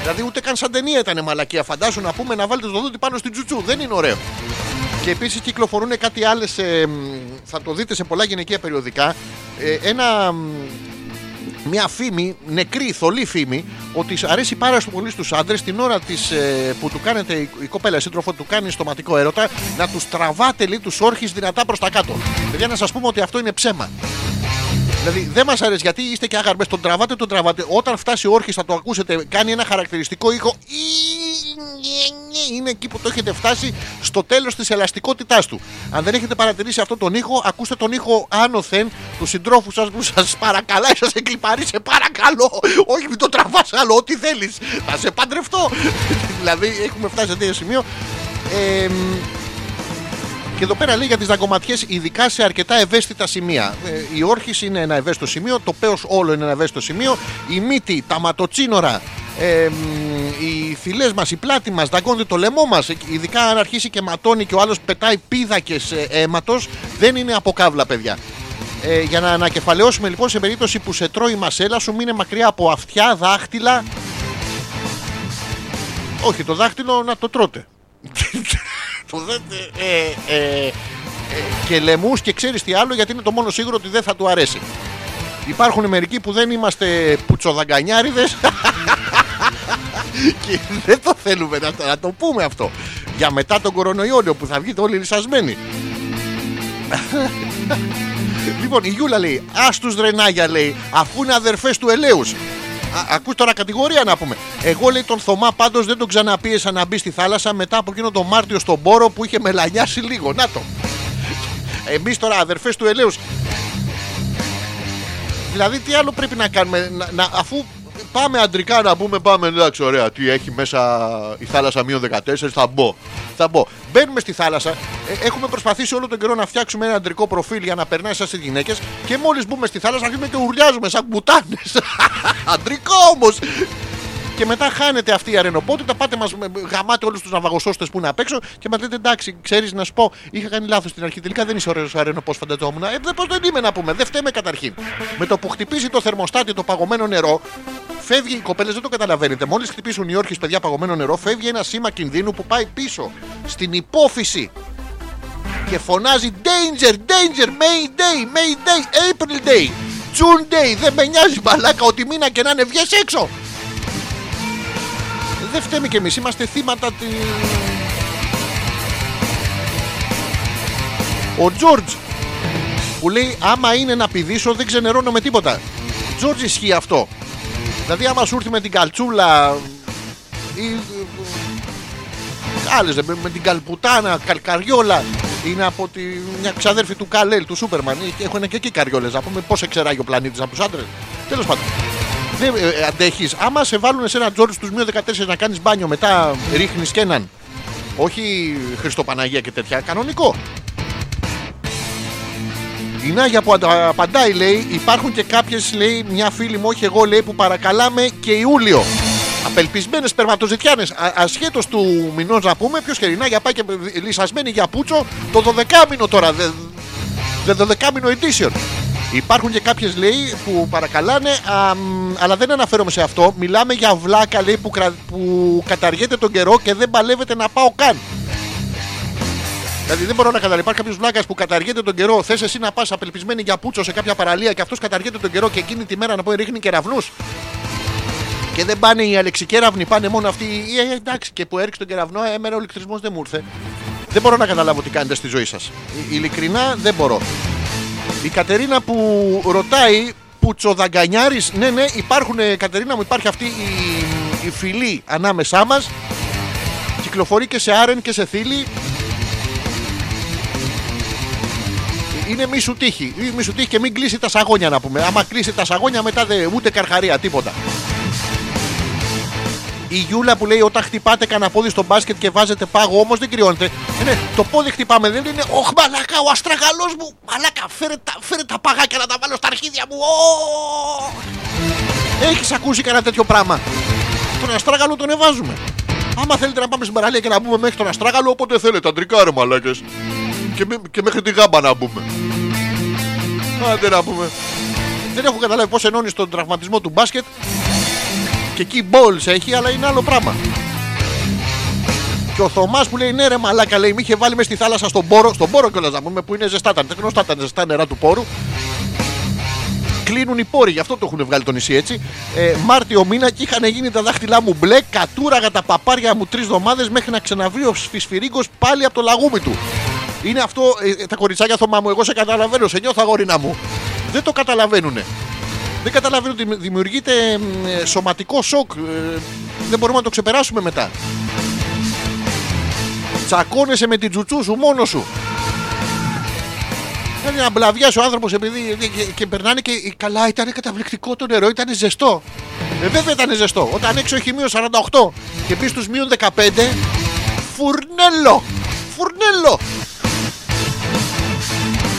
Δηλαδή ούτε καν σαν ταινία ήταν μαλακία. Φαντάσου να πούμε να βάλετε το δόντι πάνω στην τσουτσού. Δεν είναι ωραίο. Και επίσης κυκλοφορούν κάτι άλλες. θα το δείτε σε πολλά γυναικεία περιοδικά. Ε, ένα. Μ, Μια φήμη, νεκρή, θολή φήμη, ότι σ- αρέσει πάρα πολύ στους άντρες την ώρα της, ε, που του κάνετε η, η κοπέλα σύντροφο του κάνει στοματικό έρωτα να τους τραβάτε λίγο τους όρχε δυνατά προς τα κάτω. Παιδιά, να σας πούμε ότι αυτό είναι ψέμα. Δηλαδή δεν μας αρέσει γιατί είστε και άγαρμες, τον τραβάτε, τον τραβάτε. Όταν φτάσει ο όρχης θα το ακούσετε, κάνει ένα χαρακτηριστικό ήχο. Είναι εκεί που το έχετε φτάσει στο τέλος της ελαστικότητάς του. Αν δεν έχετε παρατηρήσει αυτόν τον ήχο, ακούστε τον ήχο άνωθεν τους συντρόφους σας που σας παρακαλάει, σας εκλυπαρεί, σε παρακαλώ. Όχι, μην το τραβάς άλλο, ό,τι θέλεις. Θα σε παντρευτώ. δηλαδή έχουμε φτάσει σε τέτοιο σημείο. Ε, και εδώ πέρα λέει για τις δαγκωματιές, ειδικά σε αρκετά ευαίσθητα σημεία. Ε, η όρχηση είναι ένα ευαίσθητο σημείο, το πέος όλο είναι ένα ευαίσθητο σημείο, η μύτη, τα ματοτσίνορα, ε, μ, οι θηλέ μας, η πλάτη μας, δαγκώνεται το λαιμό μας. Ειδικά αν αρχίσει και ματώνει και ο άλλος πετάει πίδακες αίματος, δεν είναι από καύλα, παιδιά. Ε, για να ανακεφαλαιώσουμε λοιπόν σε περίπτωση που σε τρώει η μασέλα σου, μείνε μακριά από αυτιά, δάχτυλα, Όχι, το δάχτυλο να το τρώτε. *laughs* το δέτε, ε, ε, ε, και λαιμούς και ξέρεις τι άλλο γιατί είναι το μόνο σίγουρο ότι δεν θα του αρέσει. Υπάρχουν μερικοί που δεν είμαστε πουτσοδαγκανιάριδες *laughs* και δεν το θέλουμε να, το- να το πούμε αυτό. Για μετά τον κορονοϊό που θα βγείτε όλοι λυσασμένοι. *laughs* λοιπόν, η Γιούλα λέει: Α τους ρενάγια λέει, αφού είναι αδερφές του Ελέους. Ακούς τώρα κατηγορία να πούμε. Εγώ λέει τον Θωμά πάντως δεν τον ξαναπίεσα να μπει στη θάλασσα μετά από εκείνο το Μάρτιο στον Πόρο που είχε μελανιάσει λίγο. Να το. Εμείς τώρα αδερφές του Ελέους. Δηλαδή τι άλλο πρέπει να κάνουμε, να, να- αφού πάμε αντρικά να πούμε, πάμε εντάξει, ωραία. Τι έχει μέσα η θάλασσα μείον 14, θα μπω. Θα μπω. Μπαίνουμε στη θάλασσα. ε, έχουμε προσπαθήσει όλο τον καιρό να φτιάξουμε ένα αντρικό προφίλ για να περνάει σαν στις γυναίκες. Και μόλις μπούμε στη θάλασσα, αρχίζουμε και ουρλιάζουμε σαν μπουτάνε. *laughs* Αντρικό όμως. Και μετά χάνεται αυτή η αρενοπότητα. Πάτε μας γαμάτε όλους τους ναυαγοσώστες που είναι απ' έξω και μας λέτε εντάξει, ξέρεις να σου πω, είχα κάνει λάθος στην αρχή. Τελικά δεν είσαι ωραίος αρενοπό, φανταζόμουν. Ε, πώς δεν είμαι να πούμε, δεν φταίμε καταρχήν. Με το που χτυπήσει το θερμοστάτη το παγωμένο νερό, φεύγει οι κοπέλες, δεν το καταλαβαίνετε. Μόλις χτυπήσουν οι όρχες παιδιά παγωμένο νερό, φεύγει ένα σήμα κινδύνου που πάει πίσω στην υπόφυση και φωνάζει Danger, Danger, Mayday, Mayday, April Day, June Day. Δεν με νοιάζει μαλάκα ότι μήνα και να είναι βγες έξω. Δεν φταίμε κι εμείς, είμαστε θύματα τη... Ο Τζόρτζ που λέει άμα είναι να πηδήσω δεν ξενερώνω με τίποτα. Τζόρτζ ισχύει αυτό. Δηλαδή άμα σου έρθει με την καλτσούλα ή άλλες με, με την καλπουτάνα, καλκαριόλα είναι από τη, μια ξαδέρφη του Καλέλ, του Σούπερμαν. Ε, Έχουν και εκεί καριόλες. Να πούμε πώς εξεράγει ο πλανήτης από τους άντρες. Τέλος πάντων. Δεν ε, ε, αντέχεις. Άμα σε βάλουν σε ένα τζόρι στους μείον 14 να κάνεις μπάνιο, μετά ρίχνεις και έναν. Όχι Χριστοπαναγία και τέτοια. Κανονικό. Η Νάγια που αντα- απαντάει λέει: Υπάρχουν και κάποιες, λέει, μια φίλη μου, όχι εγώ, λέει, που παρακαλάμε και Ιούλιο. Απελπισμένες σπερματοζητιάνες. Ασχέτως του μηνός να πούμε, ποιος χέρι. Η Νάγια πάει και λυσασμένη για πούτσο το 12 μήνο τώρα. Δε, δε 12 μήνο edition. Υπάρχουν και κάποιες λέει που παρακαλάνε, α, μ, αλλά δεν αναφέρομαι σε αυτό. Μιλάμε για βλάκα λέει που, κρα- που καταργείται τον καιρό και δεν παλεύεται να πάω καν. Δηλαδή δεν μπορώ να καταλάβω. Υπάρχει κάποιος βλάκας που καταργείται τον καιρό. Θες εσύ να πας απελπισμένη για πούτσο σε κάποια παραλία και αυτός καταργείται τον καιρό και εκείνη τη μέρα να πω ρίχνει κεραυνούς. Και δεν πάνε οι αλεξικέραυνοι, πάνε μόνο αυτοί. οι- Ε, εντάξει, και που έριξε τον κεραυνό, εμένα ο ηλεκτρισμός δεν μου ήρθε. Δεν μπορώ να καταλάβω τι κάνετε στη ζωή σας. Ειλικρινά δεν μπορώ. Η Κατερίνα που ρωτάει Πουτσοδαγκανιάρης, ναι, ναι, υπάρχουν, ε, Κατερίνα μου, υπάρχει αυτή η, η φυλή ανάμεσά μας. Κυκλοφορεί και σε άρεν και σε θήλη. Είναι μη σου τύχει. Ή Μη σου τύχει και μην κλείσει τα σαγόνια να πούμε. Άμα κλείσει τα σαγόνια μετά δεν ούτε καρχαρία, τίποτα. Η Γιούλα που λέει όταν χτυπάτε κανένα πόδι στο μπάσκετ και βάζετε πάγο όμως δεν κρυώνεται. Ε, ναι, το πόδι χτυπάμε δεν είναι. Ωχ, μαλάκα, ο αστραγαλός μου. Μαλάκα, φέρε τα, φέρε τα παγάκια να τα βάλω στα αρχίδια μου. Έχεις ακούσει κανένα τέτοιο πράγμα; Τον αστράγαλο τον εβάζουμε. Άμα θέλετε να πάμε στην παραλία και να μπούμε μέχρι τον αστράγαλο, όποτε θέλετε. Αντρικά ρε μαλάκες. Και, με- και μέχρι τη γάμπα να μπούμε. Άντε να πούμε. Δεν έχω καταλάβει πώς ενώνεις τον τραυματισμό του μπάσκετ και εκεί balls έχει, αλλά είναι άλλο πράγμα. Και ο Θωμάς που λέει ναι, ρε μαλάκα, λέει, με είχε βάλει μες στη θάλασσα στον πόρο, στον πόρο κιόλας να πούμε που είναι ζεστά. Τα δεν γνωστά τα ζεστά νερά του πόρου. Κλείνουν οι πόροι, γι' αυτό το έχουν βγάλει το νησί έτσι. Ε, Μάρτιο μήνα και είχαν γίνει τα δάχτυλά μου μπλε, κατούραγα τα παπάρια μου τρεις εβδομάδες μέχρι να ξαναβρει ο σφυσφυρίγκο πάλι από το λαγούμι του. Είναι αυτό, ε, τα κοριτσάκια Θωμά μου, εγώ σε καταλαβαίνω, σε νιώθω αγόρινα μου. Δεν το καταλαβαίνουνε. Δεν καταλαβαίνω ότι δημιουργείται μ, ε, σωματικό σοκ. ε, Δεν μπορούμε να το ξεπεράσουμε μετά. Τσακώνεσαι με την τσουτσού σου μόνος σου. Δηλαδή να μπλαβιάσει ο άνθρωπος επειδή. Και, και, και περνάνε και καλά, ήταν καταπληκτικό το νερό, ήταν ζεστό. Ε, βέβαια ήταν ζεστό. Όταν έξω έχει μείον 48 και μπει στου μείον 15, φουρνέλο! Φουρνέλο!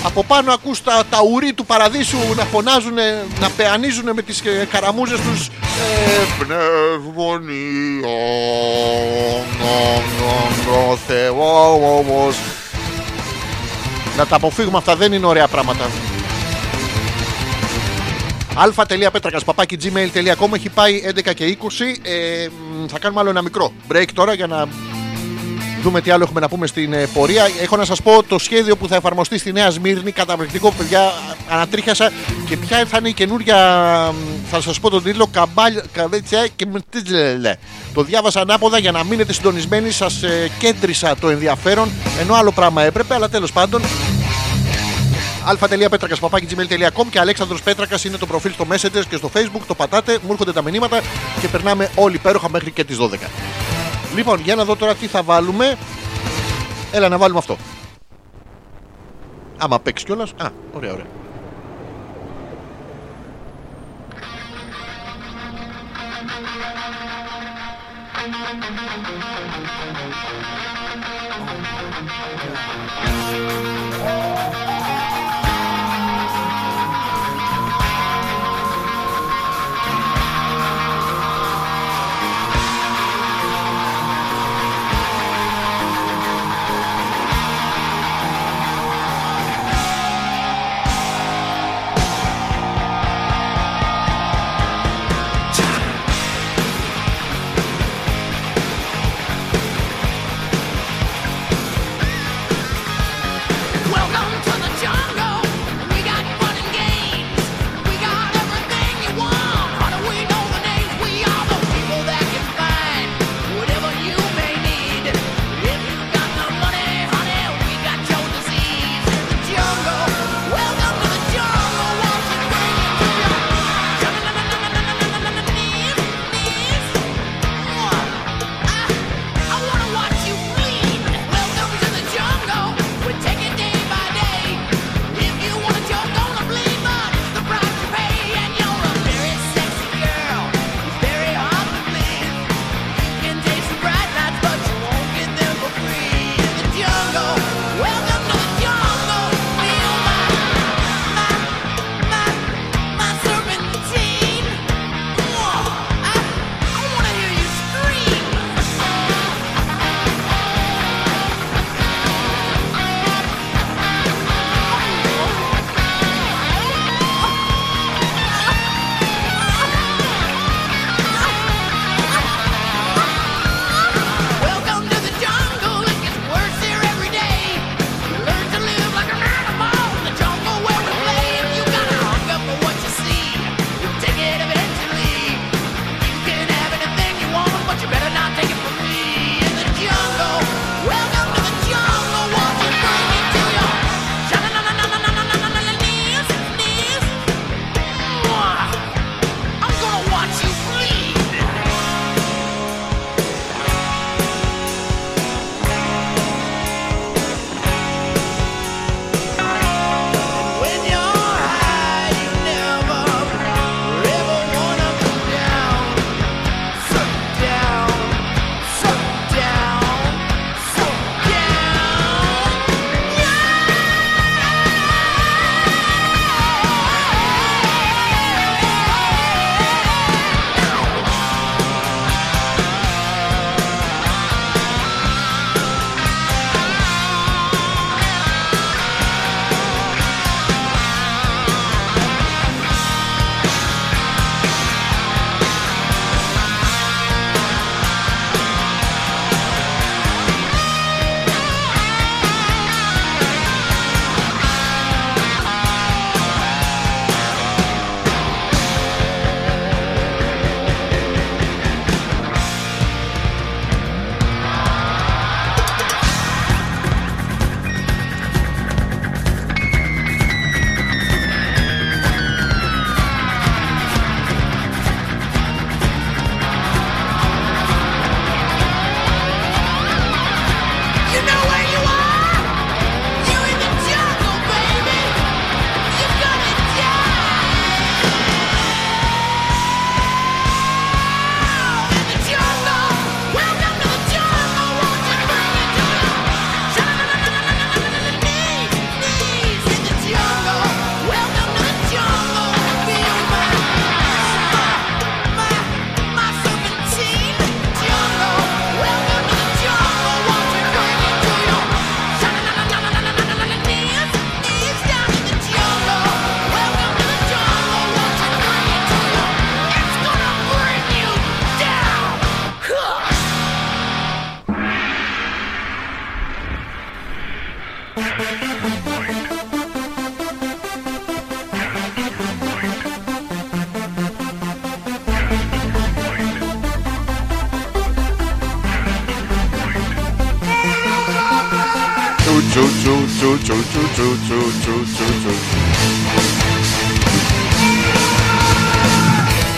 Από πάνω ακούς τα, τα ουρί του παραδείσου να φωνάζουν, να πεανίζουν με τις ε, καραμούζες τους. Ε, Πνευμονία ο Θεός Να τα αποφύγουμε αυτά δεν είναι ωραία πράγματα. αλφα.πέτρακας παπάκι gmail.com έχει πάει 11 και 20. Ε, μ, θα κάνουμε άλλο ένα μικρό break τώρα για να δούμε τι άλλο έχουμε να πούμε στην ε, πορεία. Έχω να σας πω το σχέδιο που θα εφαρμοστεί στη Νέα Σμύρνη. Καταπληκτικό, παιδιά. Ανατρίχιασα και ποια θα είναι η καινούρια. μ, Θα σας πω τον τίτλο Καμπάλ. Καβέτσια και με τι λε. Το διάβασα ανάποδα για να μείνετε συντονισμένοι. Σας κέντρισα το ενδιαφέρον. Ενώ άλλο πράγμα έπρεπε, αλλά τέλος πάντων. αλφα.πέτρακα.gmail.com και Αλέξανδρος Πέτρακας είναι το προφίλ στο Messenger και στο Facebook. Το πατάτε, μου έρχονται τα μηνύματα και περνάμε όλοι υπέροχα μέχρι και τις 12. Λοιπόν, για να δω τώρα τι θα βάλουμε. Έλα να βάλουμε αυτό. Άμα παίξεις κιόλας. Α, ωραία, ωραία.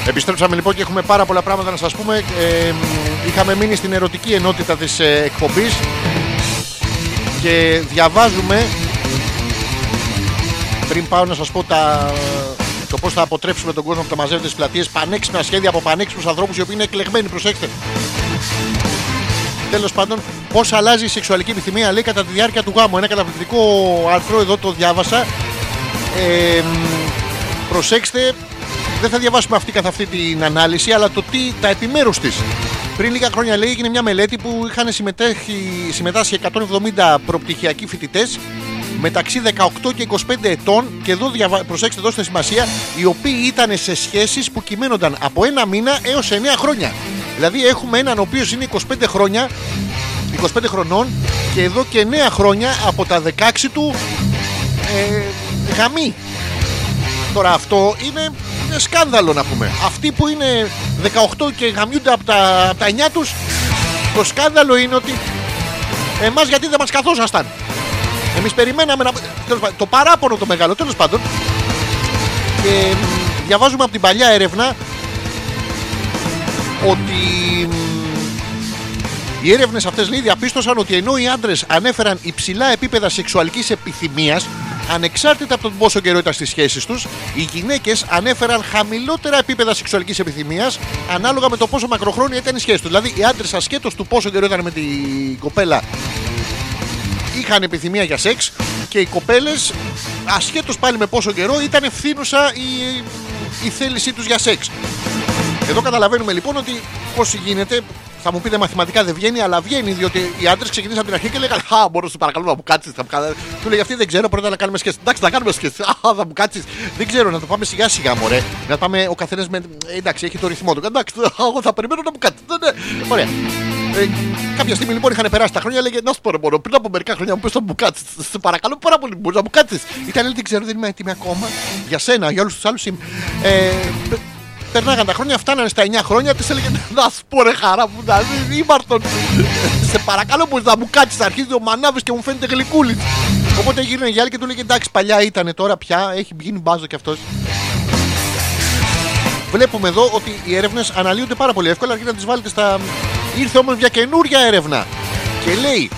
Επιστρέψαμε λοιπόν και έχουμε πάρα πολλά πράγματα να σας πούμε. Είχαμε μείνει στην ερωτική ενότητα της ε, εκπομπής και διαβάζουμε πριν πάω να σας πω τα, το πώς θα αποτρέψουμε τον κόσμο από τα μαζεύεται στις πλατείες πανέξυπνα σχέδια από πανέξυπνους ανθρώπους οι οποίοι είναι εκλεγμένοι, προσέξτε. Τέλος πάντων, πώς αλλάζει η σεξουαλική επιθυμία λέει κατά τη διάρκεια του γάμου. Ένα καταπληκτικό άρθρο εδώ το διάβασα. Ε, μ, προσέξτε, δεν θα διαβάσουμε αυτή καθ' αυτή την ανάλυση, αλλά το τι, τα επιμέρους της. Πριν λίγα χρόνια λέει έγινε μια μελέτη που είχαν συμμετέχει, συμμετάσχει 170 προπτυχιακοί φοιτητές μεταξύ 18 και 25 ετών και εδώ διαβα... προσέξτε δώστε σημασία οι οποίοι ήταν σε σχέσεις που κυμαίνονταν από ένα μήνα έως 9 χρόνια δηλαδή έχουμε έναν ο οποίος είναι 25 χρόνια 25 χρονών και εδώ και 9 χρόνια από τα 16 του ε, γαμί Τώρα αυτό είναι σκάνδαλο να πούμε. Αυτοί που είναι 18 και γαμιούνται από τα, από τα 9 τους, το σκάνδαλο είναι ότι εμάς γιατί δεν μας καθόσασταν. Εμείς περιμέναμε να... τέλος πάντων, το παράπονο το μεγάλο, τέλος πάντων. Και μ, διαβάζουμε από την παλιά έρευνα ότι μ, οι έρευνες αυτές λέει διαπίστωσαν ότι ενώ οι άντρες ανέφεραν υψηλά επίπεδα σεξουαλικής επιθυμίας, ανεξάρτητα από τον πόσο καιρό ήταν στις σχέσεις τους, οι γυναίκες ανέφεραν χαμηλότερα επίπεδα σεξουαλικής επιθυμίας ανάλογα με το πόσο μακροχρόνια ήταν η σχέση τους. Δηλαδή, οι άντρες ασχέτως του πόσο καιρό ήταν με την κοπέλα είχαν επιθυμία για σεξ και οι κοπέλες, ασχέτως πάλι με πόσο καιρό, ήταν ευθύνουσα η, η θέλησή τους για σεξ. Εδώ καταλαβαίνουμε λοιπόν ότι πώς γίνεται. Θα μου πείτε μαθηματικά δεν βγαίνει, αλλά βγαίνει διότι οι άντρες ξεκινήσαν από την αρχή και λέγανε Α, μπορώ να σου παρακαλώ να μου κάτσεις. Του λέει αυτή δεν ξέρω, πρώτα να κάνουμε σχέση. Εντάξει, να κάνουμε σχέση. Α, θα μου κάτσεις. Δεν ξέρω, να το πάμε σιγά σιγά, μωρέ. Να πάμε ο καθένας με. ε, Εντάξει, έχει το ρυθμό του. Εντάξει, εγώ θα περιμένω να μου κάτσεις. Ναι, ναι. Ωραία. Ε, κάποια στιγμή λοιπόν είχαν περάσει τα χρόνια, λέγε Να σου πω, ρε, μόνο πριν από μερικά χρόνια μου πεις να μου κάτσεις. Σε παρακαλώ πάρα πολύ, μπορείς να μου κάτσεις. Ήταν λέει, δεν ξέρω, δεν είμαι έτοιμη ακόμα. Για σένα, για όλους τους άλλους είμαι. Ε, Περνάγαν τα χρόνια, φτάνανε στα 9 χρόνια, της έλεγε Να σου πω ρε χαρά μου, να δει ήμαρτον. Σε παρακαλώ μπορείς να μου κάτσεις, αρχίζει ο μανάβης και μου φαίνεται γλυκούλης. Οπότε γύρνε για άλλη και του λέγε Εντάξει, παλιά ήταν τώρα πια, έχει γίνει μπάζο κι αυτός. Βλέπουμε εδώ ότι οι έρευνες αναλύονται πάρα πολύ εύκολα. Αρκεί να τις βάλετε στα. Ήρθε όμως μια καινούρια έρευνα και λέει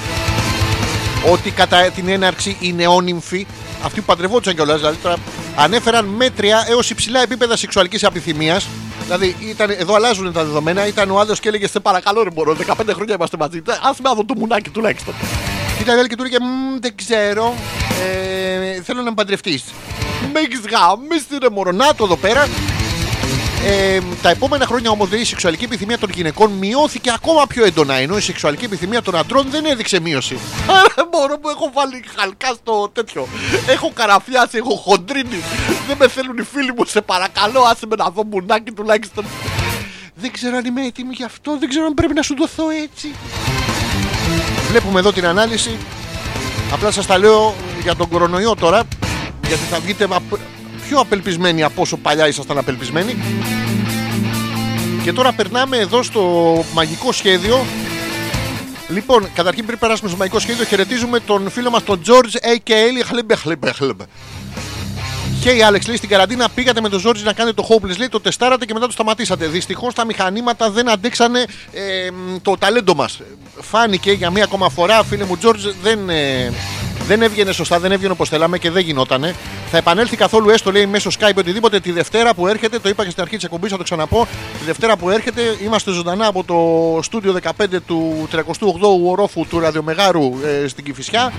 ότι κατά την έναρξη οι νεόνυμφοι, αυτοί που παντρευόντουσαν κιόλας, δηλαδή τώρα, ανέφεραν μέτρια έως υψηλά επίπεδα σεξουαλικής επιθυμία. Δηλαδή, ήταν, εδώ αλλάζουν τα δεδομένα. Ήταν ο άλλο και έλεγε Σε παρακαλώ, ρε μπορώ, 15 χρόνια είμαστε μαζί. Α με άδω το μουνάκι τουλάχιστον. Και ήταν η άλλη και του έλεγε «Μμ, Δεν ξέρω. Ε, θέλω να με παντρευτείς. Με έχει γαμίσει, ρε μωρό. Να το εδώ πέρα. Ε, τα επόμενα χρόνια όμως η σεξουαλική επιθυμία των γυναικών μειώθηκε ακόμα πιο έντονα ενώ η σεξουαλική επιθυμία των αντρών δεν έδειξε μείωση. *laughs* Άρα μπορώ που έχω βάλει χαλκά στο τέτοιο. Έχω καραφιάσει, έχω χοντρίνει. Δεν με θέλουν οι φίλοι μου, σε παρακαλώ, άσε με να δω μουνάκι τουλάχιστον. Δεν ξέρω αν είμαι έτοιμη γι' αυτό, δεν ξέρω αν πρέπει να σου δοθώ έτσι. Βλέπουμε εδώ την ανάλυση. Απλά σας τα λέω για τον κορονοϊό τώρα, γιατί θα βγείτε απ- πιο απελπισμένοι από όσο παλιά ήσασταν απελπισμένοι. Και τώρα περνάμε εδώ στο μαγικό σχέδιο. Λοιπόν, καταρχήν πριν περάσουμε στο μαγικό σχέδιο, χαιρετίζουμε τον φίλο μας τον George A.K.A. Χλιμπε, χλιμπε, χλιμπε. Hey Alex, λέει στην καραντίνα πήγατε με τον Ζόρτζι να κάνετε το Hopeless, λέει το τεστάρατε και μετά το σταματήσατε. Δυστυχώς τα μηχανήματα δεν αντέξανε ε, μ, το ταλέντο μας. Φάνηκε για μία ακόμα φορά, φίλε μου Τζόρτζ, δεν, ε, δεν έβγαινε σωστά, δεν έβγαινε όπως θέλαμε και δεν γινότανε. Θα επανέλθει καθόλου έστω, λέει μέσω Skype οτιδήποτε τη Δευτέρα που έρχεται. Το είπα και στην αρχή της εκπομπής, θα το ξαναπώ. Τη Δευτέρα που έρχεται είμαστε ζωντανά από το στούντιο 15 του 38ου ορόφου του Ραδιομεγάρου ε, στην Κυφυσιά.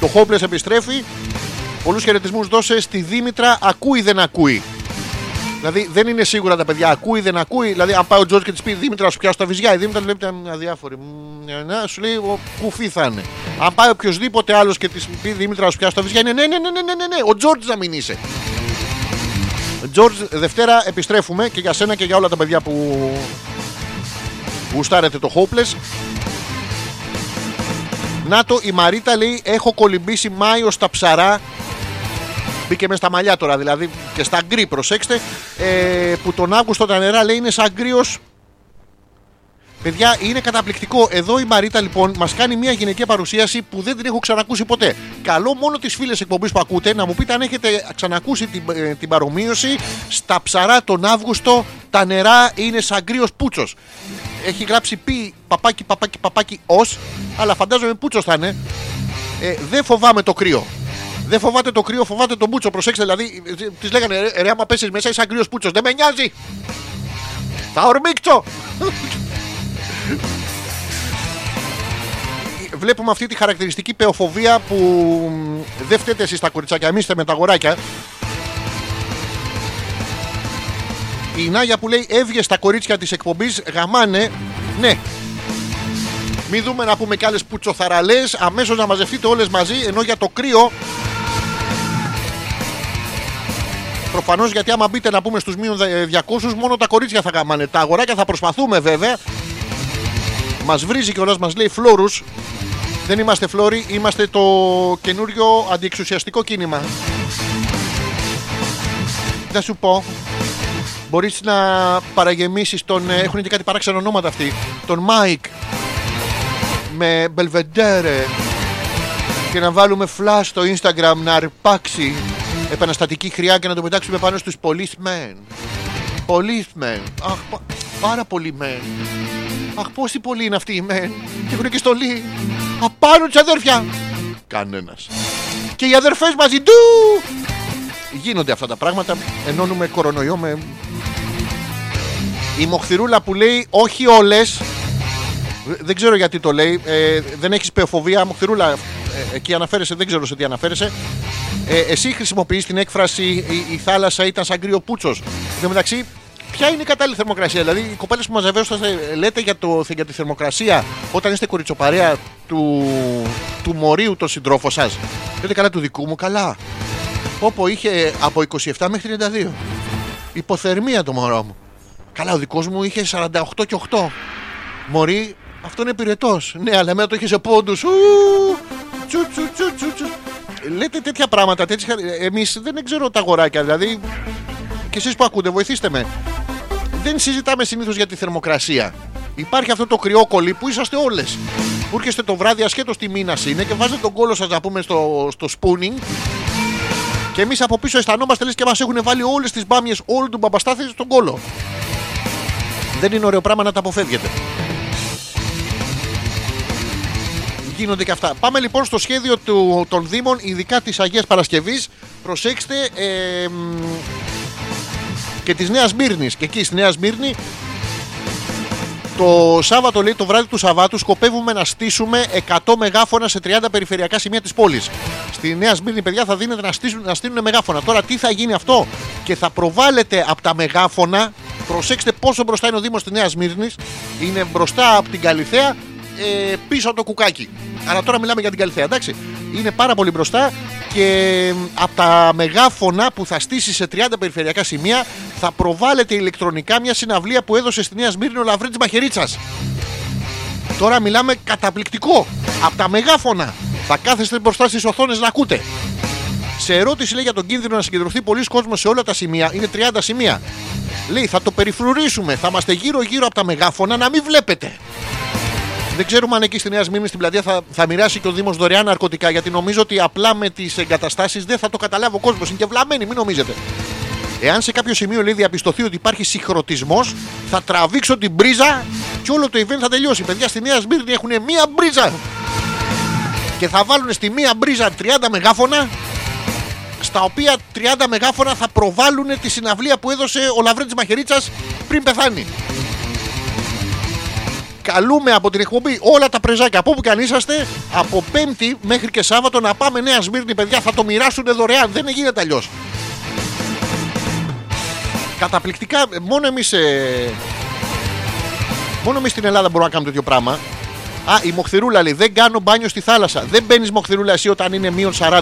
Το Hopeless επιστρέφει. Πολλούς χαιρετισμούς δώσε στη Δήμητρα. Ακούει δεν ακούει. Δηλαδή δεν είναι σίγουρα τα παιδιά. Ακούει δεν ακούει. Δηλαδή, αν πάει ο Τζόρτ και της πει Δήμητρα, σου πιάσω τα βυζιά. Η Δήμητρα λέει «Ήταν αδιάφορη. Μμμ, ναι, ναι, σου λέει ο κουφί θα είναι. Αν πάει οποιοδήποτε άλλος και της πει Δήμητρα, σου πιάσω τα βυζιά, είναι ναι, ναι, ναι, ναι, ναι, ναι, ναι. Ο Τζόρτ να μην είσαι. Τζόρτ, Δευτέρα επιστρέφουμε και για σένα και για όλα τα παιδιά που γουστάρετε το Hopeless. Να το, η Μαρίτα λέει: Έχω κολυμπήσει Μάιο στα ψαρά. Μπήκε μες στα μαλλιά τώρα, δηλαδή και στα γκρι, προσέξτε. Ε, που τον Αύγουστο τα νερά λέει είναι σαν γκρίο. Παιδιά, είναι καταπληκτικό. Εδώ η Μαρίτα λοιπόν μας κάνει μια γυναικεία παρουσίαση που δεν την έχω ξανακούσει ποτέ. Καλό μόνο τις φίλες εκπομπής που ακούτε να μου πείτε αν έχετε ξανακούσει την, ε, την παρομοίωση. Στα ψαρά τον Αύγουστο τα νερά είναι σαν γκρίο πούτσος. Έχει γράψει πι παπάκι, παπάκι, παπάκι ως, αλλά φαντάζομαι πούτσος θα είναι. Ε, δεν φοβάμαι το κρύο. Δεν φοβάται το κρύο, φοβάται τον πούτσο. Προσέξτε, δηλαδή, τη λέγανε ρε, ρε, άμα πέσεις μέσα, είσαι αγρίο πούτσο. Δεν με νοιάζει. Θα ορμήξω. Βλέπουμε αυτή τη χαρακτηριστική πεοφοβία που μ, δεν φταίτε εσείς τα κοριτσάκια, εμείς είστε με τα αγοράκια. Η Νάγια που λέει έβγες στα κορίτσια της εκπομπής γαμάνε. Ναι. Μην δούμε να πούμε κι άλλες πουτσοθαραλές, αμέσως να μαζευτείτε όλες μαζί, ενώ για το κρύο Προφανώς γιατί άμα μπείτε να πούμε στους μείον 200, μόνο τα κορίτσια θα γαμάνε. Τα αγοράκια θα προσπαθούμε βέβαια. Μας βρίζει κιόλας, μας λέει φλόρους. Δεν είμαστε φλόροι, είμαστε το καινούριο αντιεξουσιαστικό κίνημα. Θα σου πω. Μπορείς να παραγεμίσεις τον. ε, Έχουν και κάτι παράξενα ονόματα αυτοί. Τον Μάικ. Με Belvedere. Και να βάλουμε flash στο Instagram να αρπάξει επαναστατική χροιά και να το πετάξουμε πάνω στους policemen. Policemen. Αχ, πα- πάρα πολλοί men. Αχ, πόσοι πολλοί είναι αυτοί οι men. Και έχουν και στολή. Απάνω τους αδέρφια. Κανένας. Και οι αδερφές μαζί του. Γίνονται αυτά τα πράγματα. Ενώνουμε κορονοϊό με... Η Μοχθηρούλα που λέει όχι όλες δεν ξέρω γιατί το λέει. Ε, δεν έχεις πεοφοβία. Μοχθηρούλα, ε, εκεί αναφέρεσαι, δεν ξέρω σε τι αναφέρεσαι. Ε, εσύ χρησιμοποιείς την έκφραση η, η θάλασσα ήταν σαν κρύο πούτσος. Εν τω μεταξύ, ποια είναι η κατάλληλη θερμοκρασία; Δηλαδή, οι κοπέλες που μαζεύεστε λέτε για, το, για τη θερμοκρασία όταν είστε κοριτσοπαρέα του, του μορίου των συντρόφων σας. Λέτε καλά του δικού μου, καλά. Όπω είχε από 27 μέχρι 32. Υποθερμία το μωρό μου. Καλά, ο δικός μου είχε 48 και 8. Μωρή, αυτό είναι πυρετός. Ναι, αλλά εμένα το είχε σε πόντους. Λέτε τέτοια πράγματα. Εμείς δεν ξέρω τα αγοράκια. Δηλαδή, και εσείς που ακούτε, βοηθήστε με. Δεν συζητάμε συνήθως για τη θερμοκρασία. Υπάρχει αυτό το κρυόκολλη που είσαστε όλες. Που έρχεστε το βράδυ ασχέτως τι μήνας είναι και βάζετε τον κόλο σας να πούμε στο, στο spooning. Και εμείς από πίσω αισθανόμαστε λες και μας έχουν βάλει όλες τις μπάμιες όλου του μπαμπαστάθη στον κόλο. Δεν είναι ωραίο πράγμα να τα αποφεύγετε. Γίνονται και αυτά. Πάμε λοιπόν στο σχέδιο του, των Δήμων, ειδικά της Αγίας Παρασκευής. Προσέξτε. ε, μ, και της Νέας Μύρνης. Και εκεί στη Νέα Μύρνη το Σάββατο, λέει, το βράδυ του Σαββάτου, σκοπεύουμε να στήσουμε 100 μεγάφωνα σε 30 περιφερειακά σημεία της πόλης. Στη Νέα Σμύρνη, παιδιά, θα δίνετε να, στήσουν, να στείλουν μεγάφωνα. Τώρα, τι θα γίνει αυτό, και θα προβάλλεται από τα μεγάφωνα. Προσέξτε πόσο μπροστά είναι ο Δήμος της Νέας Σμύρνης. Είναι μπροστά από την Καλιθέα, ε, πίσω από το κουκάκι. Αλλά τώρα μιλάμε για την Καλιθέα, εντάξει. Είναι πάρα πολύ μπροστά και από τα μεγάφωνα που θα στήσει σε 30 περιφερειακά σημεία θα προβάλλεται ηλεκτρονικά μια συναυλία που έδωσε στη Νέα Σμύρνη ο Λαβρίτης Μαχαιρίτσας. Τώρα μιλάμε καταπληκτικό. Από τα μεγάφωνα θα κάθεστε μπροστά στις οθόνες να ακούτε. Σε ερώτηση λέει για τον κίνδυνο να συγκεντρωθεί πολλοί κόσμος σε όλα τα σημεία, είναι 30 σημεία. Λέει θα το περιφρουρήσουμε, θα είμαστε γύρω-γύρω από τα μεγάφωνα να μην βλέπετε. Δεν ξέρουμε αν εκεί στη Νέα Σμύρνη στην πλατεία θα, θα μοιράσει και ο Δήμος δωρεάν ναρκωτικά. Γιατί νομίζω ότι απλά με τις εγκαταστάσεις δεν θα το καταλάβει ο κόσμος. Είναι και βλαμμένοι, μην νομίζετε. Εάν σε κάποιο σημείο λέει διαπιστωθεί ότι υπάρχει συγχρονισμός, θα τραβήξω την μπρίζα και όλο το event θα τελειώσει. Παιδιά στη Νέα Σμύρνη έχουν μία μπρίζα. Και θα βάλουν στη μία μπρίζα 30 μεγάφωνα στα οποία 30 μεγάφωνα θα προβάλλουν τη συναυλία που έδωσε ο Λαβρέντης Μαχαιρίτσας πριν πεθάνει. Καλούμε από την εκπομπή όλα τα πρεζάκια από όπου και αν είσαστε από Πέμπτη μέχρι και Σάββατο να πάμε Νέα Σμύρνη, παιδιά. Θα το μοιράσουν δωρεάν. Δεν γίνεται αλλιώς. Καταπληκτικά, μόνο εμείς. μόνο εμείς στην Ελλάδα μπορούμε να κάνουμε τέτοιο πράγμα. Α, η Μοχθηρούλα λέει: Δεν κάνω μπάνιο στη θάλασσα. Δεν μπαίνεις Μοχθηρούλα εσύ όταν είναι μείον 40.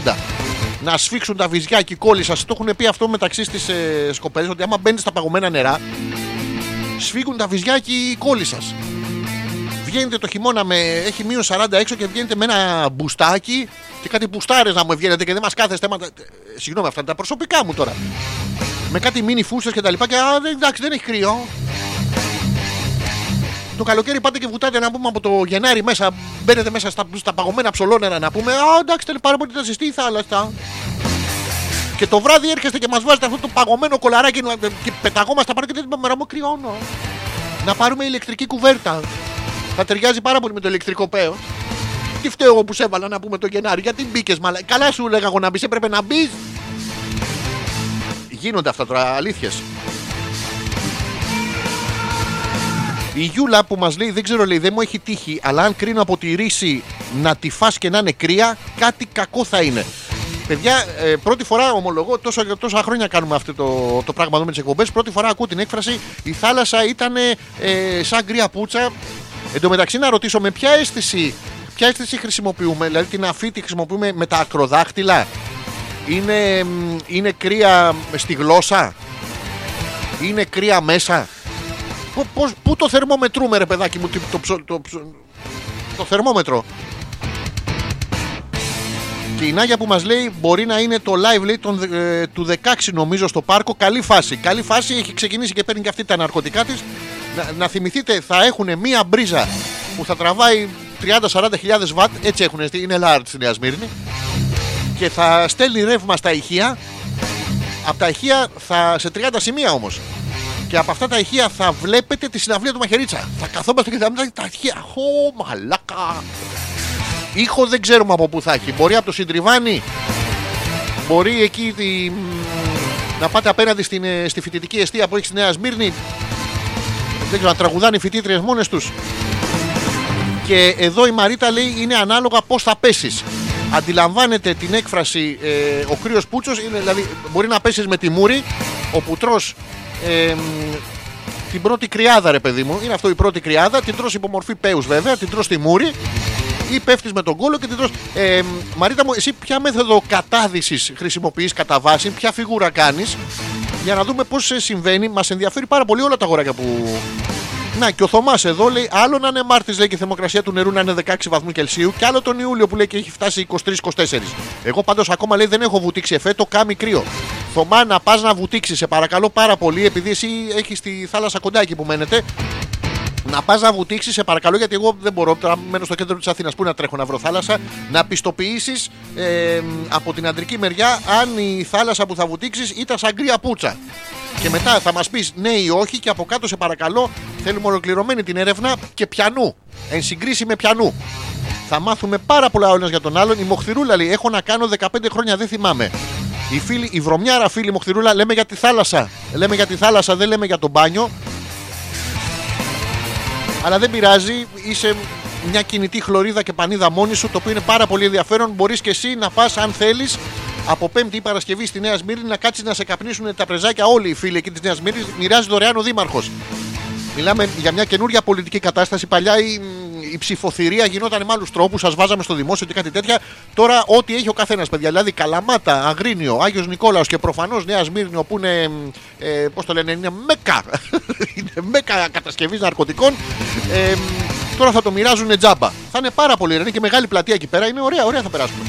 Να σφίξουν τα βυζιά και οι κόλλοι σας. Το έχουν πει αυτό μεταξύ στις ε, σκοπέλε ότι άμα μπαίνεις στα παγωμένα νερά, σφίγγουν τα βυζιά και οι κόλλοι σας. Βγαίνετε το χειμώνα με. έχει μείον 40 έξω και βγαίνετε με ένα μπουστάκι και κάτι μπουστάρες να μου βγαίνετε και δεν μας κάθεστε. Μα... ε, Συγγνώμη, αυτά είναι τα προσωπικά μου τώρα. Με κάτι μίνι φούστε και τα λοιπά. Και α, δεν- εντάξει, δεν έχει κρύο. Το καλοκαίρι πάτε και βουτάτε να πούμε από το Γενάρη μέσα. Μπαίνετε μέσα στα, στα παγωμένα ψολόνερα να πούμε. Α, εντάξει, τέλει πάρα πολύ ήταν ζεστή η θάλασσα. Και το βράδυ έρχεστε και μας βάζετε αυτό το παγωμένο κολαράκι να- και πεταγόμαστε πάνω και δεν είπαμε μου κρυώνω. Να πάρουμε ηλεκτρική κουβέρτα. Θα ταιριάζει πάρα πολύ με το ηλεκτρικό παίο. Τι φταίω εγώ που σε έβαλα να πούμε το Γενάρη, γιατί μπήκες μαλα. Καλά σου λέγα εγώ να μπεις, έπρεπε να μπεις. Γίνονται αυτά τώρα, αλήθειες. Η Γιούλα που μας λέει, δεν ξέρω, λέει, δεν μου έχει τύχει, αλλά αν κρίνω από τη ρίση να τη φας και να είναι κρύα, κάτι κακό θα είναι. Παιδιά, ε, πρώτη φορά ομολογώ, τόσο, τόσα χρόνια κάνουμε αυτό το, το πράγμα εδώ με τις εκπομπές. Πρώτη φορά ακούω την έκφραση Η θάλασσα ήταν ε, σαν γκρία πουτσα. Εν τω μεταξύ, να ρωτήσω με ποια αίσθηση, ποια αίσθηση χρησιμοποιούμε, δηλαδή την αφή τη χρησιμοποιούμε με τα ακροδάχτυλα; Είναι, μ, είναι κρύα στη γλώσσα; Είναι κρύα μέσα; Πού, πώς, πού το θερμόμετρούμε ρε παιδάκι μου, τι- το, ψω- το, ψω- το θερμόμετρο; Και η Νάγια που μας λέει μπορεί να είναι το live λέει, τον, ε, του 16 νομίζω στο πάρκο. Καλή φάση. Καλή φάση έχει ξεκινήσει και παίρνει και αυτή τα ναρκωτικά της. Να, να θυμηθείτε θα έχουν μία μπρίζα που θα τραβάει 30-40 χιλιάδες βατ. Έτσι έχουν, είναι large στη Νέα Σμύρνη. Και θα στέλνει ρεύμα στα ηχεία. Από τα ηχεία θα, σε 30 σημεία όμως. Και από αυτά τα ηχεία θα βλέπετε τη συναυλία του Μαχαιρίτσα. Θα καθόμαστε και θα μιλάμε τα ηχεία. Ω, μαλάκα. Ήχο δεν ξέρουμε από πού θα έχει. Μπορεί από το Συντριβάνι. Μπορεί εκεί τη- μ, να πάτε απέναντι στην, ε, στη φοιτητική αιστεία που έχει στη Νέα Σμύρνη. Δεν ξέρω, να τραγουδάνε οι φοιτήτριες μόνες τους. Και εδώ η Μαρίτα λέει είναι ανάλογα πώς θα πέσεις. Αντιλαμβάνεται την έκφραση ε, ο κρύος πούτσος, δηλαδή μπορεί να πέσεις με τη μούρη, ο πουτρός ε, μ, την πρώτη κρυάδα, ρε παιδί μου. Είναι αυτό η πρώτη κρυάδα. Την τρως υπό μορφή πέους βέβαια, την τρως στη μούρη ή πέφτεις με τον κόλο και την τρως. Ε, μ, Μαρίτα μου, εσύ ποια μέθοδο κατάδυσης χρησιμοποιείς κατά βάση, ποια φιγούρα κάνεις, για να δούμε πώς συμβαίνει. Μας ενδιαφέρει πάρα πολύ όλα τα αγοράκια που. Να, και ο Θωμάς εδώ λέει: Άλλο να είναι Μάρτη, λέει και η θερμοκρασία του νερού να είναι 16 βαθμού Κελσίου, και άλλο τον Ιούλιο που λέει και έχει φτάσει 23-24. Εγώ πάντως ακόμα λέει δεν έχω βουτήξει εφέ, το κάμι κρύο. Θωμά, να πας να βουτήξεις, σε παρακαλώ πάρα πολύ, επειδή εσύ έχεις τη θάλασσα κοντά εκεί που μένετε. Να πας να βουτήξεις, σε παρακαλώ, γιατί εγώ δεν μπορώ. Τώρα μένω στο κέντρο της Αθήνας. Πού να τρέχω να βρω θάλασσα. Να πιστοποιήσεις ε, από την αντρική μεριά αν η θάλασσα που θα βουτήξεις ήταν σαν γκρία πουτσα. Και μετά θα μας πεις ναι ή όχι, και από κάτω σε παρακαλώ θέλουμε ολοκληρωμένη την έρευνα και πιανού. Εν συγκρίση με πιανού. Θα μάθουμε πάρα πολλά ο ένας για τον άλλον. Η Μοχθηρούλα λέει: Έχω να κάνω 15 χρόνια, δεν θυμάμαι. Η, φίλη, η βρωμιάρα φίλη Μοχθηρούλα λέμε για τη θάλασσα. Λέμε για τη θάλασσα, δεν λέμε για το μπάνιο. Αλλά δεν πειράζει, είσαι μια κινητή χλωρίδα και πανίδα μόνη σου, το οποίο είναι πάρα πολύ ενδιαφέρον. Μπορείς και εσύ να πας, αν θέλεις, από Πέμπτη ή Παρασκευή στη Νέα Σμύρνη να κάτσεις να σε καπνίσουν τα πρεζάκια όλοι οι φίλοι εκεί της Νέας Σμύρνης. Μοιράζει δωρεάν ο Δήμαρχος. Μιλάμε για μια καινούργια πολιτική κατάσταση. Παλιά η, η ψηφοθυρία γινόταν με άλλους τρόπους, σα βάζαμε στο δημόσιο και κάτι τέτοια. Τώρα ό,τι έχει ο καθένας, παιδιά. Δηλαδή Καλαμάτα, Αγρίνιο, Άγιος Νικόλαος και προφανώς Νέα Σμύρνη, όπου είναι. Ε, Πώς το λένε, είναι μέκα. *laughs* είναι μέκα κατασκευής ναρκωτικών. Ε, τώρα θα το μοιράζουν τζάμπα. Θα είναι πάρα πολύ ωραία. Είναι και μεγάλη πλατεία εκεί πέρα. Είναι ωραία, ωραία θα περάσουμε.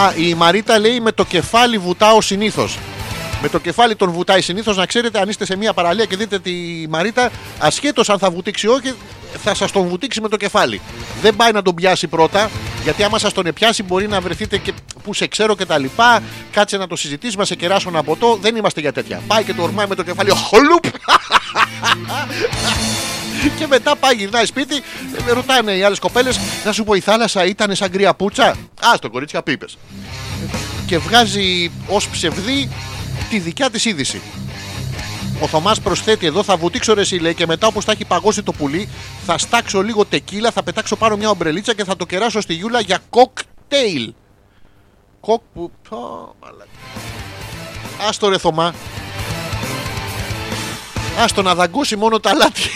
Α, η Μαρίτα λέει με το κεφάλι βουτάω συνήθως. Με το κεφάλι τον βουτάει συνήθως. Να ξέρετε, αν είστε σε μια παραλία και δείτε τη Μαρίτα, ασχέτως αν θα βουτήξει ή όχι, θα σας τον βουτήξει με το κεφάλι. Δεν πάει να τον πιάσει πρώτα, γιατί άμα σας τον πιάσει, μπορεί να βρεθείτε και που σε ξέρω και τα λοιπά. Κάτσε να το συζητήσουμε, να σε κεράσω ένα ποτό. Δεν είμαστε για τέτοια. Πάει και το ορμάει με το κεφάλι. Χολουπ! *laughs* Και μετά πάει, γυρνάει σπίτι, ε, ρωτάνε οι άλλες κοπέλες, να σου πω η θάλασσα ήταν σαν γκρία πουτσα. Α, το κορίτσια πίπε. Και βγάζει ως ψευδή τη δικιά της είδηση. Ο Θωμάς προσθέτει εδώ, θα βουτήξω ρε εσύ, λέει, και μετά όπως θα έχει παγώσει το πουλί, θα στάξω λίγο τεκίλα, θα πετάξω πάνω μια ομπρελίτσα και θα το κεράσω στη Γιούλα για κοκτέιλ. Κοκ που. Πω, μαλάκα. Άστο ρε Θωμά. Άστο να δαγκώσει μόνο τα λάθη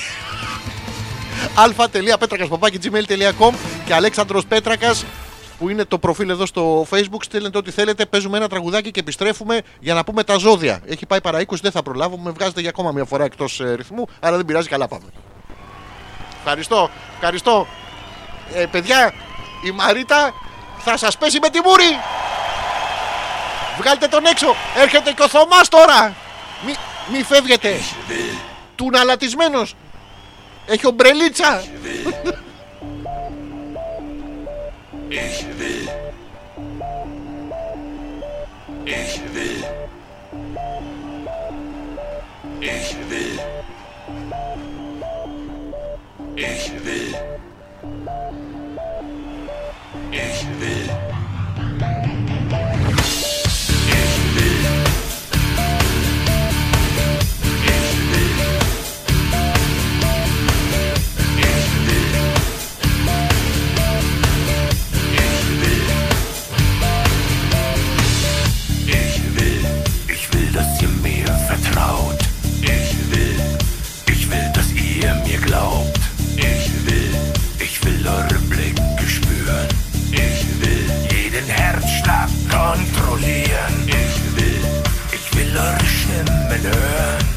*laughs* αλφα.πέτρακα.gmail.com και Αλέξανδρος Πέτρακας που είναι το προφίλ εδώ στο facebook. Στέλνετε ό,τι θέλετε. Παίζουμε ένα τραγουδάκι και επιστρέφουμε για να πούμε τα ζώδια. Έχει πάει παρά 20, δεν θα προλάβω. Με βγάζετε για ακόμα μια φορά εκτός ρυθμού. Αλλά δεν πειράζει, καλά πάμε. Ευχαριστώ, ευχαριστώ. Ε, παιδιά, η Μαρίτα θα σας πέσει με τη μούρη. Βγάλτε τον έξω. Έρχεται και ο Θωμάς τώρα. Μη, μη φεύγετε. Του αλατισμένος. Έχει ομπρελίτσα. Ich will. Ich will. Ich will. Ich will. Ich will. Kontrollieren. Ich will, ich will eure Stimmen hören.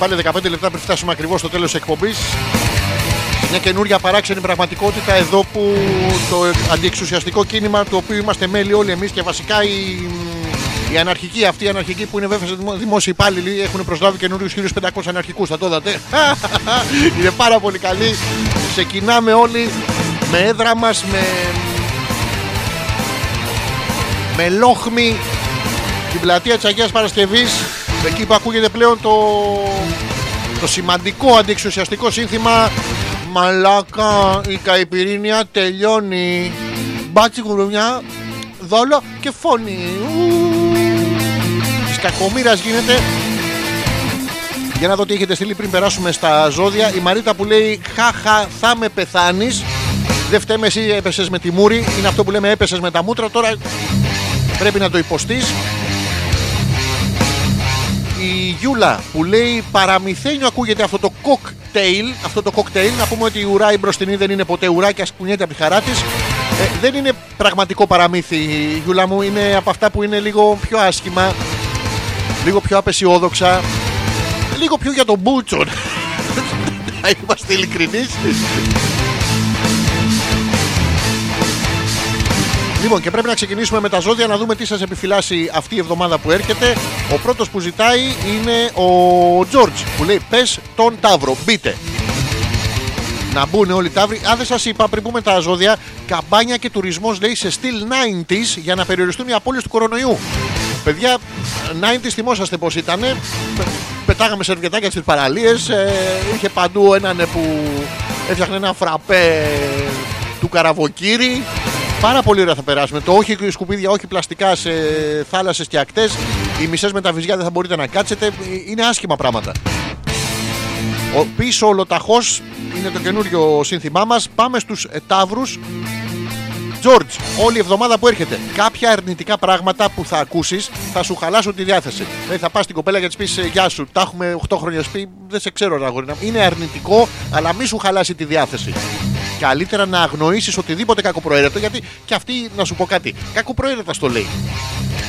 Πάλι 15 λεπτά πριν φτάσουμε ακριβώς στο τέλος της εκπομπής. Μια καινούρια παράξενη πραγματικότητα εδώ που το αντιεξουσιαστικό κίνημα του οποίου είμαστε μέλη όλοι εμείς και βασικά οι, οι αναρχικοί αυτοί, οι αναρχικοί που είναι βέβαια σε δημο- δημόσιοι υπάλληλοι έχουν προσλάβει καινούριους 1500 αναρχικούς. Θα το είδατε. *laughs* είναι πάρα πολύ καλή. Ξεκινάμε όλοι με έδρα μας, με, με λόχμη την πλατεία της Αγίας Παρασκευής εκεί που ακούγεται πλέον το, το σημαντικό αντιεξουσιαστικό σύνθημα Μαλάκα η καϊπυρίνια τελειώνει Μπάτσι γουρουνιά δόλο και φωνή Ου. Της κακομήρας γίνεται για να δω τι έχετε στείλει πριν περάσουμε στα ζώδια. Η Μαρίτα που λέει Χαχα, θα με πεθάνεις. Δεν φταίμε εσύ έπεσες με τη μούρη. Είναι αυτό που λέμε έπεσες με τα μούτρα. Τώρα πρέπει να το υποστείς. Η Γιούλα που λέει Παραμυθένιο ακούγεται αυτό το κοκτέιλ. Αυτό το κοκτέιλ. Να πούμε ότι η ουρά η μπροστινή δεν είναι ποτέ ουρά και ασκουνιέται από τη χαρά της. δεν είναι πραγματικό παραμύθι, η Γιούλα μου. Είναι από αυτά που είναι λίγο πιο άσχημα. Λίγο πιο απεσιόδοξα λίγο πιο για τον Μπούτσον. *laughs* Να είμαστε ειλικρινείς. Λοιπόν, και πρέπει να ξεκινήσουμε με τα ζώδια να δούμε τι σας επιφυλάσσει αυτή η εβδομάδα που έρχεται. Ο πρώτος που ζητάει είναι ο Τζόρτζ που λέει: Πες τον Ταύρο, μπείτε. Να μπουν όλοι οι Ταύροι. Αν δεν σας είπα πριν πούμε τα ζώδια, καμπάνια και τουρισμός λέει σε στυλ 90s για να περιοριστούν οι απώλειες του κορονοϊού. Παιδιά, 90s θυμόσαστε πώς ήταν. Πετάγαμε σερβιετάκια στις παραλίες. είχε παντού έναν που έφτιαχνε ένα φραπέ του καραβοκύρι. Πάρα πολύ ωραία θα περάσουμε. Το όχι σκουπίδια, όχι πλαστικά σε θάλασσες και ακτές. Οι μισές με τα βυζιά δεν θα μπορείτε να κάτσετε. Είναι άσχημα πράγματα. Ο πίσω ολοταχώ είναι το καινούριο σύνθημά μας. Πάμε στους Ταύρους. George, όλη η εβδομάδα που έρχεται, κάποια αρνητικά πράγματα που θα ακούσεις θα σου χαλάσουν τη διάθεση. Δηλαδή θα πας στην κοπέλα και της πεις Γεια σου, τα έχουμε 8 χρόνια σπίτι, δεν σε ξέρω, αγόρι. Είναι αρνητικό, αλλά μη σου χαλάσει τη διάθεση. Καλύτερα να αγνοήσεις οτιδήποτε κακοπροαίρετο, γιατί και αυτή να σου πω κάτι. Κακοπροαίρετα στο λέει.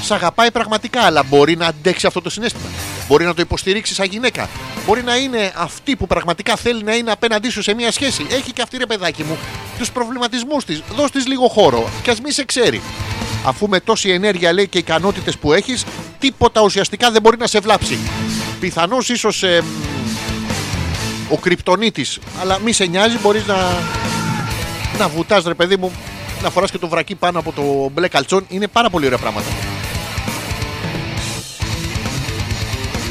Σ' αγαπάει πραγματικά, αλλά μπορεί να αντέξει αυτό το συνέστημα. Μπορεί να το υποστηρίξει σαν γυναίκα. Μπορεί να είναι αυτή που πραγματικά θέλει να είναι απέναντί σου σε μια σχέση. Έχει και αυτή ρε παιδάκι μου τους προβληματισμούς της. Δώσ' της λίγο χώρο και ας μη σε ξέρει. Αφού με τόση ενέργεια λέει και ικανότητες που έχεις, τίποτα ουσιαστικά δεν μπορεί να σε βλάψει. Πιθανώς ίσως ο κρυπτονίτης αλλά μη σε νοιάζει, μπορείς να, να βουτάς ρε παιδί μου, να φοράς και το βρακί πάνω από το μπλε καλτσόν. Είναι πάρα πολύ ωραία πράγματα.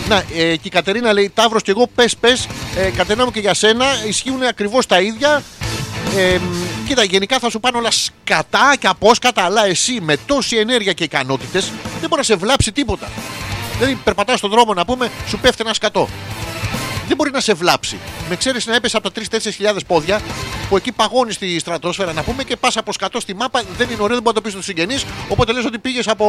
Να, ε, και η Κατερίνα λέει Ταύρος και εγώ πες πες ε, Κατερίνα μου και για σένα ισχύουν ακριβώς τα ίδια ε, Κοίτα γενικά θα σου πάνε όλα σκατά και απόσκατα Αλλά εσύ με τόση ενέργεια και ικανότητες Δεν μπορεί να σε βλάψει τίποτα Δηλαδή περπατάς στον δρόμο να πούμε Σου πέφτει ένα σκατό δεν μπορεί να σε βλάψει. Με ξέρεις να έπεσε από τα 3-4 χιλιάδες πόδια που εκεί παγώνει στη στρατόσφαιρα να πούμε και πας από σκατό στη μάπα. Δεν είναι ωραίο, δεν μπορεί να το πεις στους συγγενείς. Οπότε λες ότι πήγες από,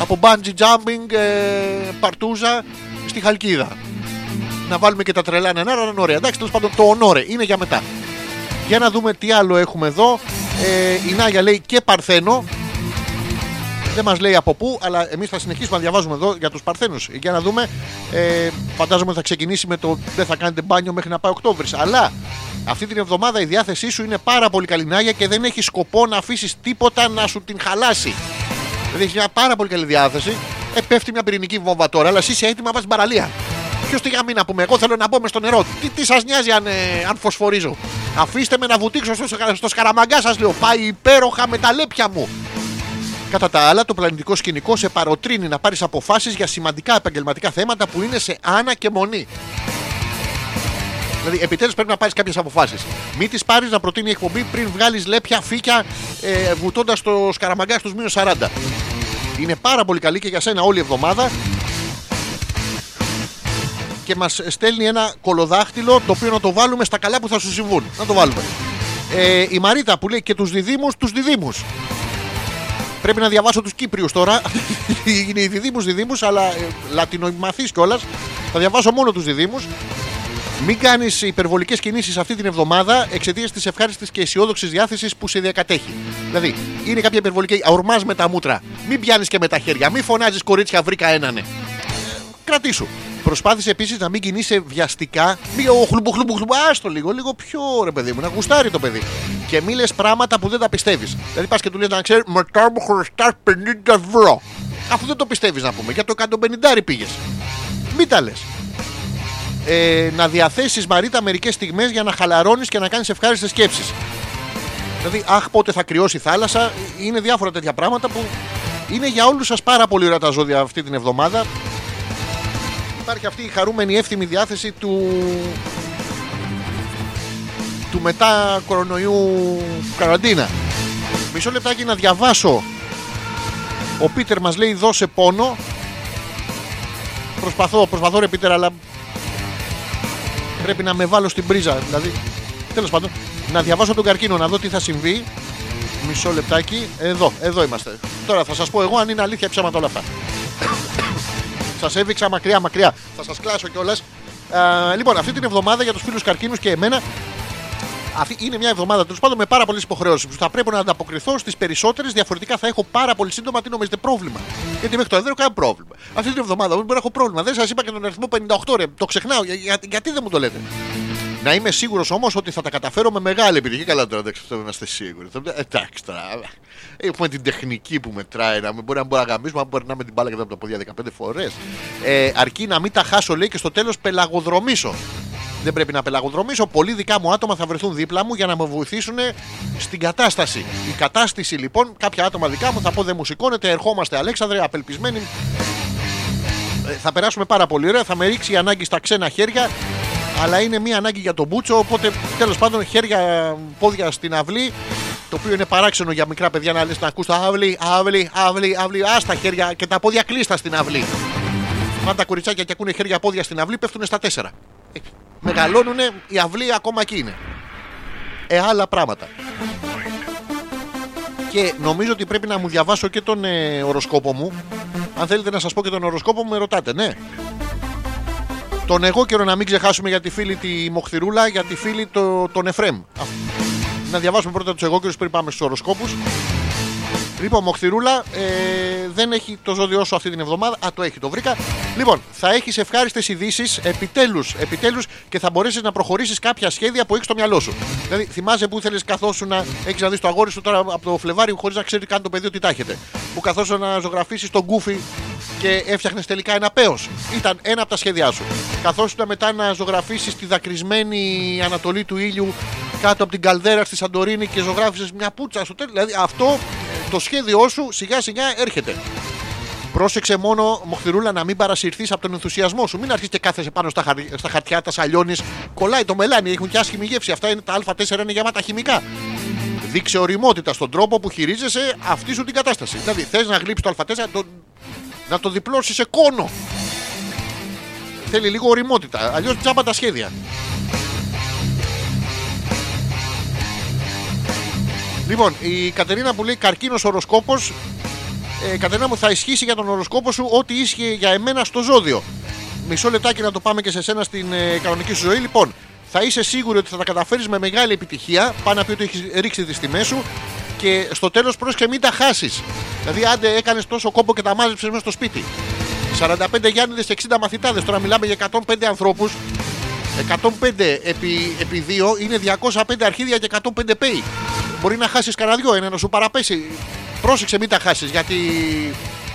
από bungee jumping, ε, παρτούζα στη Χαλκίδα. Να βάλουμε και τα τρελά νερά, να είναι ωραία. Εντάξει, τέλος πάντων το ονόρε είναι για μετά. Για να δούμε τι άλλο έχουμε εδώ. Ε, η Νάγια λέει και Παρθένο. Δεν μας λέει από πού, αλλά εμείς θα συνεχίσουμε να διαβάζουμε εδώ για τους Παρθένους. Για να δούμε. Ε, φαντάζομαι ότι θα ξεκινήσει με το δεν θα κάνετε μπάνιο μέχρι να πάει Οκτώβρης. Αλλά αυτή την εβδομάδα η διάθεσή σου είναι πάρα πολύ καλή Νάγια και δεν έχει σκοπό να αφήσεις τίποτα να σου την χαλάσει. Δηλαδή έχεις μια πάρα πολύ καλή διάθεση. Ε, πέφτει μια πυρηνική βόμβα τώρα, αλλά εσύ είσαι έτοιμο να πα στην παραλία. Ποιος τι για μήνα πούμε, εγώ θέλω να μπω μες στο νερό. Τι, τι σας νοιάζει αν, ε, αν φωσφορίζω; Αφήστε με να βουτήξω στο, στο σκαραμαγκά σας, λέω. Πάει υπέροχα με τα λέπια μου. Κατά τα άλλα, το πλανητικό σκηνικό σε παροτρύνει να πάρεις αποφάσεις για σημαντικά επαγγελματικά θέματα που είναι σε άνα και μονή. Δηλαδή, επιτέλους πρέπει να πάρεις κάποιες αποφάσεις. Μην τις πάρεις να προτείνει η εκπομπή πριν βγάλεις λέπια, φύκια, ε, βουτώντα το σκαραμαγκά στους μείον 40. Είναι πάρα πολύ καλή και για σένα όλη η εβδομάδα. Και μας στέλνει ένα κολοδάχτυλο το οποίο να το βάλουμε στα καλά που θα σου συμβούν. Να το βάλουμε. Ε, η Μαρίτα που λέει και τους διδήμου, τους διδήμου. Πρέπει να διαβάσω τους Κύπριους τώρα. *laughs* Είναι οι διδήμου διδήμου, αλλά ε, λατινομαθή κιόλας. Θα διαβάσω μόνο τους διδήμου. Μην κάνεις υπερβολικές κινήσεις αυτή την εβδομάδα εξαιτίας της ευχάριστης και αισιόδοξης διάθεσης που σε διακατέχει. Δηλαδή, είναι κάποια υπερβολική. Αορμά με τα μούτρα. Μην πιάνεις και με τα χέρια. Μην φωνάζεις κορίτσια, βρήκα έναν. Κρατήσου. Προσπάθησε επίσης να μην κινείσαι βιαστικά. Μην ο χλουμπου χλουμπου χλουμπου. Άστο λίγο, λίγο πιο ρε παιδί μου, να γουστάρει το παιδί. Και μη λες πράγματα που δεν τα πιστεύεις. Δηλαδή πας και του λες να ξέρει, μετά μου χρωστάς 50 ευρώ. Αφού δεν το πιστεύεις να πούμε. Για το 150 πήγες. Μην τα λες. Ε, να διαθέσεις Μαρίτα μερικές στιγμές για να χαλαρώνεις και να κάνεις ευχάριστες σκέψεις. Δηλαδή, αχ, πότε θα κρυώσει η θάλασσα. Είναι διάφορα τέτοια πράγματα που είναι για όλους σας πάρα πολύ ωραία τα ζώδια αυτή την εβδομάδα. Υπάρχει αυτή η χαρούμενη εύθυμη διάθεση του του μετά κορονοϊού καραντίνα. Μισό λεπτάκι να διαβάσω. Ο Πίτερ μας λέει δώσε πόνο. Προσπαθώ, προσπαθώ ρε Πίτερ, αλλά πρέπει να με βάλω στην πρίζα. Δηλαδή, τέλος πάντων, να διαβάσω τον καρκίνο, να δω τι θα συμβεί. Μισό λεπτάκι. Εδώ, εδώ είμαστε. Τώρα θα σας πω εγώ αν είναι αλήθεια ή ψέματα όλα αυτά. Σας έβηξα μακριά, μακριά. Θα σας κλάσω κιόλας. λοιπόν, αυτή την εβδομάδα για τους φίλους καρκίνους και εμένα αυτή είναι μια εβδομάδα τέλος πάντων με πάρα πολλές υποχρεώσεις που θα πρέπει να ανταποκριθώ στις περισσότερες. Διαφορετικά θα έχω πάρα πολύ σύντομα τι νομίζετε πρόβλημα. Γιατί μέχρι τώρα δεν έχω κανένα πρόβλημα. Αυτή την εβδομάδα δεν μπορώ να έχω πρόβλημα. Δεν σας είπα και τον αριθμό 58 ρε. Το ξεχνάω. Για- για- γιατί δεν μου το λέτε; Να είμαι σίγουρος όμως ότι θα τα καταφέρω με μεγάλη επιτυχία. Καλά τώρα, εντάξει, αυτό είμαστε σίγουροι. Θα- Εντάξει τώρα. Έχουμε την τεχνική που μετράει. Να μην μπορεί να μπορεί να γαμίσουμε, να περνάμε την μπάλα και από τα πόδια 15 φορές. Ε, αρκεί να μην τα χάσω, λέει, και στο τέλος πελαγοδρομήσω. Δεν πρέπει να πελαγοδρομήσω. Πολλοί δικά μου άτομα θα βρεθούν δίπλα μου για να με βοηθήσουν στην κατάσταση. Η κατάσταση λοιπόν, κάποια άτομα δικά μου θα πω δεν μου σηκώνεται. Ερχόμαστε Αλέξανδρε, απελπισμένοι. Ε, θα περάσουμε πάρα πολύ ωραία. Θα με ρίξει η ανάγκη στα ξένα χέρια. Αλλά είναι μια ανάγκη για τον Μπούτσο. Οπότε τέλος πάντων χέρια, πόδια στην αυλή. Το οποίο είναι παράξενο για μικρά παιδιά να λες να ακούς τα αυλή, αυλή, αυλή, αυλή. Α τα χέρια και τα πόδια κλείστα στην αυλή. Αν τα κοριτσάκια και ακούνε χέρια πόδια στην αυλή, πέφτουν στα τέσσερα. Ε, Μεγαλώνουνε, η αυλή ακόμα εκεί είναι. Ε, άλλα πράγματα. Και νομίζω ότι πρέπει να μου διαβάσω και τον ε, οροσκόπο μου. Αν θέλετε να σας πω και τον οροσκόπο μου, με ρωτάτε, ναι. Τον εγώ καιρο να μην ξεχάσουμε για τη φίλη τη Μοχθηρούλα, για τη φίλη το, τον Εφρέμ. Α, Να διαβάσουμε πρώτα τους εγώ πριν πάμε στους οροσκόπους. Λοιπόν, Μοχθηρούλα ε, δεν έχει το ζώδιό σου αυτή την εβδομάδα. Α, το έχει, το βρήκα. Λοιπόν, θα έχεις ευχάριστες ειδήσεις επιτέλους επιτέλους, και θα μπορέσεις να προχωρήσεις κάποια σχέδια που έχεις στο μυαλό σου. Δηλαδή, θυμάσαι που ήθελες καθώ σου να έχεις να δεις το αγόρι σου τώρα από το Φλεβάριο χωρίς να ξέρει καν το παιδί ότι τάχεται. Που καθώ να ζωγραφίσεις τον κούφι και έφτιαχνες τελικά ένα πέος. Ήταν ένα από τα σχέδιά σου. Καθώς μετά να ζωγραφίσεις τη δακρυσμένη Ανατολή του ήλιου κάτω από την καλδέρα στη Σαντορίνη και ζωγράφισες μια πούτσα στο τέλος. Δηλαδή αυτό το σχέδιό σου σιγά σιγά έρχεται. Πρόσεξε μόνο, Μοχθηρούλα, να μην παρασυρθείς από τον ενθουσιασμό σου. Μην αρχίσεις και κάθεσαι πάνω στα, χαρ- στα χαρτιά, τα σαλιώνεις. Κολλάει το μελάνι, έχουν και άσχημη γεύση. Αυτά είναι τα Α4 είναι γεμάτα χημικά. Δείξε οριμότητα στον τρόπο που χειρίζεσαι αυτή σου την κατάσταση. Δηλαδή, θες να γλύψεις το Α4, το, να το διπλώσει σε κόνο. Θέλει λίγο οριμότητα. Αλλιώς τζάμπα τα σχέδια. Λοιπόν, η Κατερίνα που λέει καρκίνος οροσκόπος. Ε, Κατερίνα μου, θα ισχύσει για τον οροσκόπο σου ό,τι ίσχυε για εμένα στο ζώδιο. Μισό λεπτάκι να το πάμε και σε σένα στην ε, κανονική σου ζωή. Λοιπόν, θα είσαι σίγουρη ότι θα τα καταφέρεις με μεγάλη επιτυχία. Πάνω να πει ότι έχεις ρίξει τις τιμές σου. Και στο τέλος πρόσεχε μην τα χάσεις. Δηλαδή, άντε έκανες τόσο κόπο και τα μάζεψες μέσα στο σπίτι. 45 Γιάννηδες και 60 μαθητάδες. Τώρα μιλάμε για 105 ανθρώπους. 105 επί, επί 2 είναι 205 αρχίδια και 105 πέι. Μπορεί να χάσεις κανένα δυο, ένα να σου παραπέσει. Πρόσεξε, μην τα χάσεις γιατί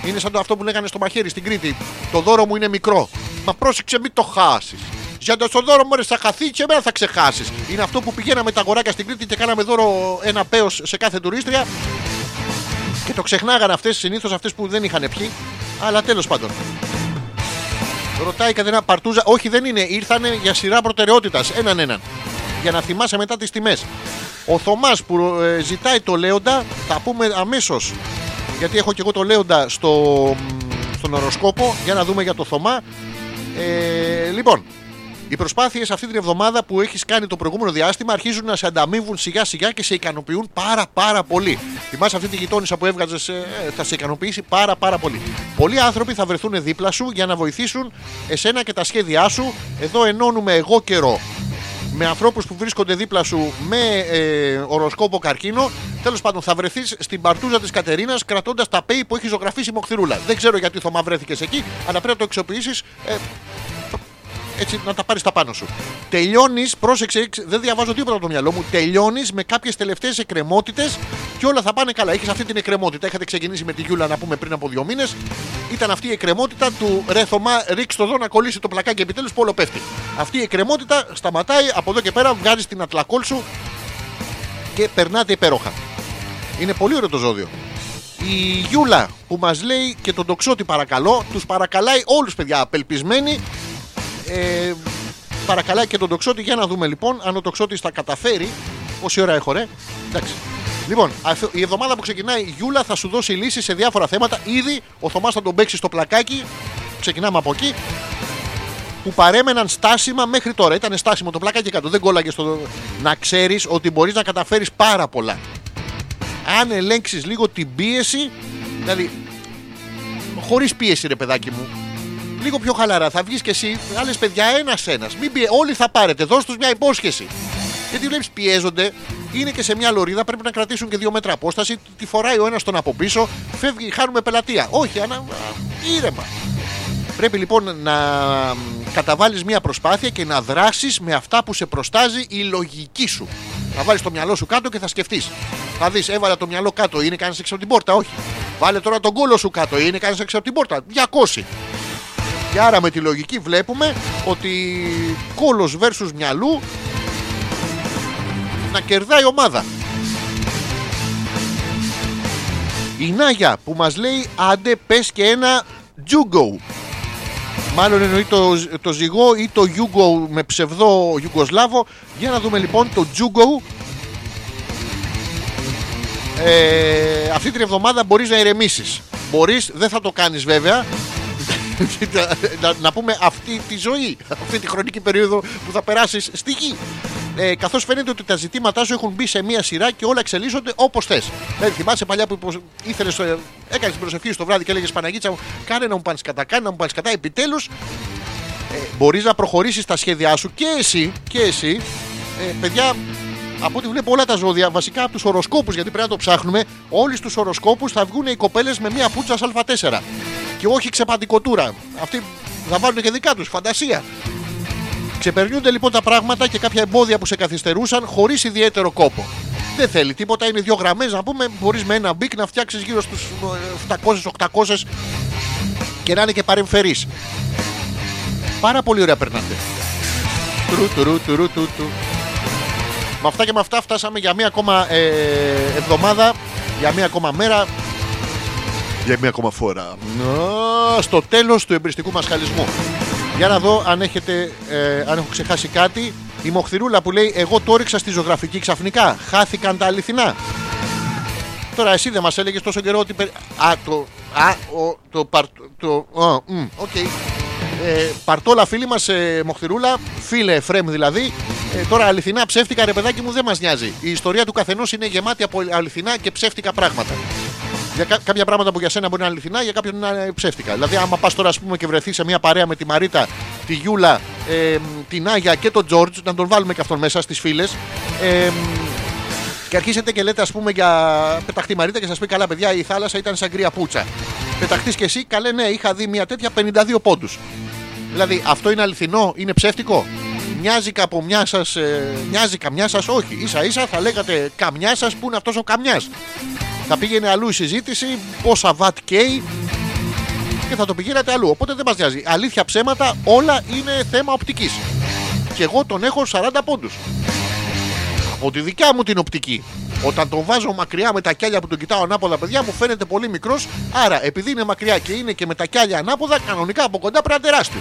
είναι σαν το αυτό που λέγανε στο μαχαίρι στην Κρήτη. Το δώρο μου είναι μικρό. Μα πρόσεξε, μην το χάσεις. Γιατί στο δώρο μου ρε, θα χαθεί και εμένα θα ξεχάσεις. Είναι αυτό που πηγαίναμε τα αγοράκια στην Κρήτη και κάναμε δώρο ένα παίο σε κάθε τουρίστρια. Και το ξεχνάγανε αυτές συνήθως αυτές που δεν είχαν πιει. Αλλά τέλος πάντων. Ρωτάει η Κατερίνα Παρτούζα. Όχι, δεν είναι. Ήρθανε για σειρά προτεραιότητας. Έναν έναν. Για να θυμάσαι μετά τις τιμές. Ο Θωμάς που ε, ζητάει το Λέοντα, θα πούμε αμέσως. Γιατί έχω και εγώ το Λέοντα στο, στον οροσκόπο. Για να δούμε για το Θωμά. Ε, λοιπόν, οι προσπάθειες αυτή την εβδομάδα που έχεις κάνει το προηγούμενο διάστημα αρχίζουν να σε ανταμείβουν σιγά σιγά και σε ικανοποιούν πάρα πάρα πολύ. Θυμάσαι αυτή τη γειτόνισσα που έβγαζες, θα σε ικανοποιήσει πάρα πάρα πολύ. Πολλοί άνθρωποι θα βρεθούν δίπλα σου για να βοηθήσουν εσένα και τα σχέδιά σου. Εδώ ενώνουμε εγώ καιρό με ανθρώπους που βρίσκονται δίπλα σου με ε, οροσκόπο καρκίνο. Τέλος πάντων, θα βρεθείς στην παρτούζα της Κατερίνας κρατώντας τα πέι που έχει ζωγραφίσει η Μοχθηρούλα. Δεν ξέρω γιατί Θωμά βρέθηκε εκεί, αλλά πρέπει να το αξιοποιήσεις. Ε, έτσι να τα πάρεις τα πάνω σου. Τελειώνεις, πρόσεξε, εξ- δεν διαβάζω τίποτα από το μυαλό μου. Τελειώνεις με κάποιες τελευταίες εκκρεμότητες και όλα θα πάνε καλά. Έχεις αυτή την εκκρεμότητα. Είχατε ξεκινήσει με τη Γιούλα να πούμε πριν από δύο μήνες. Ήταν αυτή η εκκρεμότητα του ρε Θωμά, ρίξ το εδώ να κολλήσει το πλακάκι επιτέλους που όλο πέφτει. Αυτή η εκκρεμότητα σταματάει από εδώ και πέρα, βγάζεις την ατλακόλ σου και περνάτε υπέροχα. Είναι πολύ ωραίο το ζώδιο. Η Γιούλα που μας λέει και τον τοξότη παρακαλώ, τους παρακαλάει όλους παιδιά απελπισμένοι. Ε, παρακαλάει και τον τοξότη για να δούμε λοιπόν αν ο τοξότης θα καταφέρει. Πόση ώρα έχω ρε; Εντάξει. Λοιπόν, αφ- η εβδομάδα που ξεκινάει η Γιούλα θα σου δώσει λύσεις σε διάφορα θέματα. Ήδη ο Θωμάς θα τον παίξει στο πλακάκι. Ξεκινάμε από εκεί που παρέμεναν στάσιμα μέχρι τώρα. Ήταν στάσιμο το πλακάκι κάτω. Δεν κόλλαγε στο. Να ξέρεις ότι μπορείς να καταφέρεις πάρα πολλά. Αν ελέγξεις λίγο την πίεση, δηλαδή χωρίς πίεση, ρε παιδάκι μου, λίγο πιο χαλαρά. Θα βγεις και εσύ, άλλε παιδιά, ένα-ένα. Μην πιε... Όλοι θα πάρετε, δώσ' τους μια υπόσχεση. Γιατί βλέπεις πιέζονται, είναι και σε μια λωρίδα, πρέπει να κρατήσουν και δύο μέτρα απόσταση. Τη φοράει ο ένας τον από πίσω, φεύγει, χάνουμε πελατεία. Όχι, ανα... ήρεμα. Πρέπει λοιπόν να καταβάλεις μια προσπάθεια και να δράσεις με αυτά που σε προστάζει η λογική σου. Να βάλεις το μυαλό σου κάτω και θα σκεφτείς. Θα δεις, έβαλα το μυαλό κάτω, είναι κανείς έξω από την πόρτα, όχι. Βάλε τώρα τον κόλο σου κάτω, είναι κανείς έξω από την πόρτα, 200. Και άρα με τη λογική βλέπουμε ότι κόλος versus μυαλού να κερδάει η ομάδα. Η Νάγια που μας λέει άντε πες και ένα τζούγκο. Μάλλον εννοεί το, το ζυγό ή το Γιούγκο με ψευδό Ιουγκοσλάβο. Για να δούμε λοιπόν το Τζούγκο. Ε, αυτή την εβδομάδα μπορείς να ηρεμήσεις. Μπορείς, δεν θα το κάνεις βέβαια. Να, να πούμε αυτή τη ζωή, αυτή τη χρονική περίοδο που θα περάσεις στη γη. Ε, Καθώς φαίνεται ότι τα ζητήματά σου έχουν μπει σε μία σειρά και όλα εξελίσσονται όπως θες. Δηλαδή, θυμάσαι παλιά που υποσ... ήθελες, ε, έκανες την προσευχή στο βράδυ και έλεγες Παναγίτσα μου, κάνε να μου πάνε κατά, κάνε να μου πάνε κατά. Επιτέλους, ε, μπορείς να προχωρήσεις τα σχέδιά σου και εσύ, και εσύ, ε, παιδιά, από ό,τι βλέπω όλα τα ζώδια, βασικά από τους οροσκόπους, γιατί πρέπει να το ψάχνουμε, όλοι στου οροσκόπους θα βγουν οι κοπέλες με μία πουτσα Α4. Και όχι ξεπαντικοτούρα. Αυτοί θα βάλουν και δικά τους, φαντασία. Ξεπερνιούνται λοιπόν τα πράγματα και κάποια εμπόδια που σε καθυστερούσαν χωρίς ιδιαίτερο κόπο. Δεν θέλει τίποτα, είναι δύο γραμμές να πούμε. Μπορείς με ένα Bic να φτιάξεις γύρω στους 700-800 και να είναι και παρεμφερής. Πάρα πολύ ωραία περνάτε. Τουρου, τουρου, τουρου, του, του. Με αυτά και με αυτά φτάσαμε για μία ακόμα ε, εβδομάδα, για μία ακόμα μέρα, για μία ακόμα φορά. Α, Στο τέλος του Εμπρηστικού Μασχαλισμού. Για να δω αν, έχετε, ε, αν έχω ξεχάσει κάτι. Η Μοχθηρούλα που λέει Εγώ το έριξα στη ζωγραφική ξαφνικά. Χάθηκαν τα αληθινά. Τώρα εσύ δεν μας έλεγες τόσο καιρό ότι. περι- Α, το. Α, ο, το. παρ- το α, μ, οκ. Ε, παρτόλα φίλη μας ε, Μοχθηρούλα, φίλε Εφρέμ δηλαδή. Ε, τώρα αληθινά ψεύτικα ρε παιδάκι μου δεν μας νοιάζει. Η ιστορία του καθενός είναι γεμάτη από αληθινά και ψεύτικα πράγματα. Για κά- κάποια πράγματα που για σένα μπορεί να είναι αληθινά, για κάποιον να είναι ψεύτικα. Δηλαδή, άμα πας τώρα ας πούμε, και βρεθείς σε μια παρέα με τη Μαρίτα, τη Γιούλα, ε, την Άγια και τον Τζόρτζ, να τον βάλουμε και αυτόν μέσα στις φίλες. Ε, και αρχίσετε και λέτε, ας πούμε, για πεταχτεί η Μαρίτα και σας πει: Καλά, παιδιά, η θάλασσα ήταν σαν κρύα πούτσα. Πεταχτείς και εσύ, καλέ, ναι, είχα δει μια τέτοια 52 πόντους. Δηλαδή, αυτό είναι αληθινό, είναι ψεύτικο; Μοιάζει κάπου μια σας, ε, μοιάζει καμιά σας, όχι. σα ίσα θα λέγατε καμιά σας που είναι αυτός ο καμιάς. Θα πήγαινε αλλού η συζήτηση, πόσα βατ καίει και θα το πηγαίνατε αλλού. Οπότε δεν μας νοιάζει. Αλήθεια ψέματα, όλα είναι θέμα οπτικής. Και εγώ τον έχω 40 πόντους. Από τη δικιά μου την οπτική. Όταν τον βάζω μακριά με τα κιάλια που τον κοιτάω ανάποδα, παιδιά μου φαίνεται πολύ μικρός. Άρα, επειδή είναι μακριά και είναι και με τα κιάλια ανάποδα, κανονικά από κοντά πρέπει να είναι τεράστιο.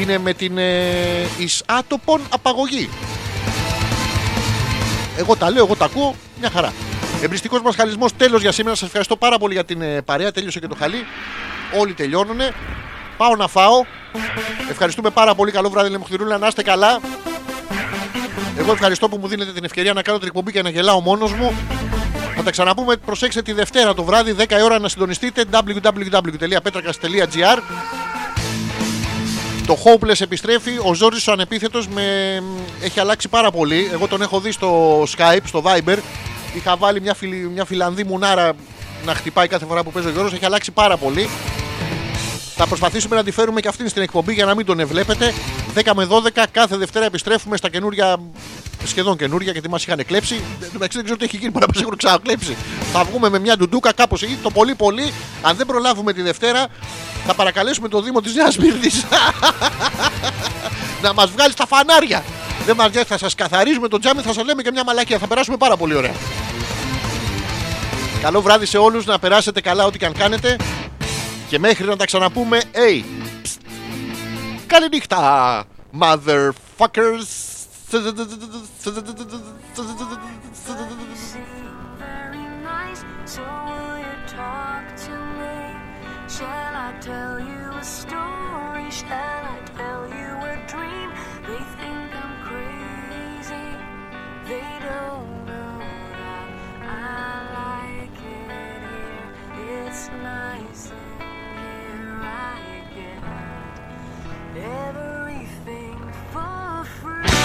Είναι με την ε, εις άτοπον απαγωγή. Εγώ τα λέω, εγώ τα ακούω, μια χαρά. Εμπριστικός μας χαλισμός τέλος για σήμερα. Σας ευχαριστώ πάρα πολύ για την ε, παρέα. Τέλειωσε και το χαλί. Όλοι τελειώνουνε. Πάω να φάω. Ευχαριστούμε πάρα πολύ. Καλό βράδυ, Λεμοχθηρούλα. Να είστε καλά. Εγώ ευχαριστώ που μου δίνετε την ευκαιρία να κάνω την εκπομπή και να γελάω μόνος μου. Θα τα ξαναπούμε. Προσέξτε τη Δευτέρα το βράδυ, 10 η ώρα να συντονιστείτε. www.petrakas.gr το Hopeless επιστρέφει. Ο Ζόρις ο ανεπίθετος με... έχει αλλάξει πάρα πολύ. Εγώ τον έχω δει στο Skype, στο Viber. Είχα βάλει μια, φιλ... μια φιλανδή μουνάρα να χτυπάει κάθε φορά που παίζει ο Γιώργος. Έχει αλλάξει πάρα πολύ. Θα προσπαθήσουμε να τη φέρουμε και αυτήν στην εκπομπή για να μην τον ευλέπετε. 10 με 12 κάθε Δευτέρα επιστρέφουμε στα καινούρια. Σχεδόν καινούρια γιατί μας είχαν κλέψει. Εν τω μεταξύ δεν ξέρω τι έχει γίνει. Μπορεί να μας έχουν ξανακλέψει. Θα βγούμε με μια ντουντούκα κάπως εκεί. Το πολύ πολύ. Αν δεν προλάβουμε τη Δευτέρα, θα παρακαλέσουμε το Δήμο της Νέας Μύρνη *laughs* να μας βγάλει στα φανάρια. Δεν μας νοιάζει, θα σας καθαρίζουμε το τζάμι, θα σας λέμε και μια μαλακία. Θα περάσουμε πάρα πολύ ωραία. Καλό βράδυ σε όλους, να περάσετε καλά ό,τι και αν κάνετε. Και μέχρι να τα ξαναπούμε, hey! Καληνύχτα, motherfuckers! Shall I tell you a story? Shall I tell you Everything for free.